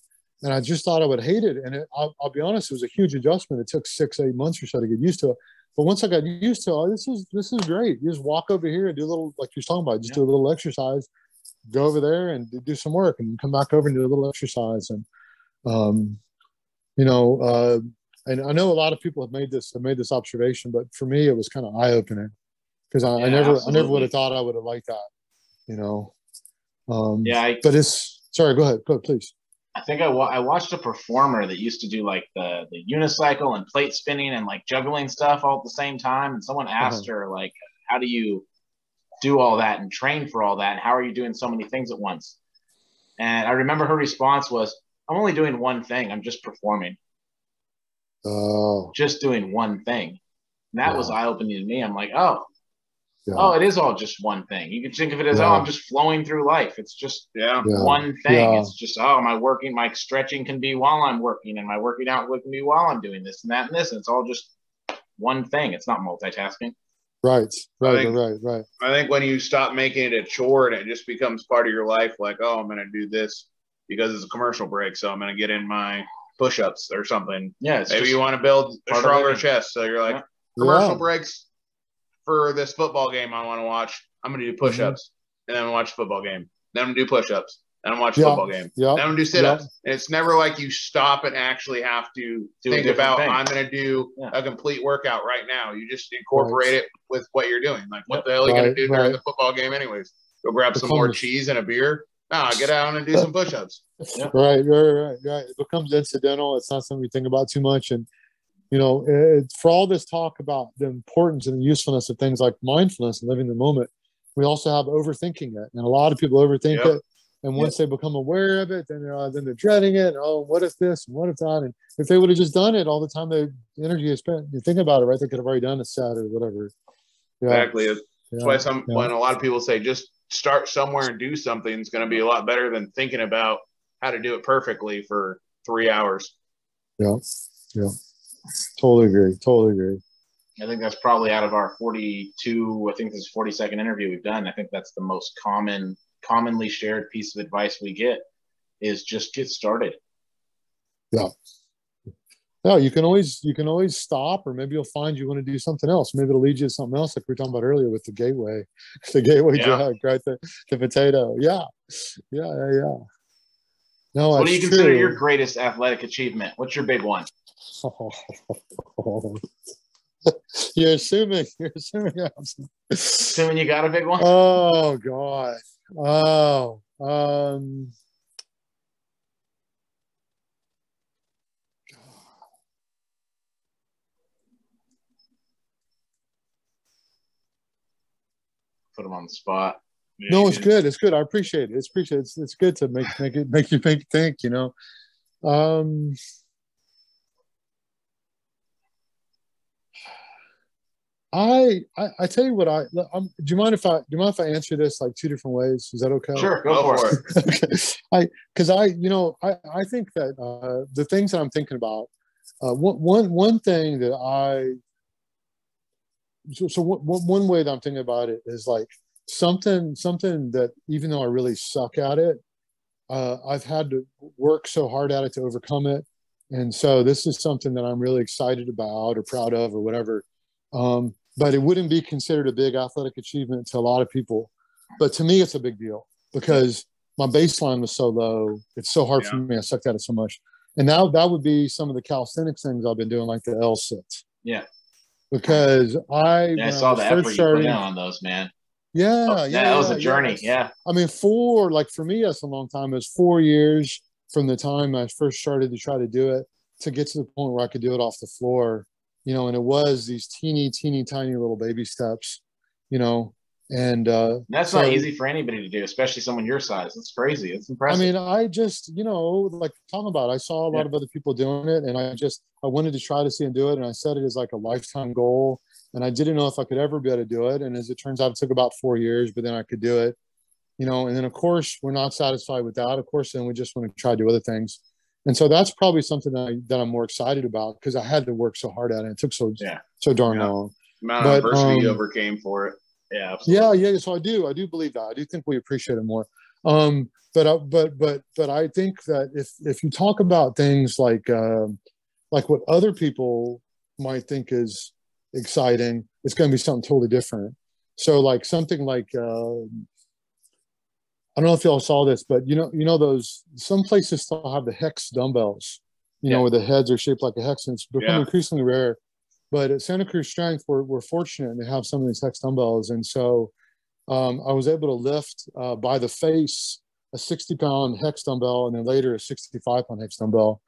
And I just thought I would hate it. And it, I'll, I'll be honest, it was a huge adjustment. It took six, eight months or so to get used to it. But once I got used to it, oh, this is this is great. You just walk over here and do a little, like you were talking about, just do a little exercise, go over there and do some work, and come back over and do a little exercise. And um, you know, uh, and I know a lot of people have made this have made this observation, but for me, it was kind of eye opening because I, I Yeah, never I never would have thought I would have liked that. You know. Um, Yeah, I, But it's sorry. Go ahead. Go ahead, please. I think I, wa- I watched a performer that used to do like the the unicycle and plate spinning and like juggling stuff all at the same time. And someone asked her like, "How do you do all that and train for all that? And how are you doing so many things at once?" And I remember her response was, "I'm only doing one thing. I'm just performing, Oh, just doing one thing." And that was eye opening to me. I'm like, "Oh, yeah, oh, it is all just one thing. You can think of it as, oh, Yeah. oh, I'm just flowing through life. It's just Yeah. yeah, one thing. Yeah. It's just, oh, my working, my stretching can be while I'm working, and my working out can be while I'm doing this and that and this. And it's all just one thing. It's not multitasking. right, right, think- right, right. I think when you stop making it a chore and it just becomes part of your life, like, oh, I'm going to do this because it's a commercial break, so I'm going to get in my push ups or something. Yeah, Maybe just, you want to build a stronger chest. So you're like, Yeah. commercial Yeah. breaks for this football game I want to watch. I'm going to do mm-hmm. push ups and then gonna watch football game. Then I'm to do push ups. Then I'm watch Yeah. football game. Yeah, Then I'm to do sit ups. And it's never like you stop and actually have to Do think about, thing. I'm going to do a complete workout right now. You just incorporate it with what you're doing. Like, what the hell are you gonna do during the football game, anyways? Go grab some more cheese and a beer? Nah, get out and do some push ups. Yep. right, right, right, right. It becomes incidental. It's not something you think about too much. And you know, it, for all this talk about the importance and the usefulness of things like mindfulness and living the moment, we also have overthinking it, and a lot of people overthink Yep. it. And once they become aware of it, then they're uh, then they're dreading it. Oh, what if this? And what if that? And if they would have just done it all the time, they the energy they spent. You think about it, right? They could have already done a set or whatever. Yeah, Exactly. That's yeah, why some yeah. when a lot of people say just start somewhere and do something is going to be a lot better than thinking about how to do it perfectly for three hours. yeah, yeah. Totally agree. Totally agree. I think that's probably out of our 42, I think this is 42nd interview we've done. I think that's the most common, commonly shared piece of advice we get is just get started. No, you can always you can always stop, or maybe you'll find you want to do something else. Maybe it'll lead you to something else, like we were talking about earlier with the gateway, the gateway Yeah. drug, right? The, the potato. Yeah, yeah, yeah, yeah. No, what do you consider true. your greatest athletic achievement? What's your big one? you're assuming. You're assuming. Assuming you got a big one? Oh God. Oh. Um. Put him on the spot. No, it's good. It's good. I appreciate it. It's appreciate. It's, it's good to make make it make you make you think. You know, um, I, I I tell you what I I'm, do you mind if I do you mind if I answer this like two different ways? Is that okay? Sure, go, Go for, for it. okay. I because I you know I I think that uh, the things that I'm thinking about uh, one one one thing that I so, so one, one way that I'm thinking about it is like something something that even though I really suck at it, uh, I've had to work so hard at it to overcome it, and so this is something that I'm really excited about or proud of or whatever. Um, but it wouldn't be considered a big athletic achievement to a lot of people, but to me, it's a big deal because my baseline was so low. It's so hard for me. I sucked at it so much, and now that would be some of the calisthenics things I've been doing, like the L sits. Yeah. Because I, Yeah, I saw the first effort you put in on those, man. Yeah, Oh, yeah, that was a journey. yes. Yeah. I mean, four, like for me, that's a long time. It was four years from the time I first started to try to do it to get to the point where I could do it off the floor, you know, and it was these teeny, teeny, tiny little baby steps, you know, and, uh, That's So- not easy for anybody to do, especially someone your size. It's crazy. It's impressive. I mean, I just, you know, like talking about, I saw a lot Yeah. of other people doing it and I just, I wanted to try to see and do it. And I set it as like a lifetime goal. And I didn't know if I could ever be able to do it. And as it turns out, it took about four years, but then I could do it, you know, and then of course we're not satisfied with that. Of course, then we just want to try to do other things. And so that's probably something that, I, that I'm more excited about because I had to work so hard at it. It took so, Yeah. so darn Yeah. long. amount But, of adversity um, overcame for it. Yeah, Yeah, absolutely. yeah. So I do, I do believe that. I do think we appreciate it more. Um, but I, but but but I think that if if you talk about things like um, like what other people might think is exciting, it's going to be something totally different. So like something like um I don't know if y'all saw this, but you know you know those some places still have the hex dumbbells, you know, where the heads are shaped like a hex, and it's becoming Yeah. increasingly rare. But at Santa Cruz Strength, we're, we're fortunate to have some of these hex dumbbells. And so um, I was able to lift uh, by the face a 60 pound hex dumbbell and then later a 65 pound hex dumbbell.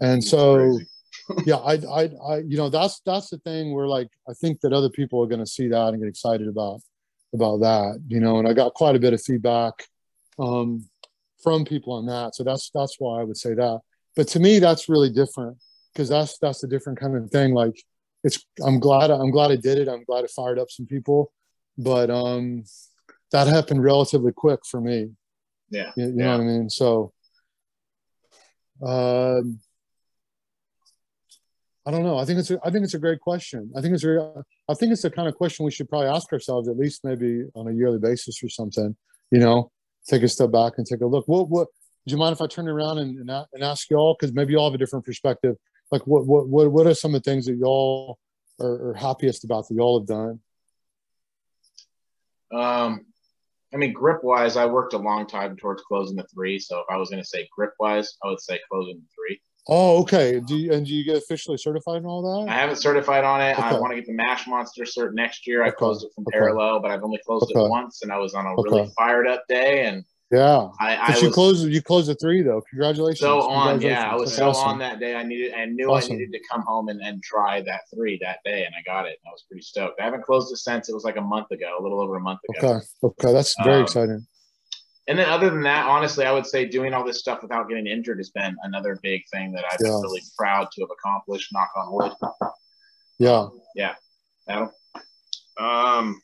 And so, yeah, I, I, I, you know, that's, that's the thing where like, I think that other people are going to see that and get excited about, about that, you know, and I got quite a bit of feedback um, from people on that. So that's, that's why I would say that. But to me, that's really different because that's, that's a different kind of thing. Like it's, I'm glad, I'm glad I did it. I'm glad it fired up some people, but um, that happened relatively quick for me. Yeah. You, you Yeah. know what I mean? So, um, I don't know. I think it's a, I think it's a great question. I think it's very, I think it's the kind of question we should probably ask ourselves at least maybe on a yearly basis or something. You know, take a step back and take a look. What what? Do you mind if I turn around and and, and ask y'all because maybe y'all have a different perspective. Like what what what what are some of the things that y'all are, are happiest about that y'all have done? Um, I mean, grip wise, I worked a long time towards closing the three. So if I was going to say grip wise, I would say closing the three. Oh, okay. Do you, and do you get officially certified and all that? I haven't certified on it. I want to get the Mash Monster cert next year. I Okay. closed it from Okay. parallel, but I've only closed Okay. it once, and I was on a really fired up day, and Yeah. I, I But was you closed you closed the three though. Congratulations. so on. Yeah, I was That's so awesome. on that day. I needed, I knew Awesome. I needed to come home and, and try that three that day, and I got it. And I was pretty stoked. I haven't closed it since. It was like a month ago, a little over a month ago. Okay. Okay. That's very Um, exciting. And then other than that, honestly, I would say doing all this stuff without getting injured has been another big thing that I've Yeah. been really proud to have accomplished. Knock on wood. Yeah. Yeah. Adam. Um,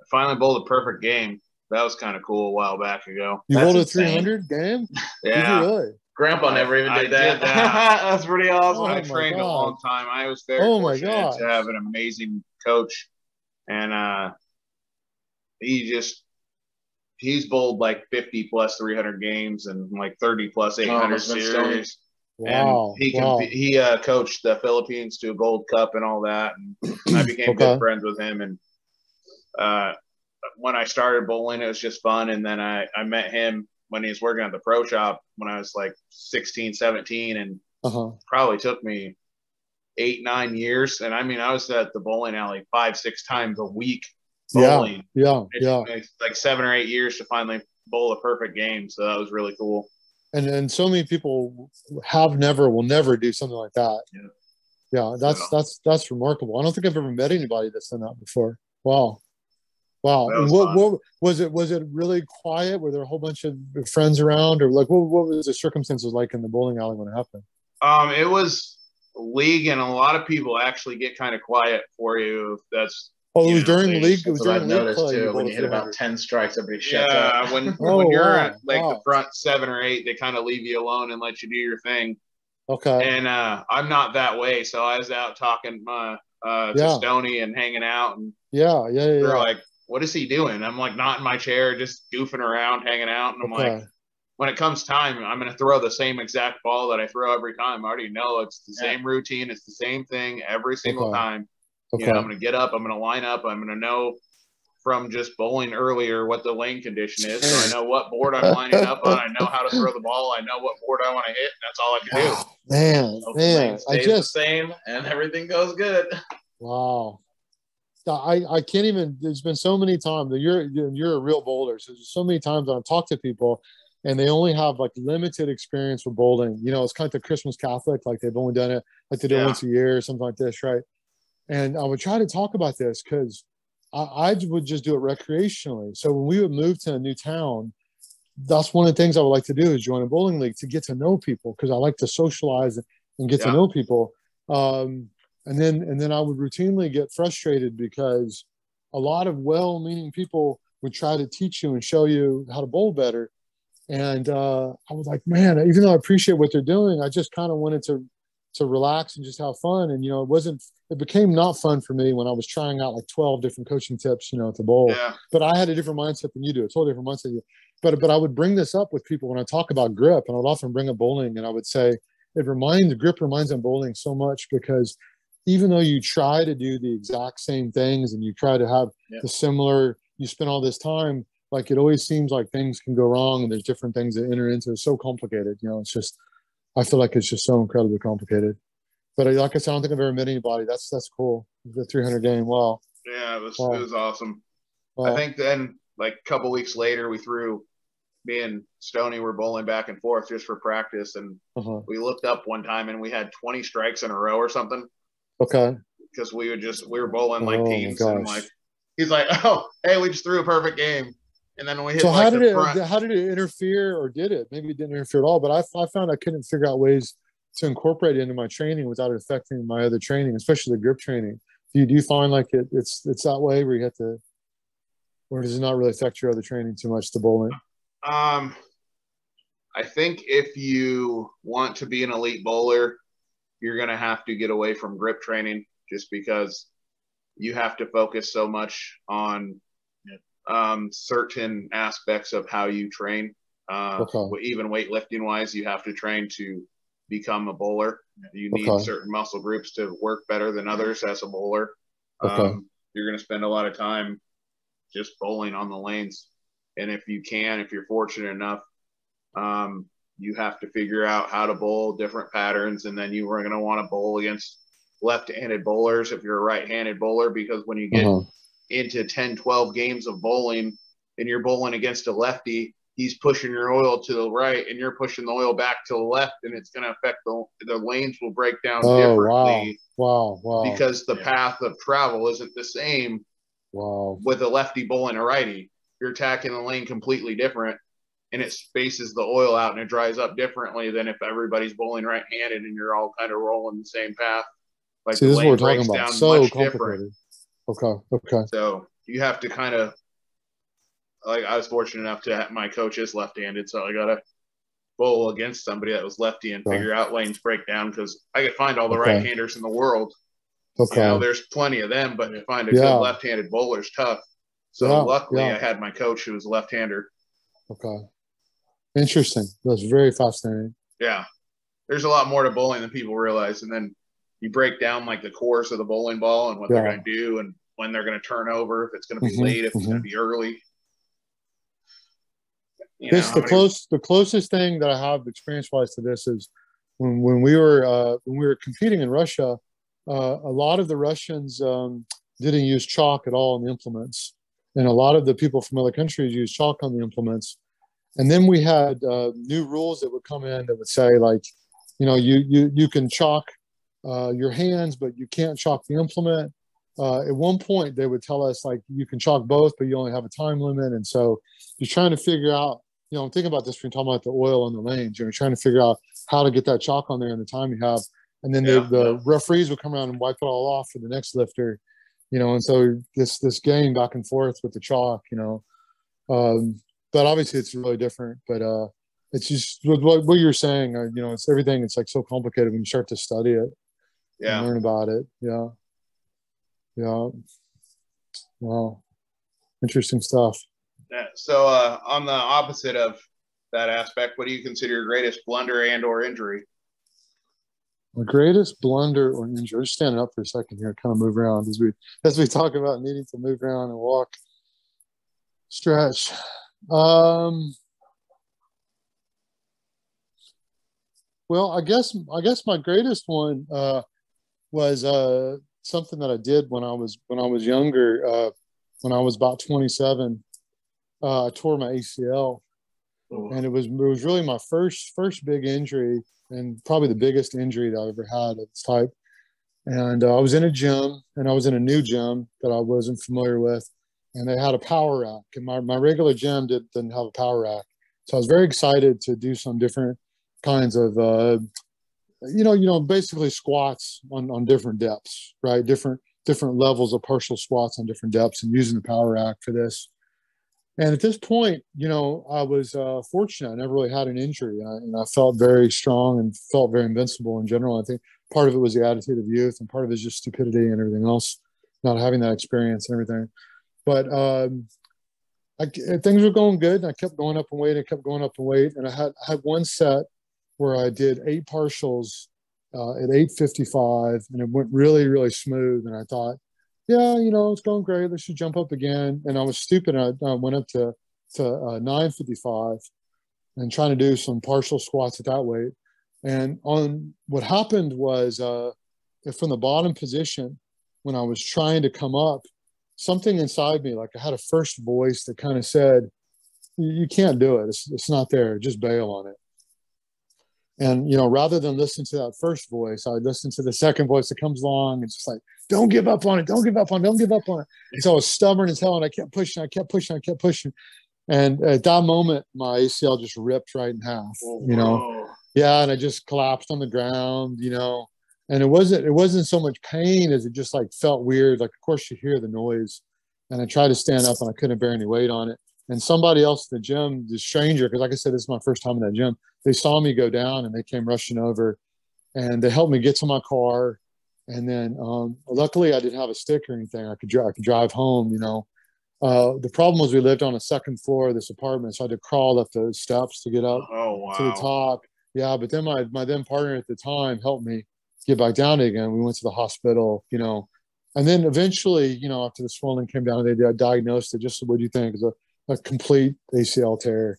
I finally bowled a perfect game. That was kind of cool a while back ago. You That's rolled a 300 game? Did Yeah, you really? Grandpa never even I did that. did that. That's pretty awesome. Oh I my trained a long time. I was very Oh my fortunate gosh. to have an amazing coach, and uh, he just he's bowled like 50 plus 300 games and like 30 plus 800 must've been Stony. series. Wow. And he wow. he uh, coached the Philippines to a gold cup and all that. And I became Okay. good friends with him. And uh, when I started bowling, it was just fun. And then I, I met him when he was working at the pro shop when I was like 16, 17, and Uh-huh. probably took me eight, nine years. And I mean, I was at the bowling alley five, six times a week Yeah. bowling. Yeah. It Yeah. like seven or eight years to finally bowl a perfect game. So that was really cool. And and so many people have never will never do something like that. Yeah. Yeah, that's that's that's remarkable. I don't think I've ever met anybody that's done that before. Wow. Wow. Was what, what was it? Was it really quiet? Were there a whole bunch of friends around, or like what, what was the circumstances like in the bowling alley when it happened? Um, it was league, and a lot of people actually get kind of quiet for you. If that's Oh, it was Yeah, during league. league. It was That's what I've league noticed play. too. When you hit about 300. ten strikes, everybody shuts up. yeah. When Oh, when you're wow. at like Wow. the front seven or eight, they kind of leave you alone and let you do your thing. Okay. And uh, I'm not that way, so I was out talking uh, uh, to Yeah. Stony and hanging out, and Yeah. Yeah. Yeah. they're yeah. like, "What is he doing?" I'm like, "Not in my chair, just goofing around, hanging out." And I'm like, when it comes time, I'm going to throw the same exact ball that I throw every time. I already know it's the Yeah. same routine. It's the same thing every single Okay. time. Okay. You know, I'm going to get up. I'm going to line up. I'm going to know from just bowling earlier what the lane condition is. So I know what board I'm lining up on. I know how to throw the ball. I know what board I want to hit. That's all I can do. Oh, man, Hope the lane man, I stays just the same and everything goes good. wow. I, I can't even. There's been so many times that you're you're a real bowler. So there's so many times I've talked to people, and they only have like limited experience with bowling. You know, it's kind of the Christmas Catholic, like they've only done it like they do Yeah. once a year or something like this, right? And I would try to talk about this because I, I would just do it recreationally. So when we would move to a new town, that's one of the things I would like to do is join a bowling league to get to know people because I like to socialize and get to know people. Um, and then and then I would routinely get frustrated because a lot of well-meaning people would try to teach you and show you how to bowl better. And uh, I was like, man, even though I appreciate what they're doing, I just kind of wanted to to relax and just have fun. And you know, it wasn't. It became not fun for me when I was trying out like twelve different coaching tips, you know, at the bowl Yeah. but I had a different mindset than you do. A totally different mindset. But but I would bring this up with people when I talk about grip, and I would often bring up bowling, and I would say it reminds grip reminds them bowling so much because even though you try to do the exact same things and you try to have Yeah. the similar, you spend all this time. Like it always seems like things can go wrong, and there's different things that enter into. it. It's so complicated, you know. It's just, I feel like it's just so incredibly complicated. But like I said, I don't think I've ever met anybody. That's that's cool. The 300 game. Wow. Yeah. It was, Wow. it was awesome. wow. I think then, like a couple weeks later, we threw me and Stony were bowling back and forth just for practice. And uh-huh. we looked up one time and we had 20 strikes in a row or something. Okay. because we would just we were bowling like Oh, teams and like he's like, oh, hey, we just threw a perfect game, and then we hit So like how the did it front. how did it interfere or did it? Maybe it didn't interfere at all, but I, I found I couldn't figure out ways to incorporate it into my training without it affecting my other training, especially the grip training. Do you do you find like it, it's it's that way where you have to or does it not really affect your other training too much, the bowling? Um, I think if you want to be an elite bowler, you're gonna have to get away from grip training just because you have to focus so much on um, certain aspects of how you train. Uh, Okay. Even weightlifting wise, you have to train to become a bowler. You need Okay. certain muscle groups to work better than others as a bowler. Okay. Um, you're going to spend a lot of time just bowling on the lanes. And if you can, if you're fortunate enough, um, you have to figure out how to bowl different patterns. And then you are going to want to bowl against left handed bowlers if you're a right handed bowler, because when you get Uh-huh. into 10, 12 games of bowling and you're bowling against a lefty, he's pushing your oil to the right and you're pushing the oil back to the left, and it's going to affect the, the lanes will break down Oh wow. differently Wow. Wow. because the Yeah. path of travel isn't the same wow. with a lefty bowling a righty. You're attacking the lane completely different and it spaces the oil out and it dries up differently than if everybody's bowling right handed and you're all kind of rolling the same path. Like See, the this is what we're talking about. down So complicated. Okay. Okay. So you have to kind of like I was fortunate enough to have my coach is left-handed, so I gotta bowl against somebody that was lefty and Right. figure out lanes breakdown because I could find all the Okay. right-handers in the world. Okay. You know, there's plenty of them, but to find a Yeah. good left-handed bowler is tough. So Yeah, luckily, yeah. I had my coach who was a left-hander. okay. Interesting. That's very fascinating. Yeah, there's a lot more to bowling than people realize, and then you break down like the course of the bowling ball and what they're going to do and when they're going to turn over, if it's going to be Mhm, late, if it's going to be early. You this how the many- close the closest thing that I have experience wise to this is when when we were uh, when we were competing in Russia, uh, a lot of the Russians um, didn't use chalk at all in the implements, and a lot of the people from other countries used chalk on the implements. And then we had uh, new rules that would come in that would say like, you know, you you you can chalk uh, your hands, but you can't chalk the implement. uh, at one point they would tell us like you can chalk both, but you only have a time limit. And so you're trying to figure out, you know, I'm thinking about this when you're talking about the oil on the lanes. You're trying to figure out how to get that chalk on there in the time you have. And then Yeah, the, the referees would come around and wipe it all off for the next lifter, you know. And so this this game back and forth with the chalk, you know. Um, but obviously it's really different. But uh, it's just what, what you're saying. Uh, you know, it's everything. It's like so complicated when you start to study it Yeah. learn about it. Yeah. Yeah. Wow. Interesting stuff. Yeah. So uh, on the opposite of that aspect, what do you consider your greatest blunder and or injury? My greatest blunder or injury. Just standing up for a second here, kind of move around as we as we talk about needing to move around and walk, stretch. Um, well, I guess I guess my greatest one uh, was uh, something that I did when I was when I was younger. Uh, when I was about twenty seven, uh, I tore my ACL and it was it was really my first first big injury and probably the biggest injury that I've ever had of this type. And uh, I was in a gym and I was in a new gym that I wasn't familiar with, and they had a power rack. And my, my regular gym did, didn't have a power rack, so I was very excited to do some different kinds of, uh, you know, you know, basically squats on on different depths, right? Different different levels of partial squats on different depths, and using the power rack for this. And at this point, you know, I was uh, fortunate. I never really had an injury, and I, and I felt very strong and felt very invincible in general. I think part of it was the attitude of youth, and part of it is just stupidity and everything else, not having that experience and everything. But um, I, things were going good, and I kept going up in weight. I kept going up in weight, and I had I had one set where I did eight partials uh, at 8:55, and it went really really smooth. And I thought, yeah, you know, it's going great. Let's just jump up again. And I was stupid. I, I went up to to uh, 9:55 and trying to do some partial squats at that weight. And on what happened was uh, from the bottom position, when I was trying to come up, something inside me, like I had a first voice that kind of said, "You can't do it. It's, it's not there. Just bail on it." And you know, rather than listen to that first voice, I listened to the second voice that comes along and just like, "Don't give up on it. Don't give up on. it, Don't give up on it." And so I was stubborn as hell, and I kept pushing. I kept pushing. I kept pushing. And at that moment, my ACL just ripped right in half. Oh, you know, yeah and i just collapsed on the ground you know and it wasn't it wasn't so much pain as it just like felt weird. Like of course you hear the noise. And i tried to stand up and i couldn't bear any weight on it. And somebody else in the gym the stranger because like i said this is my first time in that gym they saw me go down and they came rushing over and they helped me get to my car. And then um, luckily i didn't have a stick or anything. I could, dri- I could drive home you know. Uh, the problem was we lived on a second floor of this apartment so i had to crawl up the steps to get up Oh wow. to the top. Yeah, but then my my then partner at the time helped me get back down again. We went to the hospital, you know, and then eventually, you know, after the swelling came down, they diagnosed it. Just what do you think a, a complete ACL tear.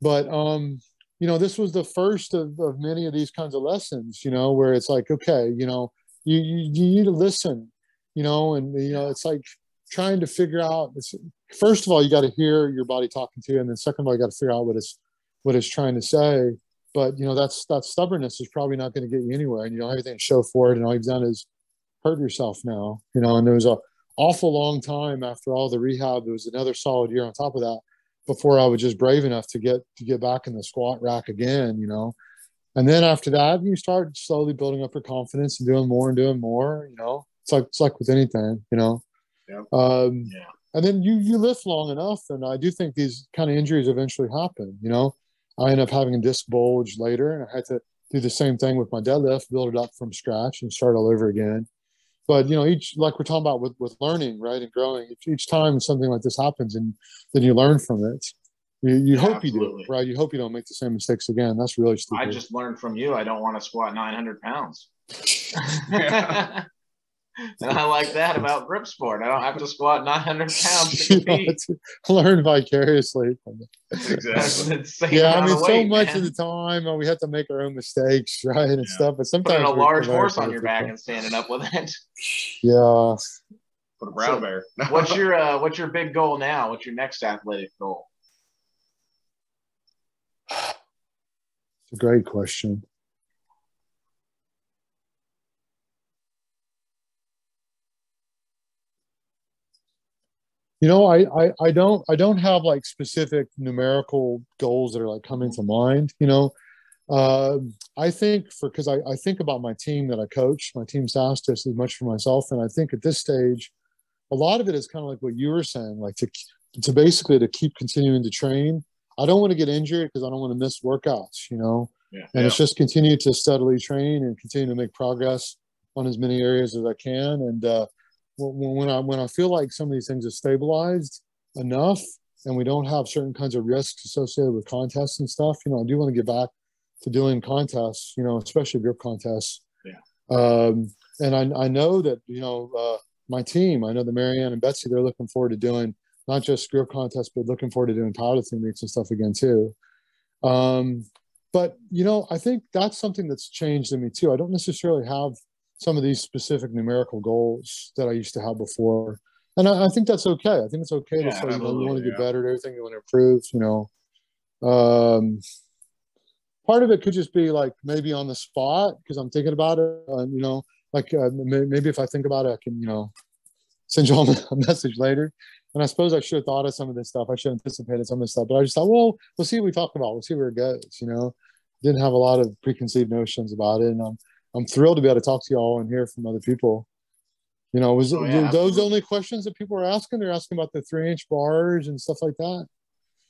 But um, you know, this was the first of, of many of these kinds of lessons, you know, where it's like, okay, you know, you you, you need to listen, you know, and you know, it's like trying to figure out. It's, first of all, you got to hear your body talking to you, and then second of all, you got to figure out what it's what it's trying to say. But you know, that's that stubbornness is probably not going to get you anywhere, and you don't have anything to show for it. And all you've done is hurt yourself now. You know, and there was a awful long time after all the rehab. There was another solid year on top of that before I was just brave enough to get to get back in the squat rack again. You know, and then after that, you start slowly building up your confidence and doing more and doing more. You know, it's like it's like with anything. You know. Yeah. Um, Yeah. And then you you lift long enough, and I do think these kind of injuries eventually happen. You know, I ended up having a disc bulge later, and I had to do the same thing with my deadlift, build it up from scratch, and start all over again. But you know, each like we're talking about with with learning, right, and growing. Each, each time something like this happens, and then you learn from it. You, you Yeah, hope you absolutely. do, right? You hope you don't make the same mistakes again. That's really stupid. I just learned from you. I don't want to squat 900 pounds. Yeah. and I like that about grip sport. I don't have to squat 900 pounds to compete. learn vicariously. from it. Exactly. Yeah, I mean, so weight, much man. of the time uh, we have to make our own mistakes, right, and Yeah. stuff. But sometimes Putting a large horse on your back and standing up with it. Yeah, Put a brown bear. What's your uh, what's your big goal now? What's your next athletic goal? it's a great question. You know, I, I I don't I don't have like specific numerical goals that are like coming to mind. You know, uh, I think for because I, I think about my team that I coach, my team just as much for myself, and I think at this stage, a lot of it is kind of like what you were saying, like to to basically to keep continuing to train. I don't want to get injured because I don't want to miss workouts. You know, Yeah. and it's just continue to steadily train and continue to make progress on as many areas as I can. And uh, when, when I when I feel like some of these things are stabilized enough, and we don't have certain kinds of risks associated with contests and stuff, you know, I do want to get back to doing contests. You know, especially grip contests. Yeah. Um, and I I know that you know uh, my team. I know that Marianne and Betsy. They're looking forward to doing not just grip contests, but looking forward to doing powerlifting meets and stuff again too. Um, but you know, I think that's something that's changed in me too. I don't necessarily have some of these specific numerical goals that I used to have before, and I, I think that's okay. I think it's okay Yeah, to say you know you want to get yeah. better at everything, you want to improve. You know, um, part of it could just be like maybe on the spot because I'm thinking about it. And, you know, like uh, may- maybe if I think about it, I can you know send you all a message later. And I suppose I should have thought of some of this stuff. I should have anticipated some of this stuff, but I just thought, well, we'll see what we talk about. We'll see where it goes. You know, didn't have a lot of preconceived notions about it, and I'm I'm thrilled to be able to talk to you all and hear from other people. You know, was Oh, yeah, those only questions that people were asking? They're asking about the three inch bars and stuff like that.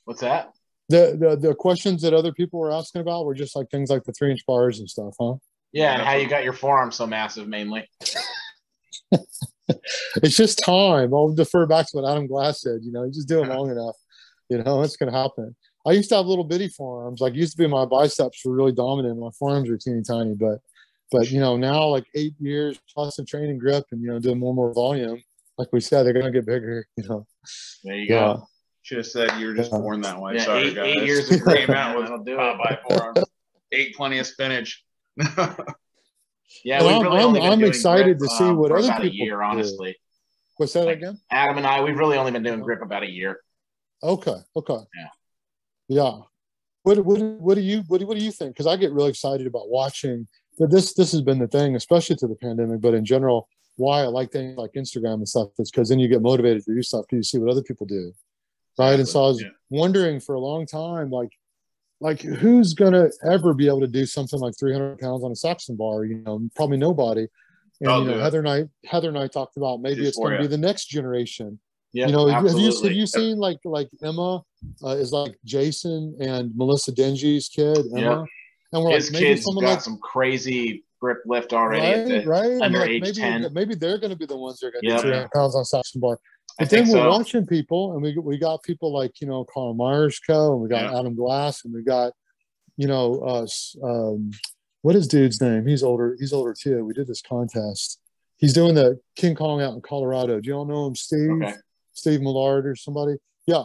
What's that? The, the the questions that other people were asking about were just like things like the three inch bars and stuff, huh? Yeah, and how you got your forearm so massive, mainly. It's just time. I'll defer back to what Adam Glass said. You know, you just do it long enough. You know, it's gonna happen. I used to have little bitty forearms. Like used to be my biceps were really dominant. My forearms were teeny tiny, but but you know now like eight years plus of training grip and you know doing more and more volume. Like we said, they're gonna get bigger. You know. There you Yeah. go. Should have said you were just Yeah. born that way. Yeah, Sorry, eight, guys. eight years of Came out with That'll do it. by forearms. Ate plenty of spinach. Yeah, Well, I'm- really I'm- I'm excited grip, to see um, what other people year, do. honestly. What's that Like- again? Adam and I, we've really only been doing grip about a year. Okay. Okay. Yeah. Yeah. What what what do you what do, what do you think? Because I get really excited about watching. This this has been the thing, especially to the pandemic, but in general, why I like things like Instagram and stuff is because then you get motivated to do stuff because you see what other people do, right? And so I was Yeah. wondering for a long time, like like who's gonna ever be able to do something like 300 pounds on a Saxon bar? You know, probably nobody. And I'll you know. Heather and I Heather and I talked about maybe it's gonna be the next generation Yeah, you know have you have you, have you seen like like emma uh, is like jason and melissa denji's kid emma and we're His like maybe kids someone got like some crazy grip lift already. right right And under like, age maybe 10. maybe they're going to be the ones that are going to do 300 pounds on Saxon bar I but then we're so. watching people and we we got people like you know Carl Myerscough and we got Yeah. Adam Glass and we got you know uh s- um what is dude's name he's older he's older too we did this contest he's doing the King Kong out in Colorado do you all know him Steve Okay. Steve Millard or somebody. Yeah,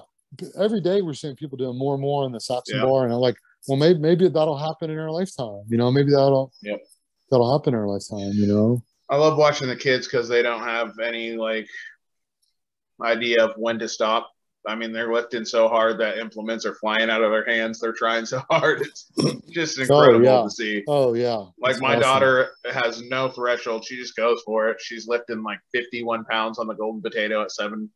every day we're seeing people doing more and more on the Saxon Yeah. bar, and I'm like, well, maybe maybe that'll happen in our lifetime. You know, maybe that'll Yep. that'll happen in our lifetime. You know, I love watching the kids because they don't have any like idea of when to stop. I mean, they're lifting so hard that implements are flying out of their hands. They're trying so hard. It's just oh, incredible yeah. to see. oh yeah, Like That's my awesome. daughter has no threshold. She just goes for it. She's lifting like 51 pounds on the golden potato at seven.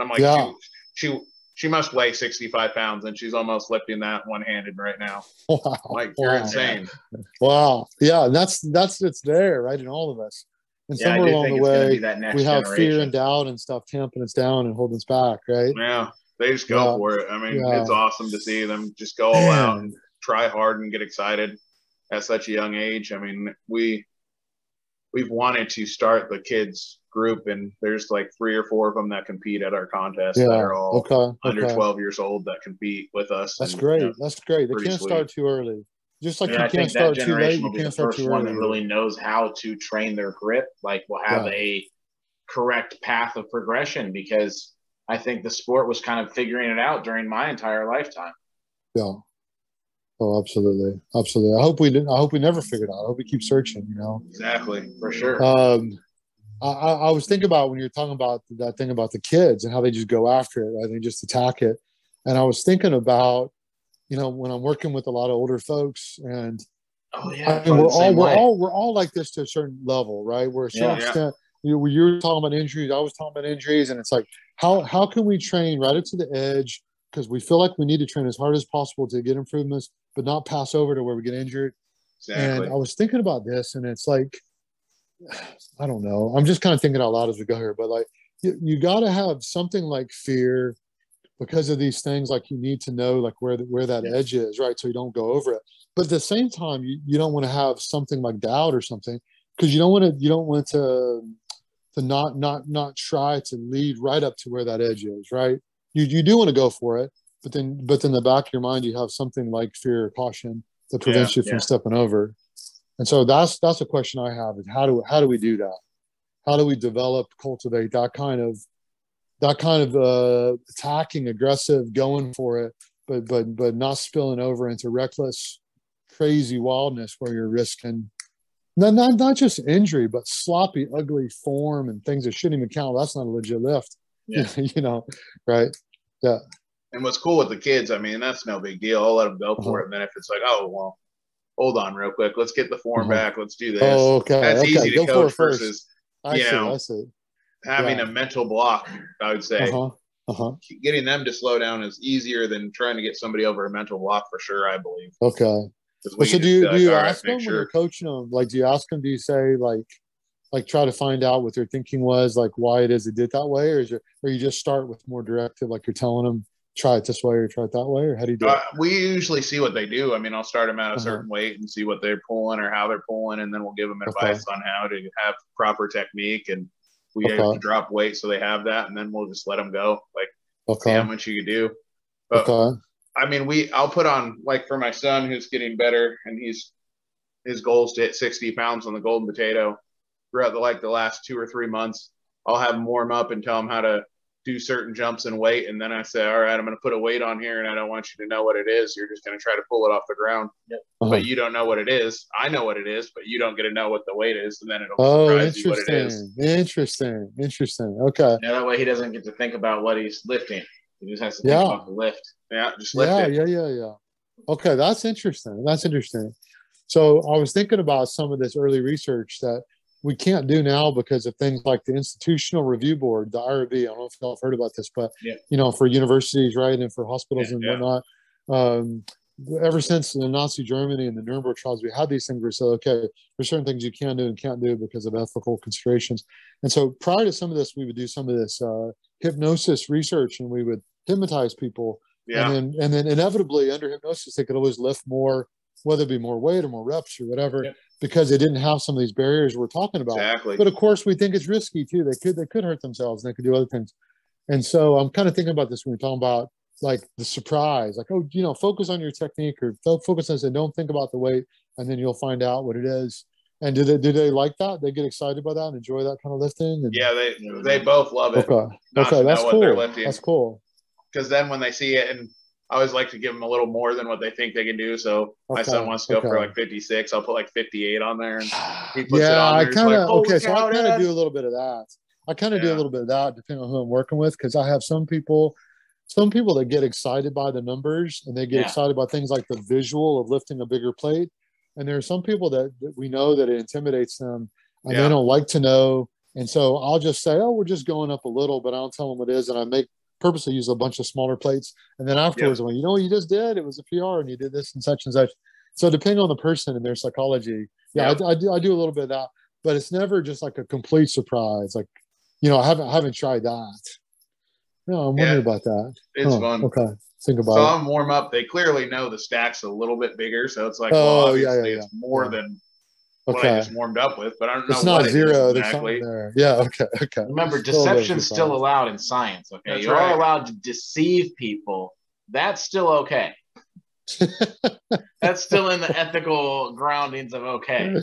I'm like, Yeah. she, she she must weigh 65 pounds, and she's almost lifting that one handed right now. Wow, Like you're wow. insane. Wow, yeah, that's that's it's there, right, in all of us. And Yeah, somewhere along the it's going to way, be that next we have generation. fear and doubt and stuff tamping us down and holding us back, right? Yeah, they just go Yeah. for it. I mean, Yeah. it's awesome to see them just go all out and try hard and get excited at such a young age. I mean, we we've wanted to start the kids group, and there's like three or four of them that compete at our contest Yeah. that are all Okay. under okay. 12 years old that compete with us. That's and, great. you know, That's great. They can't sweet. start too early. Just like and you I can't start too late, you will be the can't start too one that really knows how to train their grip. Like, will have a correct path of progression because I think the sport was kind of figuring it out during my entire lifetime. Yeah. Oh, absolutely, absolutely. I hope we didn't. I hope we never figured out. I hope we keep searching. You know. exactly. For sure. Um, I, I I was thinking about when you're talking about that thing about the kids and how they just go after it, right? They just attack it. And I was thinking about, you know, when I'm working with a lot of older folks, and oh, I yeah. mean, we're all we're way. all we're all like this to a certain level, right? We're a certain Yeah. extent. You, you were talking about injuries. I was talking about injuries, and it's like how how can we train right up to the edge because we feel like we need to train as hard as possible to get improvements, but not pass over to where we get injured. Exactly. And I was thinking about this, and it's like, I don't know. I'm just kind of thinking out loud as we go here, but like, you, you got to have something like fear because of these things. Like, you need to know like where the, where that edge is, right? So you don't go over it. But at the same time, you, you don't want to have something like doubt or something because you don't want to you don't want to to not not not try to lead right up to where that edge is, right? You you do want to go for it, but then but in the back of your mind you have something like fear or caution that prevents Yeah, you from yeah. stepping over. And so that's that's a question I have is how do how do we do that? How do we develop, cultivate that kind of that kind of uh, attacking, aggressive, going for it, but but but not spilling over into reckless, crazy wildness where you're risking not not, not just injury, but sloppy, ugly form and things that shouldn't even count. That's not a legit lift. Yeah. you know, right? And what's cool with the kids, I mean, that's no big deal. I'll let them go for Uh-huh. it. And then if it's like, oh, well, hold on real quick. Let's get the form Uh-huh. back. Let's do this. Oh, okay. That's okay. easy to Go for coach it first. versus I you see. know, I see. having Yeah. a mental block, I would say. Uh huh. Uh huh. Getting them to slow down is easier than trying to get somebody over a mental block for sure, I believe. Okay. we Well, so do you do you ask them make when you're coaching them? Like, do you ask them? Do you say like, like try to find out what their thinking was, like why it is they did that way, or is it, or you just start with more directive, like you're telling them try it this way or try it that way, or how do you do it? Uh, we usually see what they do. I mean, I'll start them at a Uh-huh. certain weight and see what they're pulling or how they're pulling, and then we'll give them Okay. advice on how to have proper technique. And we have to drop weight so they have that, and then we'll just let them go. Like, see Okay. how much you can do. But Okay. I mean, we I'll put on like for my son who's getting better, and he's his goal is to hit 60 pounds on the golden potato throughout the like the last two or three months. I'll have him warm up and tell him how to do certain jumps and weight, and then I say, all right, I'm going to put a weight on here, and I don't want you to know what it is. You're just going to try to pull it off the ground, Uh-huh. but you don't know what it is. I know what it is, but you don't get to know what the weight is, and then it'll Oh, surprise you what it is. interesting. Interesting. Interesting. Okay. Yeah, that way he doesn't get to think about what he's lifting. He just has to Yeah. think about the lift. Yeah, just lift Yeah, it. yeah, yeah, yeah. Okay, that's interesting. That's interesting. So I was thinking about some of this early research that we can't do now because of things like the Institutional Review Board, the IRB. I don't know if y'all have heard about this, but Yeah. you know, for universities, right, and for hospitals Yeah, and yeah. whatnot. Um, ever since the Nazi Germany and the Nuremberg trials, we had these things where we said, okay, there's certain things you can do and can't do because of ethical considerations. And so prior to some of this, we would do some of this uh, hypnosis research, and we would hypnotize people Yeah, and then and then inevitably under hypnosis they could always lift more whether it be more weight or more reps or whatever Yep. because they didn't have some of these barriers we're talking about. Exactly. but of course we think it's risky too. They could they could hurt themselves and they could do other things. And so i'm kind of thinking about this when we're talking about like the surprise like oh you know focus on your technique or focus on and don't think about the weight and then you'll find out what it is. And do they do they like that? They get excited by that and enjoy that kind of lifting and, yeah, they they both love it. okay. Okay to know that's cool. that's cool. Because then when they see it, and I always like to give them a little more than what they think they can do. So my son wants to go for like 56. I'll put like 58 on there, and he puts it yeah, on I kind of like, okay. So I kind of do a little bit of that. I kind of do a little bit of that depending on who I'm working with because I have some people, some people that get excited by the numbers and they get Yeah. excited by things like the visual of lifting a bigger plate, and there are some people that, that we know that it intimidates them and Yeah. they don't like to know. And so I'll just say, oh, we're just going up a little, but I don't tell them what it is, and I make purposely use a bunch of smaller plates, and then afterwards, I'm like, you know, what you just did it was a PR, and you did this and such and such. So depending on the person and their psychology, yeah, Yeah. I, I do I do a little bit of that, but it's never just like a complete surprise. Like, you know, I haven't I haven't tried that. No, I'm wondering Yeah. about that. It's Oh, fun. Okay, think about So it. I'm warm up. They clearly know the stack's a little bit bigger, so it's like, Oh, well, yeah, obviously yeah, it's more yeah. Than what I Okay, just warmed up with, but I don't know it's not it is zero. There's exactly. something there. Yeah. Okay. Okay. Remember, Still a deception's still surprised. allowed in science. Okay, That's you are right. allowed to deceive people. That's still okay. That's still in the ethical groundings of okay.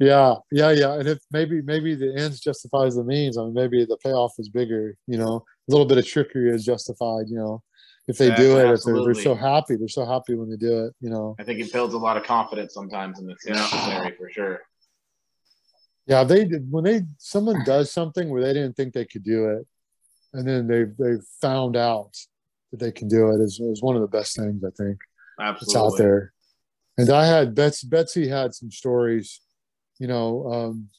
yeah, yeah, yeah. And if maybe maybe the ends justifies the means, I mean maybe the payoff is bigger, you know, a little bit of trickery is justified, you know. If they do it, if they're, they're so happy, they're so happy when they do it, you know. I think it builds a lot of confidence sometimes in the Yeah. necessary for sure. Yeah, they did when they someone does something where they didn't think they could do it, and then they they found out that they can do it is, is one of the best things I think. Absolutely. it's out there. And I had Betsy, Betsy had some stories, you know. Um,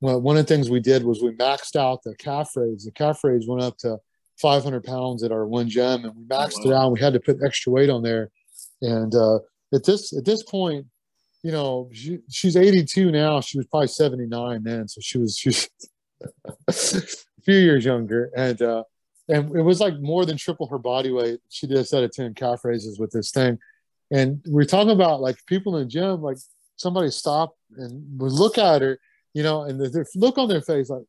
well, one of the things we did was we maxed out the calf raise. The calf raise went up to 500 pounds at our one gym, and we maxed wow. it out. And we had to put extra weight on there, and uh, at this at this point, you know, she, she's 82 now. She was probably 79 then, so she was she was a few years younger, and uh, and it was like more than triple her body weight. She did a set of 10 calf raises with this thing, and we're talking about like people in the gym, like somebody stop and would look at her, you know, and the, the look on their face like,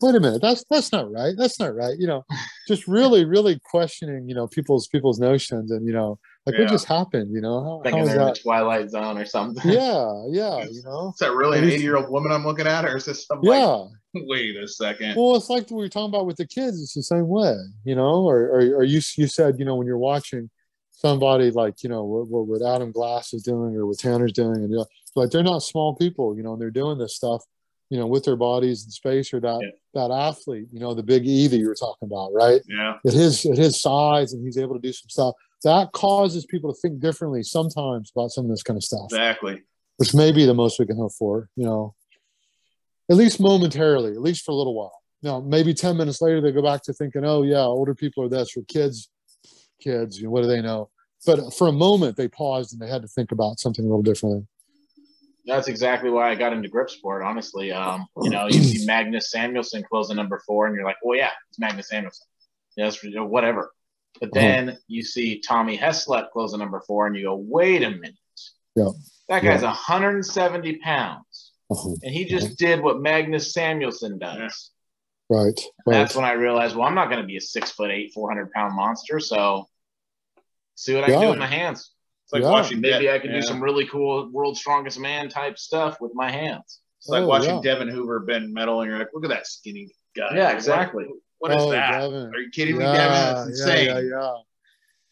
wait a minute, that's that's not right, that's not right, you know, just really really questioning, you know, people's people's notions and you know like Yeah. what just happened? You know, how, Thinking how they're in the that? Twilight Zone or something. Yeah, yeah, you know. Is that really an 80 year old woman I'm looking at, or is this some like, wait a second? Well, it's like what we were talking about with the kids. It's the same way, you know. Or, or, or you you said, you know, when you're watching somebody like, you know, what, what, what Adam Glass is doing or what Tanner's doing, and you know, like they're not small people, you know, and they're doing this stuff, you know, with their bodies in space. Or that Yeah. that athlete, you know, the big E that you were talking about, right? Yeah. At his at his size, and he's able to do some stuff that causes people to think differently sometimes about some of this kind of stuff. Exactly. which may be the most we can hope for, you know, at least momentarily, at least for a little while. Now, maybe 10 minutes later, they go back to thinking, oh, yeah, older people are this, or kids, kids, you know, what do they know? But for a moment, they paused and they had to think about something a little differently. That's exactly why I got into grip sport. Honestly, um, you know, you see Magnus Samuelsson closing number four, and you're like, "Oh yeah, it's Magnus Samuelsson." Yes, you whatever. But then you see Tommy Heslep closing number four, and you go, "Wait a minute, Yeah. that guy's 170 pounds, Uh-huh. and he just did what Magnus Samuelsson does." Right. Right. That's when I realized, well, I'm not going to be a six foot eight, 400 pound monster. So see what I can do with my hands. It's like Yeah. watching Maybe De- I can yeah. do some really cool world's strongest man type stuff with my hands. It's like Oh, watching yeah. Devin Hoover bend metal, and you're like, look at that skinny guy. Yeah, exactly. What, what is Oh, that? Devin. Are you kidding me, Devin? It's insane. Yeah, yeah,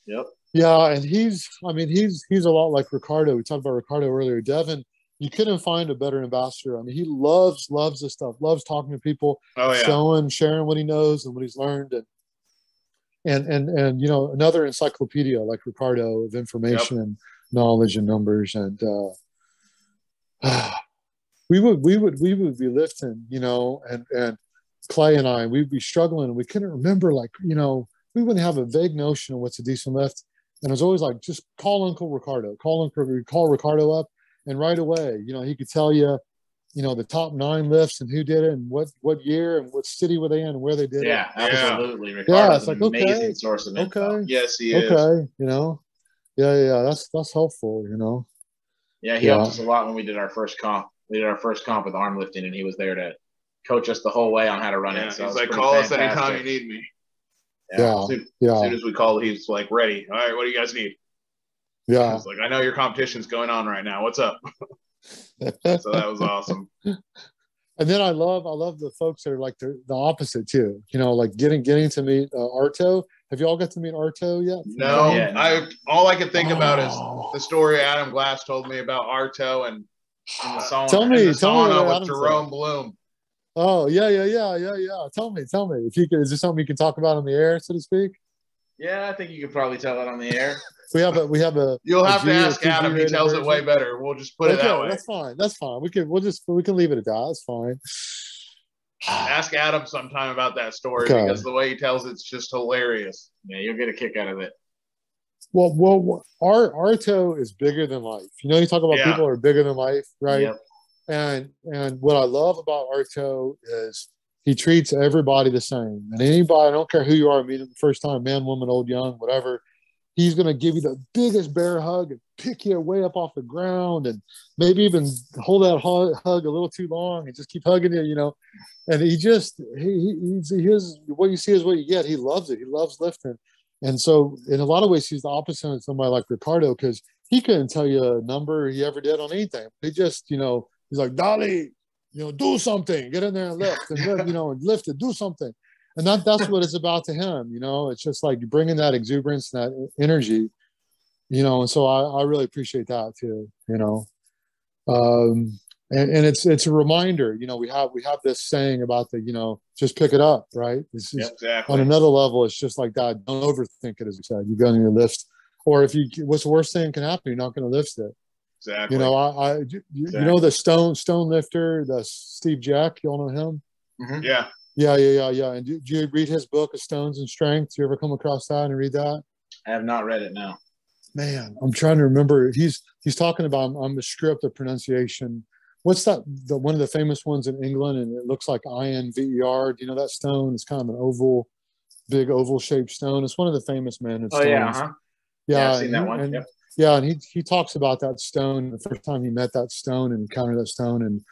yeah. Yep. Yeah, and he's I mean he's he's a lot like Ricardo. We talked about Ricardo earlier. Devin, you couldn't find a better ambassador. I mean, he loves loves this stuff, loves talking to people, Oh yeah. showing, sharing what he knows and what he's learned, and and and and you know another encyclopedia like Ricardo of information and knowledge and numbers. And uh, we would we would we would be lifting, you know, and and Clay and I we'd be struggling. We couldn't remember like you know we wouldn't have a vague notion of what's a decent lift, and it was always like just call Uncle Ricardo, call Uncle call Ricardo up, and right away you know he could tell you you know the top nine lifts and who did it and what what year and what city were they in and where they did Yeah, Yeah. absolutely. Ricardo's it's like, amazing okay, source of info. Okay, Yes, he okay, is. you know, yeah, yeah, yeah, that's that's helpful, you know. Yeah, he Yeah. helped us a lot when we did our first comp. We did our first comp with arm lifting, and he was there to coach us the whole way on how to run Yeah, it. So it he's was like, pretty call us anytime you need me. Yeah. As soon, as soon as we call, he's like, ready. All right, what do you guys need? yeah. He's like, I know your competition's going on right now. What's up? So that was awesome. and then I love I love the folks that are like the, the opposite too. You know, like getting getting to meet uh, Arto. Have you all got to meet Arto yet? No, Yeah. I all I could think about is Oh. the story Adam Glass told me about Arto and, In the song. Tell me, tell me sauna with Adam said. Jerome Bloom. Oh yeah, yeah, yeah, yeah, yeah. Tell me, tell me. If you could, is there something you can talk about on the air, so to speak? Yeah, I think you could probably tell that on the air. We have a we have a. You'll A have to G ask Adam. He tells it way better. We'll just put it okay, that way. that's fine. That's fine. We can we'll just we can leave it at that. That's fine. Ask Adam sometime about that story Okay. because the way he tells it's just hilarious. Yeah, you'll get a kick out of it. Well, well, our Arto is bigger than life. You know, you talk about Yeah. people are bigger than life, right? Yep. And and what I love about Arto is he treats everybody the same. And anybody, I don't care who you are, meet him the first time, man, woman, old, young, whatever. He's gonna give you the biggest bear hug and pick you way up off the ground, and maybe even hold that hug, a little too long and just keep hugging you, you know. And he just he, he he's his what you see is what you get. He loves it. He loves lifting. And so, in a lot of ways, he's the opposite of somebody like Ricardo because he couldn't tell you a number he ever did on anything. He just, you know, he's like, Dolly, you know, do something, get in there and lift, and lift, you know, and lift it, do something. And that, that's what it's about to him, you know. It's just like bringing that exuberance, that energy, you know. And so, I, I really appreciate that too, you know. Um, and, and it's it's a reminder, you know. We have we have this saying about the, you know, just pick it up, right? This is Exactly. on another level, it's just like that. Don't overthink it, as you said. You're going to lift, or if you, what's the worst thing can happen? You're not going to lift it. exactly. You know, I, I you, you know, the stone stone lifter, the Steve Jeck. You all know him? yeah. Yeah, yeah, yeah, yeah. And do, do you read his book, of Stones and Strength? Do you ever come across that and read that? I have not read it now. Man, I'm trying to remember. He's he's talking about on the script of pronunciation. What's that? The one of the famous ones in England, and it looks like I N V E R. Do you know that stone? It's kind of an oval, big oval shaped stone. It's one of the famous men. Oh yeah, uh-huh. yeah, yeah. I've seen that and, one. And, yep. Yeah, and he he talks about that stone the first time he met that stone and encountered that stone, and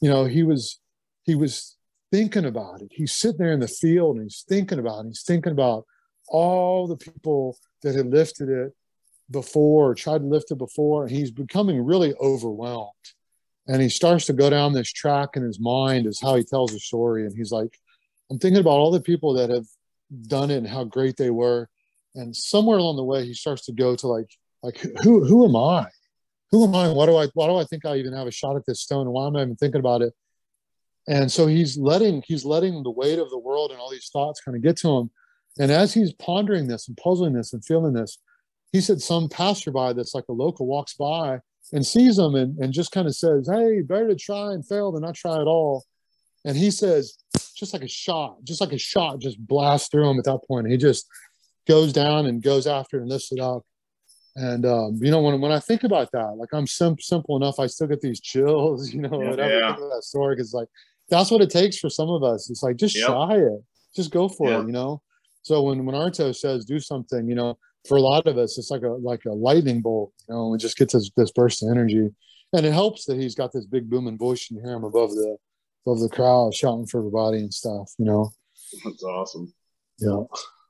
you know he was he was thinking about it. He's sitting there in the field and he's thinking about it. He's thinking about all the people that had lifted it before, tried to lift it before, and he's becoming really overwhelmed. And he starts to go down this track in his mind is how he tells the story. And he's like, I'm thinking about all the people that have done it and how great they were. And somewhere along the way, he starts to go to like, like who who am I? Who am I? Why do I why do I think I even have a shot at this stone? And why am I even thinking about it? And so he's letting he's letting the weight of the world and all these thoughts kind of get to him. And as he's pondering this and puzzling this and feeling this, he said some passerby that's like a local walks by and sees him and, and just kind of says, Hey, better to try and fail than not try at all. And he says, just like a shot, just like a shot, just blasts through him at that point. He just goes down and goes after and lifts it up. And um, you know, when when I think about that, like I'm sim- simple enough, I still get these chills, you know, Yeah. think of that story, because like that's what it takes for some of us. It's like just Yep. try it, just go for Yeah. it, you know. So when when Arto says do something, you know, for a lot of us, it's like a like a lightning bolt, you know, it just gets this this burst of energy, and it helps that he's got this big booming voice. You hear him above the above the crowd shouting for everybody and stuff, you know. That's awesome. Yeah.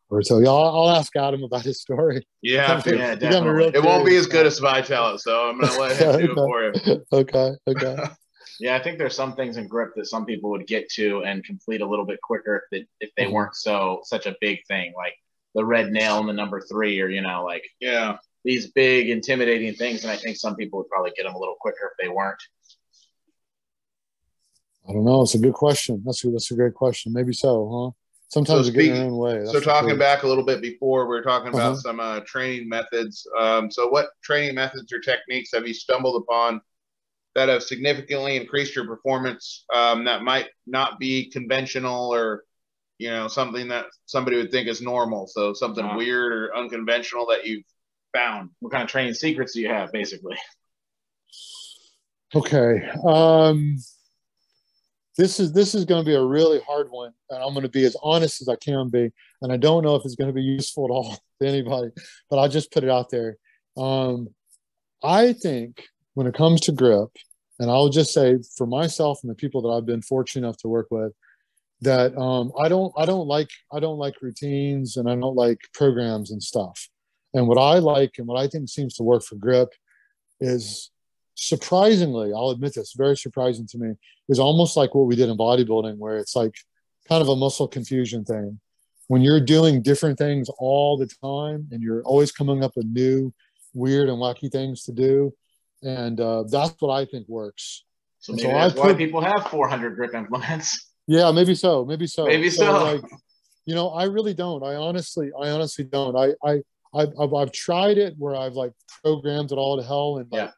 Or so, yeah, I'll, I'll ask Adam about his story. You have to. Yeah, me definitely. It won't be as good as if I tell it, so I'm gonna let him do it for you. okay, okay. Yeah, I think there's some things in grip that some people would get to and complete a little bit quicker if they, if they Mhm. weren't so such a big thing, like the red nail and the number three, or you know, like Yeah. these big intimidating things. And I think some people would probably get them a little quicker if they weren't. I don't know. It's a good question. That's a, that's a great question. Maybe so, huh? Sometimes So we get in speak- own way. that's So talking sure. back a little bit before, we were talking about Uh-huh. some uh, training methods. Um, so what training methods or techniques have you stumbled upon that have significantly increased your performance um, that might not be conventional or you know something that somebody would think is normal? So something Uh-huh. weird or unconventional that you've found. What kind of training secrets do you have, basically? Okay. Um, this is this is going to be a really hard one, and I'm going to be as honest as I can be. And I don't know if it's going to be useful at all to anybody, but I'll just put it out there. Um, I think when it comes to grip, and I'll just say for myself and the people that I've been fortunate enough to work with, that um, I don't I don't like I don't like routines and I don't like programs and stuff. And what I like and what I think seems to work for grip is surprisingly, I'll admit this, very surprising to me, is almost like what we did in bodybuilding, where it's like kind of a muscle confusion thing. When you're doing different things all the time and you're always coming up with new, weird, and wacky things to do. And uh, that's what I think works. So maybe so I that's why people have 400 grip implements. Yeah, maybe so. Maybe so. Maybe so. Like, you know, I really don't. I honestly, I honestly don't. I, I, I've, I've, I've tried it where I've like programmed it all to hell and like, Yeah.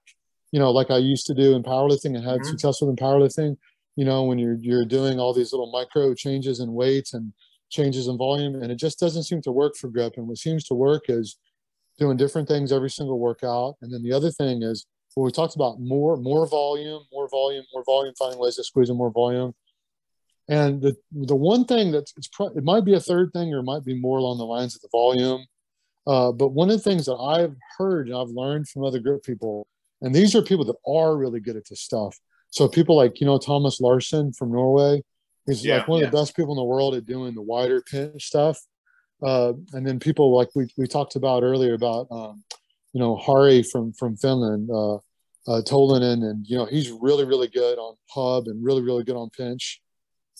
you know, like I used to do in powerlifting and had Mhm. success with in powerlifting. You know, when you're you're doing all these little micro changes in weights and changes in volume, and it just doesn't seem to work for grip. And what seems to work is doing different things every single workout. And then the other thing is what we talked about more more volume, more volume, more volume, finding ways to squeeze in more volume. And the the one thing that's it's pro- it might be a third thing or it might be more along the lines of the volume. Uh, but one of the things that I've heard and I've learned from other grip people, and these are people that are really good at this stuff. So people like you know Thomas Larson from Norway, he's Yeah, like one yeah. of the best people in the world at doing the wider pinch stuff. Uh, and then people like we, we talked about earlier about um, you know Hari from from Finland, uh, uh, Tolinen, and you know he's really really good on hub and really really good on pinch.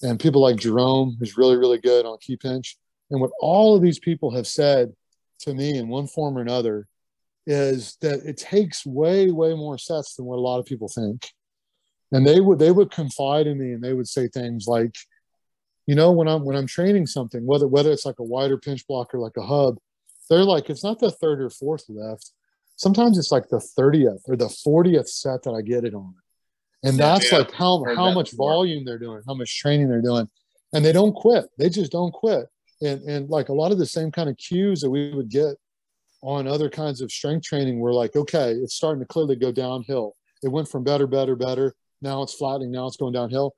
And people like Jerome, who's really really good on key pinch. And what all of these people have said to me in one form or another is that it takes way way more sets than what a lot of people think. And they would they would confide in me and they would say things like, you know, when I'm when I'm training something, whether whether it's like a wider pinch block or like a hub, they're like it's not the third or fourth lift. Sometimes it's like the 30th or the 40th set that I get it on. And that's yeah. like how how that much before. volume they're doing, how much training they're doing. and they don't quit. They just don't quit. And and like a lot of the same kind of cues that we would get on other kinds of strength training were like, okay, it's starting to clearly go downhill. It went from better, better, better. Now it's flattening. Now it's going downhill.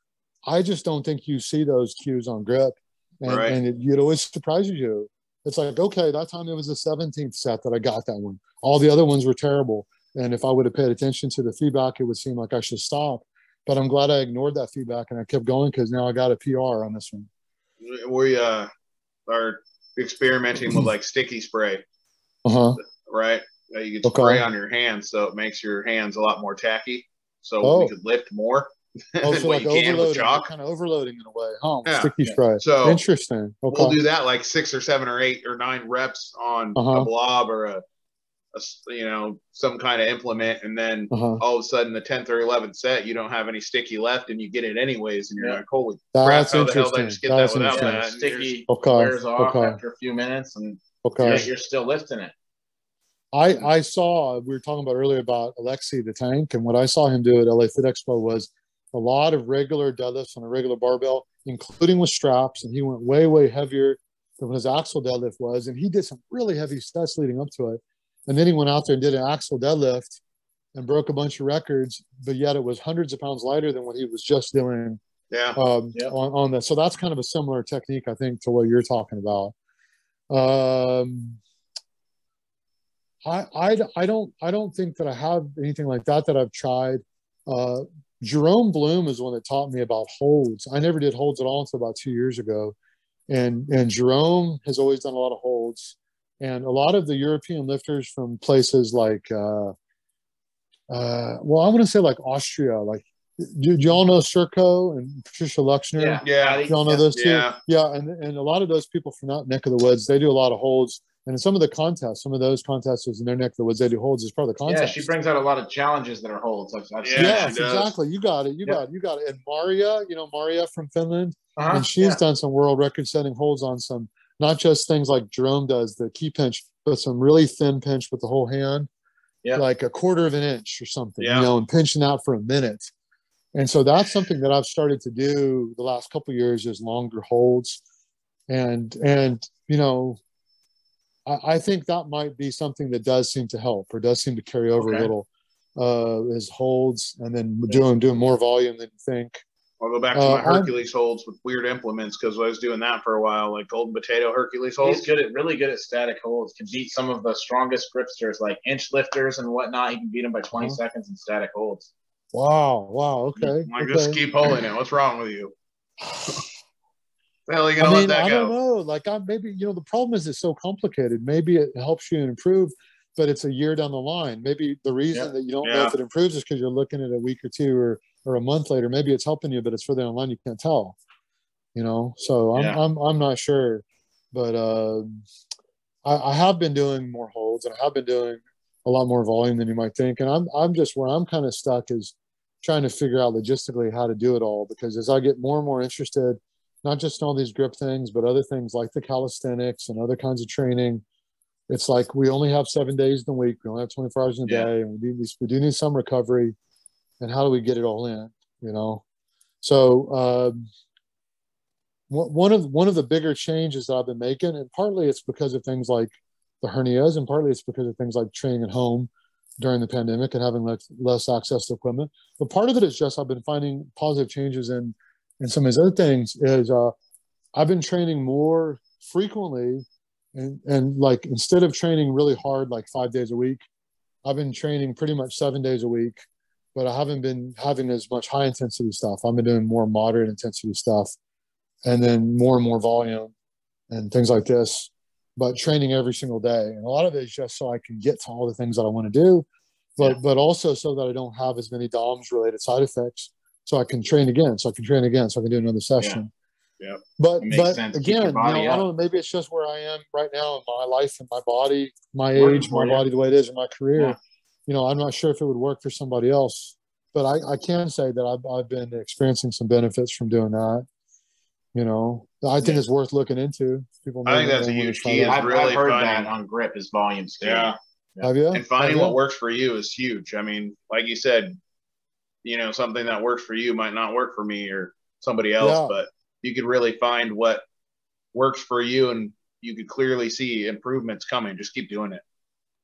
I just don't think you see those cues on grip, and, Right. and it, it always surprises you. It's like, okay, that time it was the 17th set that I got that one. All the other ones were terrible. And if I would have paid attention to the feedback, it would seem like I should stop. But I'm glad I ignored that feedback and I kept going because now I got a PR on this one. We uh are experimenting with like sticky spray, Uh huh. right? You Okay. spray on your hands, so it makes your hands a lot more tacky. So Oh. we could lift more Oh, than so what like you can with overloading, chalk. kind of overloading in a way, huh? Yeah. Sticky Yeah. spray. So Interesting. Okay. we'll do that like six or seven or eight or nine reps on Uh-huh. a blob or a, a, you know some kind of implement, and then uh-huh. all of a sudden the tenth or eleventh set you don't have any sticky left, and you get it anyways, and you're Yeah. like, holy crap, That's how the hell did I interesting. just get that That's without interesting. Yeah, that? sticky Okay. wears off Okay. after a few minutes, and Okay. yet you're still lifting it. I, I saw we were talking about earlier about Alexi the tank, and what I saw him do at LA Fit Expo was a lot of regular deadlifts on a regular barbell, including with straps, and he went way way heavier than what his axle deadlift was, and he did some really heavy sets leading up to it, and then he went out there and did an axle deadlift and broke a bunch of records, but yet it was hundreds of pounds lighter than what he was just doing Yeah, um, Yep. on, on that. So that's kind of a similar technique, I think, to what you're talking about. Um, I, I, I don't I don't think that I have anything like that that I've tried. Uh, Jerome Bloom is the one that taught me about holds. I never did holds at all until about two years ago, and and Jerome has always done a lot of holds, and a lot of the European lifters from places like, uh, uh, well, I want to say like Austria, like do, do y'all know Circo and Patricia Luxner? Yeah, Yeah. Y'all know those two? Yeah. Yeah, and and a lot of those people from that neck of the woods, they do a lot of holds. And some of the contests, some of those contests in their neck of the woods, they do holds is part of the contest. Yeah, she brings out a lot of challenges that are holds. I've, I've Yeah, yes, exactly. You got it. You Yep. got it. You got it. And Maria, you know, Maria from Finland, Uh-huh, and she's yeah. done some world record setting holds on some, not just things like Jerome does, the key pinch, but some really thin pinch with the whole hand, Yeah. like a quarter of an inch or something, Yeah. you know, and pinching out for a minute. And so that's something that I've started to do the last couple of years is longer holds. And, and, you know, I, I think that might be something that does seem to help or does seem to carry over Okay. a little, uh, is holds and then doing, doing more volume than you think. I'll go back to Uh, my I'm- Hercules holds with weird implements because I was doing that for a while, like golden potato Hercules holds. He's good at really good at static holds. Can beat some of the strongest gripsters like inch lifters and whatnot. He can beat them by 20 Uh-huh. seconds in static holds. Wow. Wow. Okay. Like, okay. just keep holding it. What's wrong with you? The hell are you gonna I let mean, that I don't know. Like, I maybe you know the problem is it's so complicated. Maybe it helps you improve, but it's a year down the line. Maybe the reason Yeah. that you don't know if it improves is because you're looking at a week or two or or a month later. Maybe it's helping you, but it's further online. You can't tell. You know, so I'm Yeah. I'm I'm not sure, but uh, I, I have been doing more holds and I have been doing a lot more volume than you might think. And I'm I'm just where I'm kind of stuck is trying to figure out logistically how to do it all because as I get more and more interested not just all these grip things, but other things like the calisthenics and other kinds of training. It's like we only have seven days in the week. We only have 24 hours in a Yeah. day. And we, need, we do need some recovery. And how do we get it all in? You know? So, um, one one of one of the bigger changes that I've been making, and partly it's because of things like the hernias, and partly it's because of things like training at home during the pandemic and having less, less access to equipment. But part of it is just I've been finding positive changes in and some of his other things is uh, I've been training more frequently, and and like instead of training really hard like five days a week, I've been training pretty much seven days a week, but I haven't been having as much high intensity stuff. I've been doing more moderate intensity stuff, and then more and more volume, and things like this. But training every single day, and a lot of it is just so I can get to all the things that I want to do, but but also so that I don't have as many DOMS related side effects so I can train again, so I can train again, so I can do another session. Yeah. But but sense to keep your again, you know, I don't know. Maybe it's just where I am right now in my life and my body, my Working age, my you. body, the way it is in my career. Yeah. You know, I'm not sure if it would work for somebody else, but I, I can say that I've I've been experiencing some benefits from doing that. You know, I think Yeah. it's worth looking into. People, I think that's a huge key that. is I've, really I've heard finding- that on grip is volume scale. Yeah. Have you? and finding Have what you? works for you is huge. I mean, like you said, you know, something that works for you might not work for me or somebody else, Yeah. but you could really find what works for you and you could clearly see improvements coming. Just keep doing it.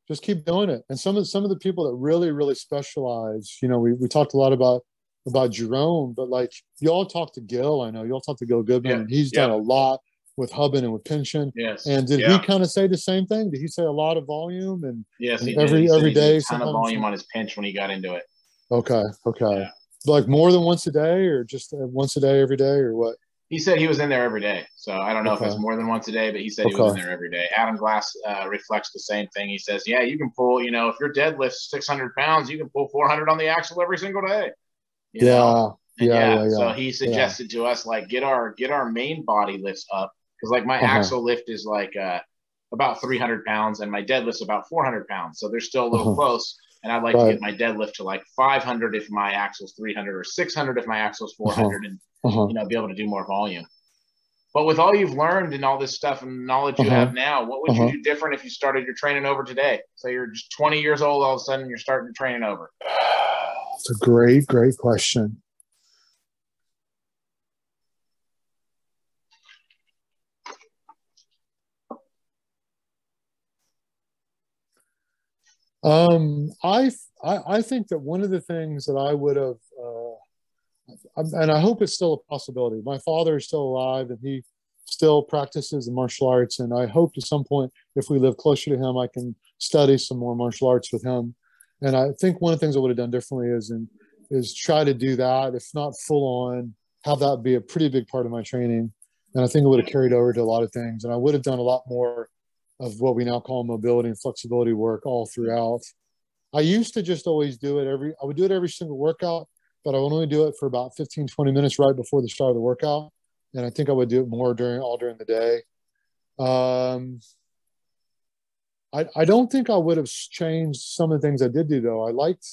Just keep doing it. And some of some of the people that really, really specialize, you know, we, we talked a lot about about Jerome, but like y'all talked to Gil, I know y'all talked to Gil Goodman, Yeah. and he's Yeah. done a lot with Hubbin and with Pension. Yes. And did Yeah. he kind of say the same thing? Did he say a lot of volume? And yes, he every- did. He said every day a ton of volume on his pinch when he got into it. Okay, okay, Yeah. like more than once a day, or just uh, once a day every day, or what? He said he was in there every day. So I don't know if Okay. it's more than once a day, but he said he was in there every day. Adam Glass uh, reflects the same thing. He says, yeah, you can pull, you know, if your deadlift's 600 pounds, you can pull 400 on the axle every single day. You Yeah, know? And yeah, yeah, So he suggested to us like get our get our main body lifts up because like my Uh-huh. axle lift is like uh, about 300 pounds and my deadlift's about 400 pounds. So they're still a little Uh-huh. close. And I'd like Right. to get my deadlift to like 500 if my axle's 300 or 600 if my axle's 400 and uh-huh. you know be able to do more volume. But with all you've learned and all this stuff and knowledge you Uh-huh. have now, what would Uh-huh. you do different if you started your training over today? So you're just 20 years old, all of a sudden you're starting to training over. It's a great, great question. Um, I, I I think that one of the things that I would have, uh, and I hope it's still a possibility. My father is still alive, and he still practices the martial arts, and I hope at some point, if we live closer to him, I can study some more martial arts with him. And I think one of the things I would have done differently is and is try to do that, if not full on, have that be a pretty big part of my training. And I think it would have carried over to a lot of things. And I would have done a lot more of what we now call mobility and flexibility work all throughout. I used to just always do it every, I would do it every single workout, but I would only do it for about 15, 20 minutes right before the start of the workout. And I think I would do it more during all during the day. Um, I, I don't think I would have changed some of the things I did do though. I liked,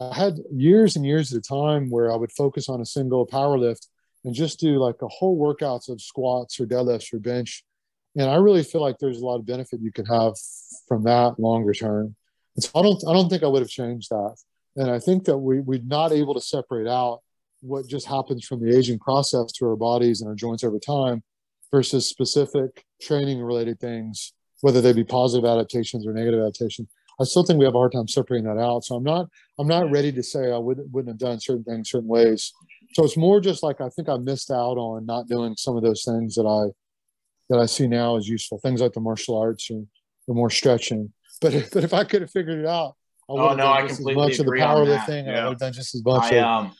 I had years and years at a time where I would focus on a single power lift and just do like a whole workouts of squats or deadlifts or bench. And I really feel like there's a lot of benefit you could have from that longer term. And so I don't, I don't think I would have changed that. And I think that we, we're not able to separate out what just happens from the aging process to our bodies and our joints over time versus specific training related things, whether they be positive adaptations or negative adaptations. I still think we have a hard time separating that out. So I'm not I'm not ready to say I wouldn't wouldn't have done certain things certain ways. So it's more just like I think I missed out on not doing some of those things that I that I see now as useful things like the martial arts and the more stretching. But if, but if I could have figured it out, I would Oh, have no, done I just as much of the agree on that. powerlifting. and I would have done just as much. I um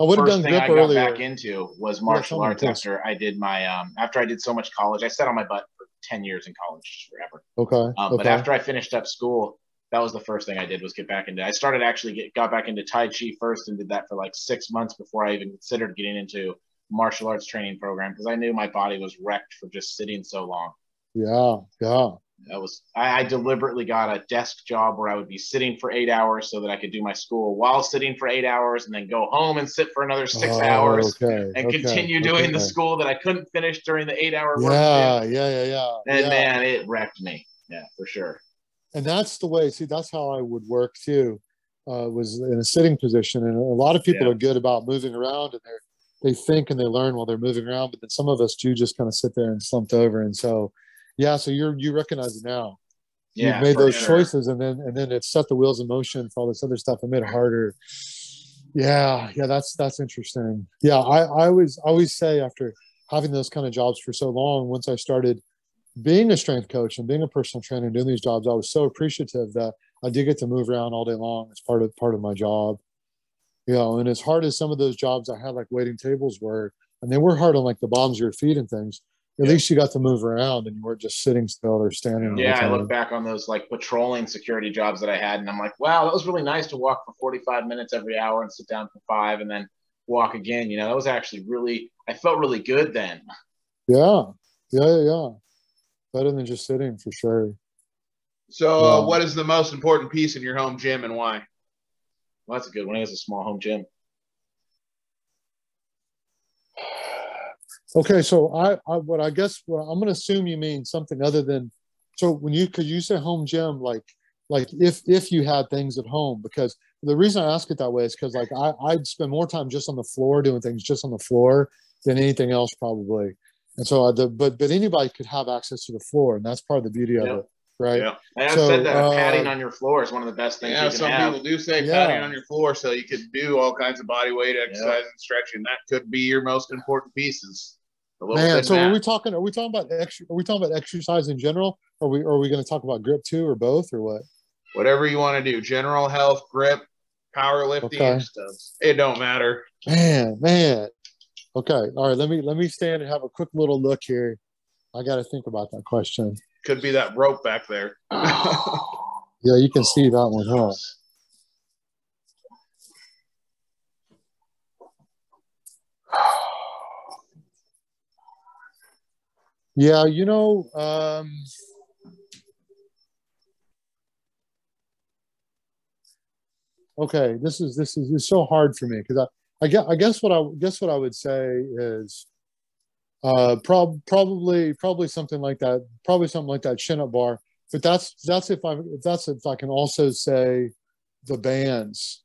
I would have first done thing grip I got earlier. back into was martial me, arts after I did my um after I did so much college. I sat on my butt for 10 years in college, forever. Okay. Um, okay. But after I finished up school, that was the first thing I did was get back into. I started actually get got back into Tai Chi first and did that for like six months before I even considered getting into martial arts training program because I knew my body was wrecked for just sitting so long. yeah, yeah. That was I, I deliberately got a desk job where I would be sitting for eight hours so that I could do my school while sitting for eight hours and then go home and sit for another six Oh, hours Okay. and okay, continue doing the school that I couldn't finish during the eight hour work. Yeah, yeah, yeah, yeah. And yeah. man, it wrecked me. Yeah, for sure. and that's the way see that's how i would work too uh, was in a sitting position and a lot of people Yeah. are good about moving around and they're they think and they learn while they're moving around but then some of us do just kind of sit there and slumped over. And so yeah so you're you recognize it now. Yeah, you've made those sure. choices and then and then it set the wheels in motion for all this other stuff and made it harder. Yeah yeah that's that's interesting. Yeah i i always I always say after having those kind of jobs for so long once i started being a strength coach and being a personal trainer and doing these jobs i was so appreciative that i did get to move around all day long. As part of part of my job you know and as hard as some of those jobs i had like waiting tables were and they were hard on like the bottoms of your feet and things at Yeah. least you got to move around and you weren't just sitting still or standing Yeah, I look back on those like patrolling security jobs that I had, and I'm like, wow, that was really nice to walk for 45 minutes every hour and sit down for five, and then walk again. You know, that was actually really, I felt really good then. Yeah, yeah, yeah, yeah. Better than just sitting for sure. So, uh, Yeah. what is the most important piece in your home gym and why? Well, that's a good one. He has a small home gym. Okay, so I, I what I guess well, I'm gonna assume you mean something other than so when you could you say home gym like like if if you had things at home because the reason I ask it that way is because like I I'd spend more time just on the floor doing things just on the floor than anything else probably. And so, uh, the but but anybody could have access to the floor, and that's part of the beauty of Yep. it, right? Yeah. And I've So, said that uh, padding on your floor is one of the best things Yeah, you can some have. people do say Yeah. padding on your floor so you could do all kinds of body weight exercise and stretching. That could be your most important pieces. Man, thin so are we talking? Are we talking about ex, Are we talking about exercise in general? Or are we are we going to talk about grip too, or both, or what? whatever you want to do, general health, grip, powerlifting, Okay. stuff. It don't matter. Man, man. Okay, all right. Let me let me stand and have a quick little look here. I got to think about that question. Could be that rope back there. Yeah, you can see that one, huh? Yeah, you know, um, okay, this is this is it's so hard for me because I, I guess I guess what I guess what I would say is uh prob- probably probably something like that, probably something like that chin up bar. But that's that's if I if that's if I can also say the bands.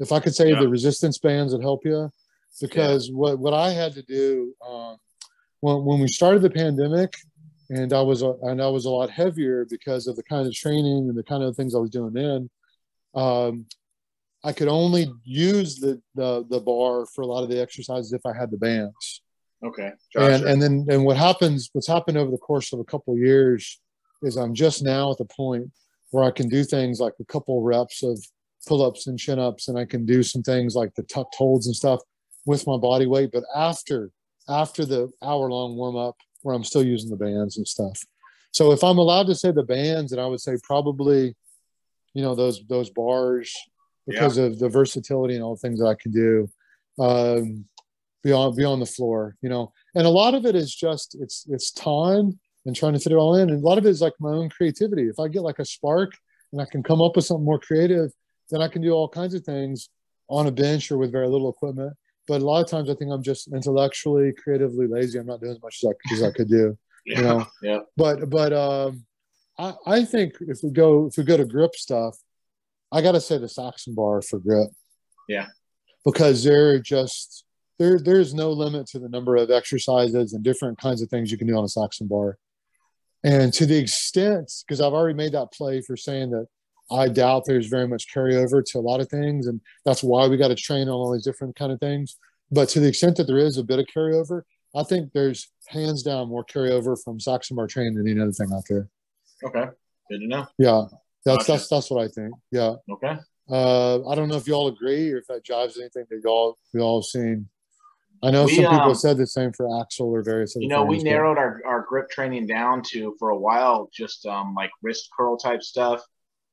If I could say Yeah. the resistance bands that help you, because what what I had to do um, when when we started the pandemic, and I was a, and I was a lot heavier because of the kind of training and the kind of things I was doing then. Um, I could only use the, the the bar for a lot of the exercises if I had the bands. Okay. And and then and what happens what's happened over the course of a couple of years is I'm just now at the point where I can do things like a couple reps of pull-ups and chin-ups and I can do some things like the tucked holds and stuff with my body weight but after after the hour long warm up where I'm still using the bands and stuff. So if I'm allowed to say the bands and I would say probably you know those those bars because of the versatility and all the things that I can do um beyond beyond the floor you know and a lot of it is just it's it's time and trying to fit it all in and a lot of it is like my own creativity if i get like a spark and i can come up with something more creative then i can do all kinds of things on a bench or with very little equipment but a lot of times i think i'm just intellectually creatively lazy i'm not doing as much as i, as I could do Yeah. you know Yeah. but but um i i think if we go if we go to grip stuff i gotta say the saxon bar for grip Yeah. because they're just there there's no limit to the number of exercises and different kinds of things you can do on a saxon bar and to the extent because i've already made that play for saying that i doubt there's very much carryover to a lot of things and that's why we got to train on all these different kind of things but to the extent that there is a bit of carryover i think there's hands down more carryover from saxon bar training than any other thing out there Okay. Good to know. yeah that's Gotcha. that's that's what i think yeah Okay. uh, I don't know if y'all agree or if that jives anything that y'all y'all have seen. I know We, some people um, said the same for axle or various other You know, we things, but- narrowed our, our grip training down to for a while just um, like wrist curl type stuff,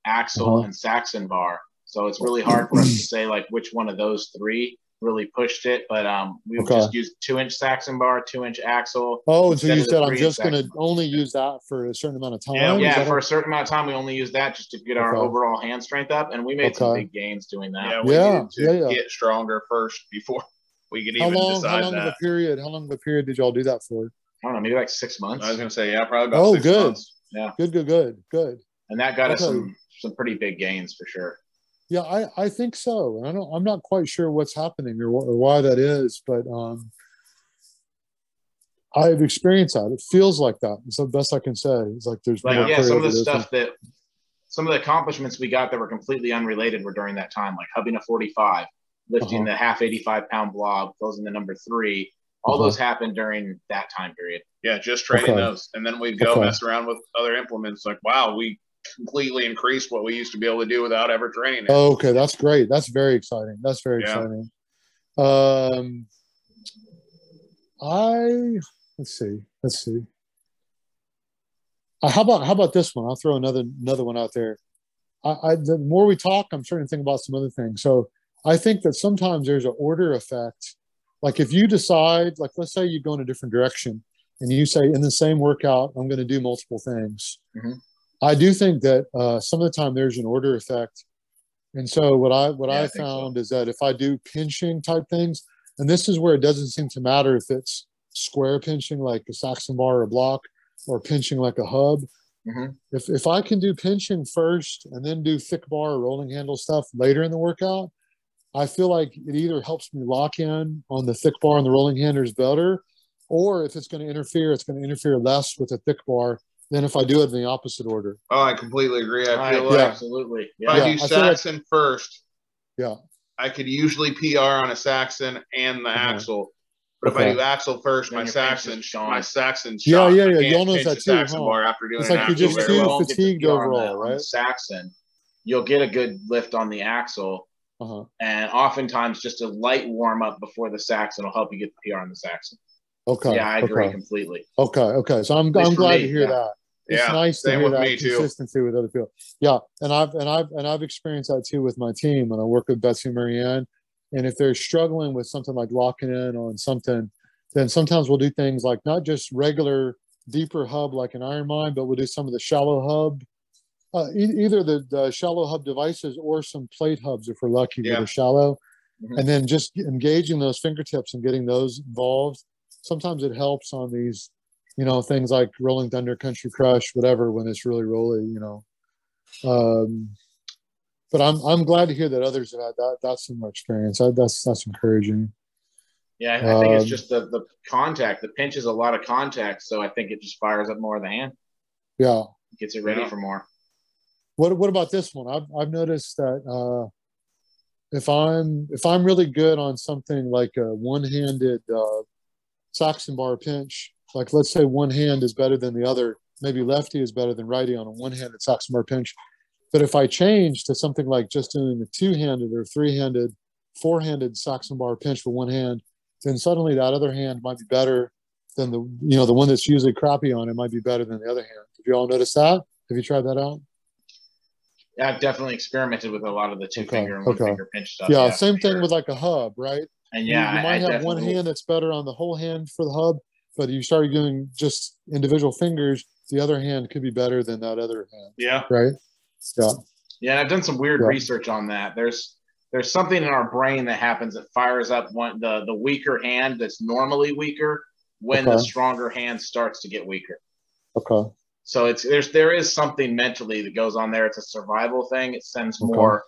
axle Uh-huh. and Saxon bar. So it's really hard for us to say like which one of those three really pushed it. But um, we Okay. just used two inch Saxon bar, two inch axle. Oh, so you said I'm just going to only use that for a certain amount of time? Yeah, Yeah, for it? a certain amount of time, we only use that just to get our Okay. overall hand strength up, and we made some big gains doing that. Yeah, we Yeah, need to yeah, yeah. get stronger first before we could how even long? How decide long of a period? How long of a period did y'all do that for? I don't know, maybe like six months, I was gonna say, yeah, probably about Oh, six good. months. Good, good, good, good. and that got us some some pretty big gains for sure. Yeah, I, I think so. And I don't. I'm not quite sure what's happening or, wh- or why that is, but um, I've experienced that. It feels like that. It's the best I can say. It's like there's Like more yeah, some of the there. stuff that some of the accomplishments we got that were completely unrelated were during that time, like hubbing a 45, lifting Uh-huh. the half 85 pound blob, closing the number three. All Uh-huh. those happened during that time period. Yeah, just training Okay. those, and then we'd go Okay. mess around with other implements. Like, wow, we completely increased what we used to be able to do without ever training it. Oh, okay, that's great. That's very exciting. That's very Yeah. exciting. Um, I let's see, let's see. Uh, how about how about this one? I'll throw another another one out there. I, I the more we talk, I'm starting to think about some other things. So I think that sometimes there's an order effect. Like if you decide, like let's say you go in a different direction, and you say in the same workout, I'm going to do multiple things. Mhm. I do think that uh, some of the time there's an order effect, and so what I what Yeah, I I think so. found is that if I do pinching type things, and this is where it doesn't seem to matter if it's square pinching like a Saxon bar or a block, or pinching like a hub. Mhm. If if I can do pinching first and then do thick bar or rolling handle stuff later in the workout, I feel like it either helps me lock in on the thick bar and the rolling hander is better, or if it's going to interfere, it's going to interfere less with a thick bar than if I do it in the opposite order. Oh, I completely agree. I I- feel yeah, like absolutely. if Yeah. I Yeah, do I like- Saxon first, Yeah. I could usually PR on a Saxon and the Uh-huh. axle. But if I do axle first, Then my your pinch is Saxon, my Saxon's Yeah, yeah, yeah. Y'all notice that too, Saxon huh? bar after doing It's an like you're axle just too well. won't get the fatigued PR on the- overall, right? Saxon, you'll get a good lift on the axle, Uh-huh. and oftentimes just a light warm up before the Saxon will help you get the PR on the Saxon. Okay. yeah, I agree Okay. completely. Okay. Okay. So I'm I'm glad me, to hear yeah. that. It's Yeah, nice to same hear that me too. consistency with other people. Yeah, and I've and I've and I've experienced that too with my team when I work with Betsy and Marianne. And if they're struggling with something like locking in on something, then sometimes we'll do things like not just regular deeper hub like an IronMind, but we'll do some of the shallow hub, uh, e- either the, the shallow hub devices or some plate hubs if we're lucky Yeah. that are shallow. Mhm. And then just engaging those fingertips and getting those involved. Sometimes it helps on these you know things like rolling thunder country crush whatever when it's really rolly you know um but i'm i'm glad to hear that others have had that that's similar experience that, that's that's encouraging Yeah, I I think it's Um, just the the contact. The pinch is a lot of contact, so I think it just fires up more of the hand, yeah gets it ready Yeah. for more. What what about this one? I've i've noticed that uh if i'm if i'm really good on something like a one-handed uh saxon bar pinch like let's say one hand is better than the other maybe lefty is better than righty on a one-handed saxon bar pinch. But if i change to something like just doing a two-handed or three-handed four-handed saxon bar pinch with one hand then suddenly that other hand might be better than the you know the one that's usually crappy on it might be better than the other hand. Have you all noticed that? Have you tried that out I've definitely experimented with a lot of the two Okay, finger and one okay. finger pinch stuff. yeah, for same thing sure. with like a hub right and yeah, you, I- might I have one hand that's better on the whole hand for the hub, but you start doing just individual fingers, the other hand could be better than that other hand, Yeah. right? Yeah. Yeah, I've done some weird Yeah. research on that. There's there's something in our brain that happens that fires up one the the weaker hand that's normally weaker when the stronger hand starts to get weaker. Okay. So it's there's there is something mentally that goes on there. It's a survival thing. It sends Okay. more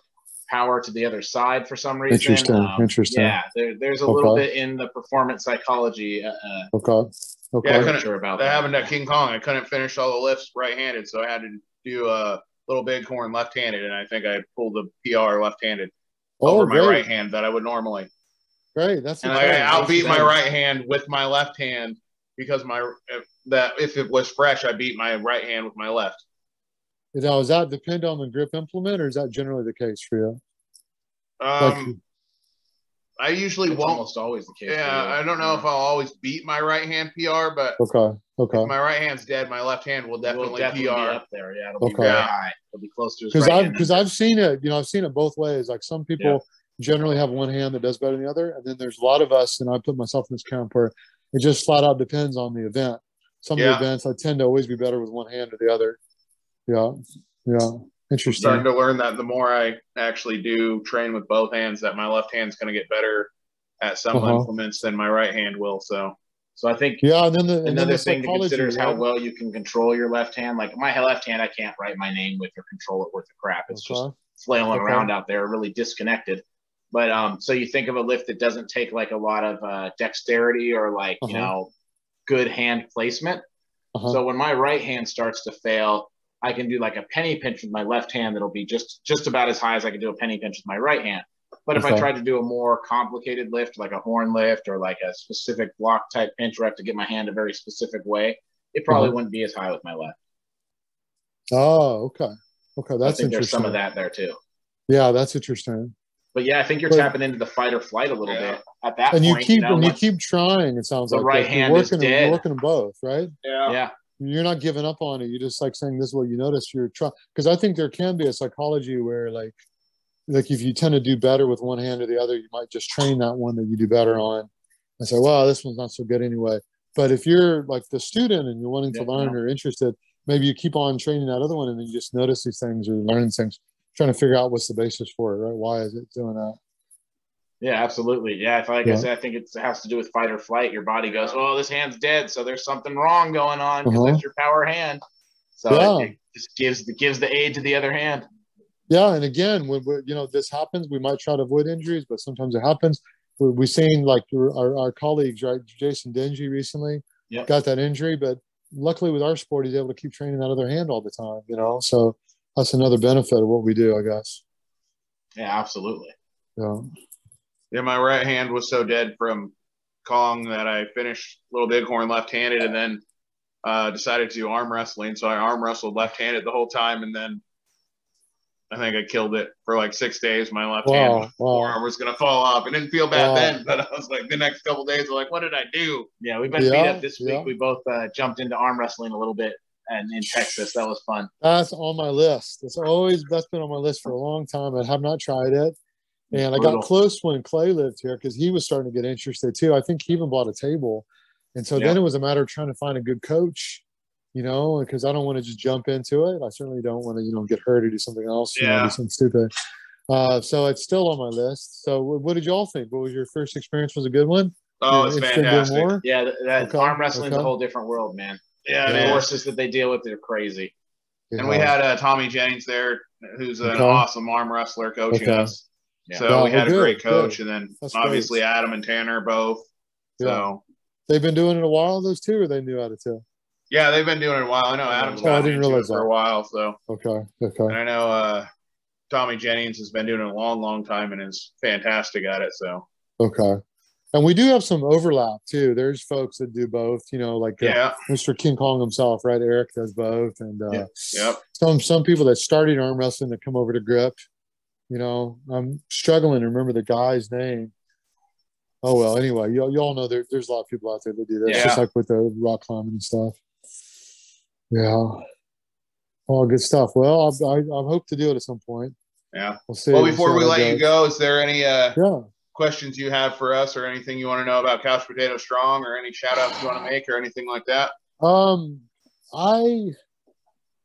power to the other side for some reason. Interesting, Um, interesting. Yeah, there, there's a little bit in the performance psychology. Uh, uh, Okay. Okay. Yeah, I couldn't- sure about That that. happened at King Kong. I couldn't finish all the lifts right-handed, so I had to do a little bighorn left-handed, and I think I pulled the PR left-handed oh, over my right hand that I would normally. Great. That's And And like, I exciting. outbeat my right hand with my left hand because my if that if it was fresh, I beat my right hand with my left. Now, does that depend on the grip implement, or is that generally the case for you? Like, Um, I usually It's won't. almost always the case. Yeah, you. I don't know if I'll always beat my right hand PR, but okay. Okay. if my right hand's dead, my left hand will definitely, will definitely PR. be up there. Yeah, it'll be Okay. very high. It'll be close to Because right I've because I've seen it. You know, I've seen it both ways. Like some people Yeah. generally have one hand that does better than the other, and then there's a lot of us, and I put myself in this camp where it just flat out depends on the event. Some of the events I tend to always be better with one hand or the other. Yeah. Yeah. interesting. I'm starting to learn that the more I actually do train with both hands, that my left hand's going to get better at some Uh-huh. implements than my right hand will. So so I think Yeah, and then the and then another the thing to consider is how well you can control your left hand. Like my left hand, I can't write my name with or control it worth a crap. It's just flailing Okay. around out there, really disconnected. But um, so you think of a lift that doesn't take like a lot of uh, dexterity or like you Uh-huh. know good hand placement. Uh-huh. So when my right hand starts to fail, I can do like a penny pinch with my left hand that'll be just just about as high as I can do a penny pinch with my right hand. But if I Okay. tried to do a more complicated lift, like a horn lift or like a specific block type pinch where I have to get my hand a very specific way, it probably Uh-huh. wouldn't be as high with my left. Oh, okay. Okay, I that's think there's interesting. some of that there too. Yeah, that's interesting. But yeah, I think you're But- tapping into the fight or flight a little Yeah. bit at that And you point. keep know, and you keep trying. It sounds The like right hand you're is working, dead. you're working them both, right? yeah, Yeah. you're not giving up on it. You're just like saying this is what you notice. You're trying because I think there can be a psychology where like like if you tend to do better with one hand or the other, you might just train that one that you do better on and say, well, this one's not so good anyway. But if you're like the student and you're wanting to learn yeah. or interested, maybe you keep on training that other one and then you just notice these things or learn things, trying to figure out what's the basis for it, right? Why is it doing that? yeah, absolutely. Yeah, if like Yeah. I said, I think it has to do with fight or flight. Your body goes, "Oh, this hand's dead," so there's something wrong going on because Uh-huh. that's your power hand. So Yeah. it, it just gives the gives the aid to the other hand. Yeah, and again, when you know this happens, we might try to avoid injuries, but sometimes it happens. We, we've seen like our, our colleagues, right? Jason Denji recently Yep. got that injury, but luckily with our sport, he's able to keep training that other hand all the time. You know, so that's another benefit of what we do, I guess. Yeah, absolutely. Yeah. Yeah, my right hand was so dead from Kong that I finished Little Bighorn left-handed, and then uh, decided to do arm wrestling. So I arm wrestled left-handed the whole time, and then I think I killed it for like six days. My left Wow, hand wow. forearm was gonna fall off. It didn't feel bad Wow. then, but I was like, the next couple days, I'm like, what did I do? Yeah, we've been beat up this yeah. week. We both uh, jumped into arm wrestling a little bit and in Texas. That was fun. That's on my list. It's always that's been on my list for a long time. I have not tried it. And I got close when Clay lived here because he was starting to get interested too. I think he even bought a table. And so then it was a matter of trying to find a good coach, you know, because I don't want to just jump into it. I certainly don't want to, you know, get hurt or do something else, you know, Yeah. do something stupid. Uh, so it's still on my list. So what, did y'all think? What was your first experience? Was a good one? Oh, it's interested in doing fantastic. Yeah, th- that Okay, arm wrestling's okay. a whole different world, man. Yeah, The it Yeah. is. forces that they deal with are crazy. And we had uh, Tommy Jennings there, who's an Okay. awesome arm wrestler coaching Okay. us. Yeah. So Yeah, we had well, a great coach, good. and then That's obviously great. Adam and Tanner both. Yeah. So They've been doing it a while, those two, or they knew how to too? yeah, they've been doing it a while. I know Adam's Oh, I didn't into it realize for that. a while. So Okay. okay. and Okay. I know uh, Tommy Jennings has been doing it a long, long time and is fantastic at it. So Okay. And we do have some overlap too. There's folks that do both, you know, like uh, yeah, Mr. King Kong himself, right? Eric does both. And uh, Yeah. yep. some some people that started arm wrestling that come over to grip, you know, I'm struggling to remember the guy's name. Oh well, anyway, you, you all know there, there's a lot of people out there that do this, Yeah. just like with the rock climbing and stuff. Yeah. All good stuff. Well, I, I, I hope to do it at some point. Yeah. We'll see. Well, before we let that you go, is there any uh, Yeah. Questions you have for us, or anything you want to know about Couch Potato Strong, or any shout outs you want to make, or anything like that? Um, I,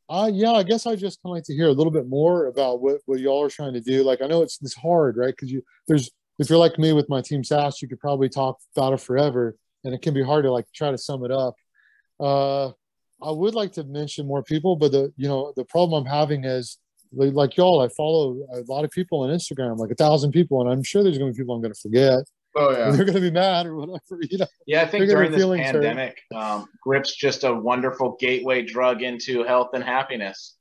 I yeah, I guess I just kind of like to hear a little bit more about what what y'all are trying to do. Like, I know it's it's hard, right? Because you there's if you're like me with my team SAS, you could probably talk about it forever, and it can be hard to like try to sum it up. Uh, I would like to mention more people, but the you know the problem I'm having is like, like y'all. I follow a lot of people on Instagram, like a thousand people, and I'm sure there's going to be people I'm going to forget. Oh yeah, they're going to be mad or whatever, you know. Yeah, I think during this pandemic, um, grip's just a wonderful gateway drug into health and happiness.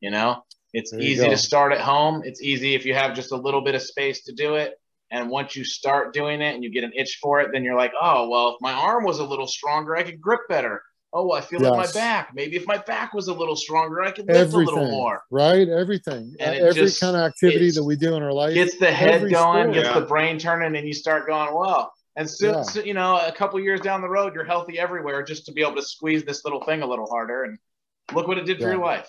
You know, it's There easy to start at home. It's easy if you have just a little bit of space to do it. And once you start doing it and you get an itch for it, then you're like, oh, well, if my arm was a little stronger, I could grip better. Oh, I feel it in my back. Maybe if my back was a little stronger, I could lift a little more. right? Everything, And it every just- kind of activity that we do in our life. Gets the head going, sport. gets Yeah. the brain turning, and you start going, well. And so, Yeah. so, you know, a couple years down the road, you're healthy everywhere just to be able to squeeze this little thing a little harder. And look what it did for your life.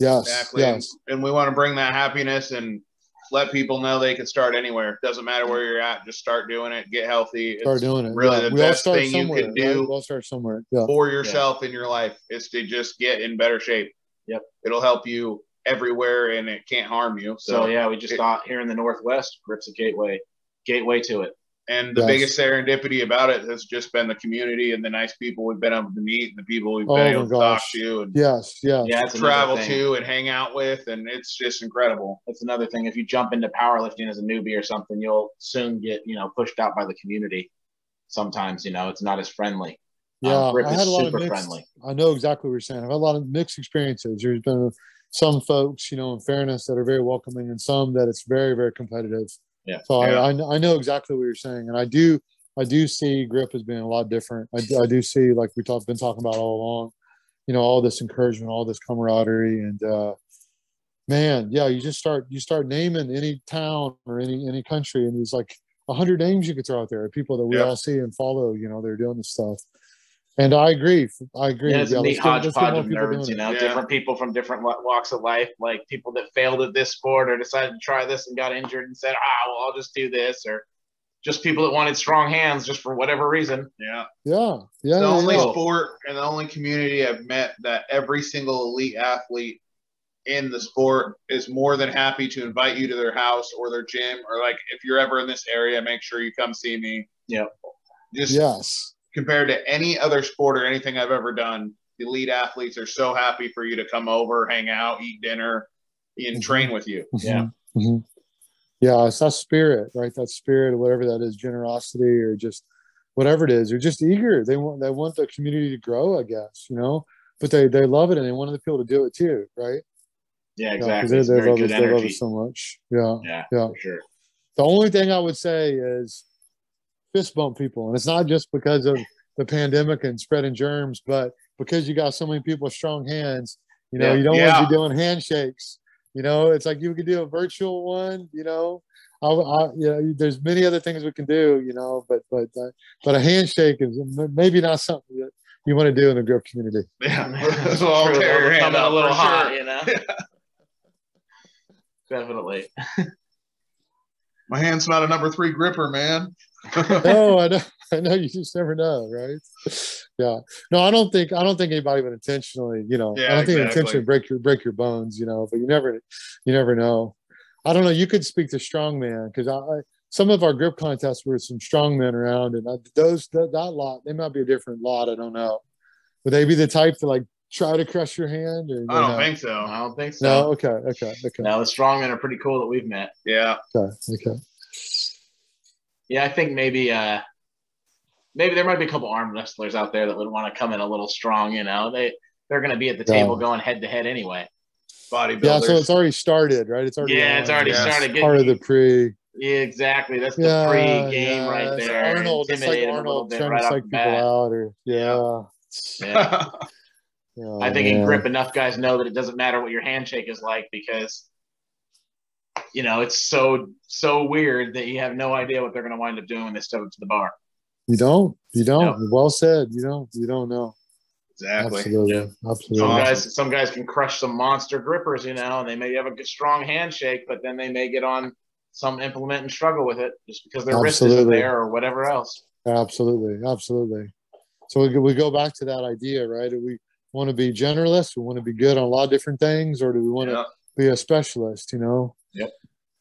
Yes, Exactly. yes, And we want to bring that happiness and let people know they can start anywhere. Doesn't matter where you're at, just start doing it. Get healthy. start doing it. really yeah. the we all best start thing you somewhere. can right? do We all start somewhere. Yeah, for yourself in your life is to just get in better shape. Yep. It'll help you everywhere and it can't harm you. So, So, yeah, we just it- thought here in the Northwest, Grip's a gateway, gateway to it. And the Yes. biggest serendipity about it has just been the community and the nice people we've been able to meet and the people we've Oh been my able to talk gosh. to and yes, yes. Yeah, it's travel to and hang out with. And it's just incredible. That's another thing. If you jump into powerlifting as a newbie or something, you'll soon get, you know, pushed out by the community. Sometimes, you know, it's not as friendly. Yeah, Um, I had a lot super of mixed. friendly. I know exactly what you're saying. I've had a lot of mixed experiences. There's been some folks, you know, in fairness, that are very welcoming, and some that it's very, very competitive. Yeah. So Yeah. I, I, I know exactly what you're saying, and I do, I do see grip as being a lot different. I, do- I do see, like we talked, been talking about all along, you know, all this encouragement, all this camaraderie, and uh, man, yeah, you just start, you start naming any town or any any country, and there's like a hundred names you could throw out there, of people that we Yeah. all see and follow. You know, they're doing this stuff. And I agree. I agree. Yeah, it's a neat let's get- let's get hodgepodge more of people nerds, you know, Yeah. different people from different walks of life, like people that failed at this sport or decided to try this and got injured and said, ah, well, I'll just do this, or just people that wanted strong hands just for whatever reason. Yeah. Yeah, yeah, the yeah, only yeah. sport and the only community I've met that every single elite athlete in the sport is more than happy to invite you to their house or their gym or like if you're ever in this area, make sure you come see me. Yep. Just Yes, compared to any other sport or anything I've ever done, the elite athletes are so happy for you to come over, hang out, eat dinner. and train with you. Yeah. Mhm. Yeah, it's that spirit, right? That spirit, of whatever that is, generosity or just whatever it is, they're just eager. They want they want the community to grow, I guess, you know. But they they love it and they want other people to do it too, right? Yeah, Yeah, 'cause exactly. they, they love good it. They love it so much. Yeah, Yeah, yeah. for sure. The only thing I would say is fist bump people, and it's not just because of the pandemic and spreading germs, but because you got so many people with strong hands. You know, Yeah. you don't want to be doing handshakes. You know, it's like you could do a virtual one. You know, I, I, you know, there's many other things we can do. You know, but but uh, but a handshake is maybe not something that you want to do in the grip community. Yeah, that's what I'll True, tear your hand come a little hot, sure. you know. Definitely. My hand's not a number three gripper, man. No, oh, I know, I know. You just never know, right? Yeah. No, I don't think I don't think anybody would intentionally, you know, Yeah, I don't think exactly. intentionally break your break your bones, you know. But you never, you never know. I don't know. You could speak to strongman because I, I some of our grip contests were some strongmen around, and I, those that, that lot they might be a different lot. I don't know. Would they be the type to like try to crush your hand? Or I don't no? think so. I don't think so. No. Okay. Okay. Okay. No, the strongmen are pretty cool that we've met. Yeah, Okay. Okay. Yeah, I think maybe uh maybe there might be a couple arm wrestlers out there that would want to come in a little strong, you know. They they're gonna be at the Yeah. table going head to head anyway. bodybuilders. Yeah. So it's already started, right? It's already Yeah, it's already Yes. started getting part of the pre. Yeah, exactly. That's the Yeah, pre-game yeah, right it's there. Arnold, it's like Intimidate 'em a little Arnold trying right to psych people bat. out, or yeah. Yeah. yeah, I think in grip enough guys know that it doesn't matter what your handshake is like because you know it's so so weird that you have no idea what they're going to wind up doing when they step up to the bar. you don't, you don't. No. Well said. You don't, you don't know. exactly. Absolutely, Some absolutely. Awesome. guys some guys can crush some monster grippers, you know, and they may have a strong handshake, but then they may get on some implement and struggle with it just because their wrist isn't there or whatever else. Absolutely, absolutely. So we go, we go back to that idea, right? Do we want to be generalists? We want to be good on a lot of different things, or do we want to be a specialist? You know. Yep.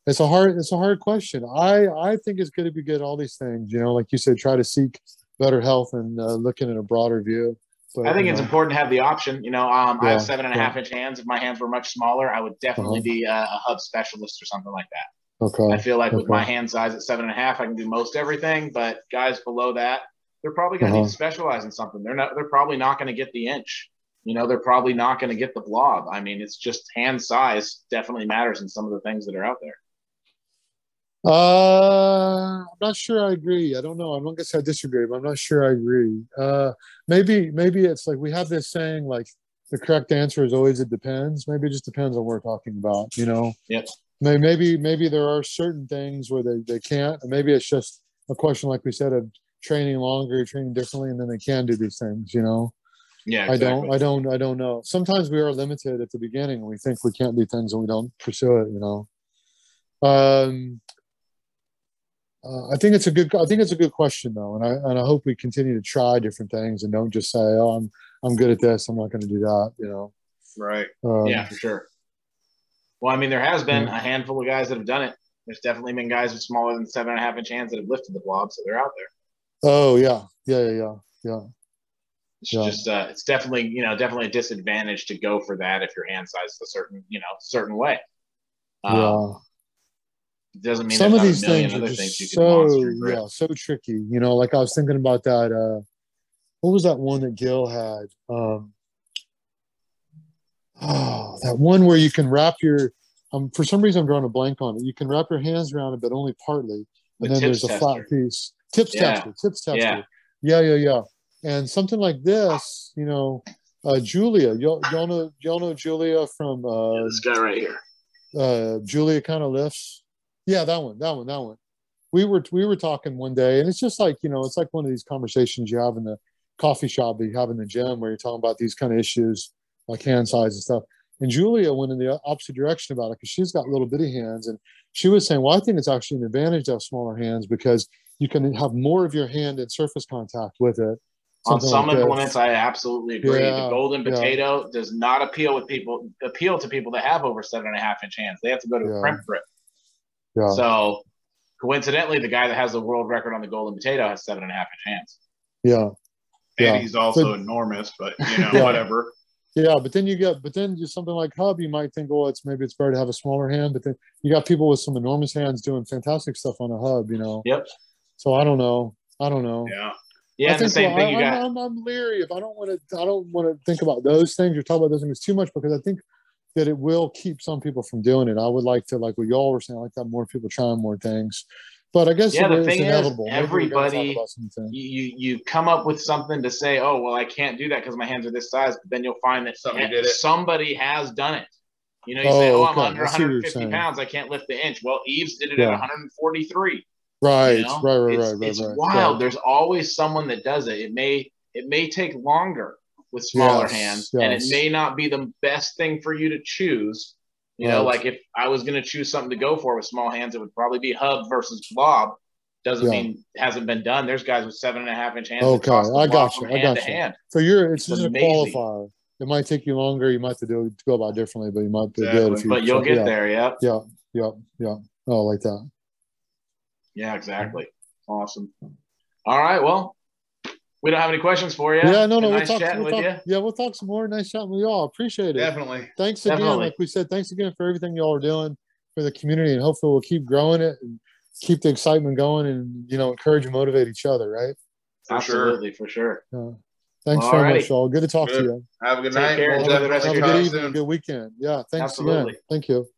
It's a hard. It's a hard question. I I think it's going to be good all these things. You know, like you said, try to seek better health and uh, looking at a broader view. But, I think it's know, important to have the option. You know, um, I have Yeah, seven and a yeah. half inch hands. If my hands were much smaller, I would definitely Uh-huh. be a, a hub specialist or something like that. Okay. I feel like with my hand size at seven and a half, I can do most everything. But guys below that, they're probably going to Uh-huh. need to specialize in something. They're not. They're probably not going to get the inch. You know, they're probably not going to get the blob. I mean, it's just hand size definitely matters in some of the things that are out there. Uh, I'm not sure I agree. I don't know. I'm not gonna say I disagree, but I'm not sure I agree. Uh, maybe, maybe it's like we have this saying like the correct answer is always it depends. Maybe it just depends on what we're talking about. You know. Yep. Maybe, maybe there are certain things where they they can't, and maybe it's just a question, like we said, of training longer, training differently, and then they can do these things. You know. Yeah, I don't, I don't, I don't know. Sometimes we are limited at the beginning and we think we can't do things and we don't pursue it, you know. Um, uh, I think it's a good, I think it's a good question though. And I, and I hope we continue to try different things and don't just say, oh, I'm, I'm good at this. I'm not going to do that, you know. Right. Um, yeah, for sure. Well, I mean, there has been Yeah. a handful of guys that have done it. There's definitely been guys with smaller than seven and a half inch hands that have lifted the blob, so they're out there. Oh yeah. Yeah. Yeah. Yeah. Yeah. It's Yeah. just, uh, it's definitely, you know, definitely a disadvantage to go for that if your hand size is a certain, you know, certain way. Um, yeah. It doesn't mean Some of these not a million things are other things you just so, monster and grip. yeah, so tricky. You know, like I was thinking about that, uh, what was that one that Gil had? Um, oh, that one where you can wrap your, um, for some reason I'm drawing a blank on it. You can wrap your hands around it, but only partly. The And then tips there's a flat piece. Tips Yeah. tester, tips tester. Yeah. Yeah, yeah, yeah. And something like this, you know, uh, Julia, y'all, y'all know, y'all know Julia from, uh, This guy right here. uh Julia kind of lifts. Yeah, that one, that one, that one. We were we were talking one day, and it's just like you know, it's like one of these conversations you have in the coffee shop that you have in the gym where you're talking about these kind of issues like hand size and stuff. And Julia went in the opposite direction about it because she's got little bitty hands, and she was saying, "Well, I think it's actually an advantage to have smaller hands because you can have more of your hand in surface contact with it." On some like implements, I absolutely agree. Yeah, the golden yeah. potato does not appeal with people appeal to people that have over seven and a half inch hands. They have to go to Yeah. a crimp grip. Yeah, So coincidentally, the guy that has the world record on the golden potato has seven and a half inch hands. yeah. And Yeah. he's also enormous, but you know, Yeah. whatever. Yeah, but then you get, but then just something like Hub, you might think, well, it's maybe it's better to have a smaller hand, but then you got people with some enormous hands doing fantastic stuff on a Hub, you know? Yep. So I don't know. I don't know. Yeah. Yeah, I and the think, same well, thing you I, got. I'm, I'm leery if I don't want to. I don't want to think about those things or talk about those things too much because I think that it will keep some people from doing it. I would like to, like what y'all were saying, I like to have more people trying more things. But I guess Yeah, the thing is, inevitable. Maybe we gotta talk everybody- you, you you come up with something to say, oh well, I can't do that because my hands are this size. But then you'll find that Somebody did it. somebody has done it. You know, you say, Oh, oh, I'm under I see what you're 150 pounds, I can't lift the inch. Well, Eves did it Yeah. at 143. Right, you know? right, right, it's, right, right, it's right. wild. right. There's always someone that does it. It may it may take longer with smaller Yes, hands, and it may not be the best thing for you to choose. You know, like if I was going to choose something to go for with small hands, it would probably be hub versus blob. Doesn't Yeah. mean hasn't been done. There's guys with seven and a half inch hands. Okay, I got you, I got you. hand. So you're it's It's just a qualifier. It might take you longer. You might have to do go about it differently, but you might be good if you. But you'll get yeah, there. Yep. Yeah, yeah, yeah. Oh, like that. Yeah, exactly. Awesome. All right. Well, we don't have any questions for you. Yeah, no, no. We'll nice talk. chatting We'll with talk yeah, we'll talk some more. Nice chatting with y'all. Appreciate it. Definitely. Thanks again. Definitely. Like we said, thanks again for everything y'all are doing for the community, and hopefully we'll keep growing it and keep the excitement going, and you know, encourage and motivate each other. Right. For sure. Absolutely, for sure. Uh, thanks All very much, y'all. Good to talk Good. to you. Have a good Take night. care. We'll Enjoy the definitely rest Have of a your talk good evening, soon. good weekend. Yeah. Thanks Absolutely. again. Thank you.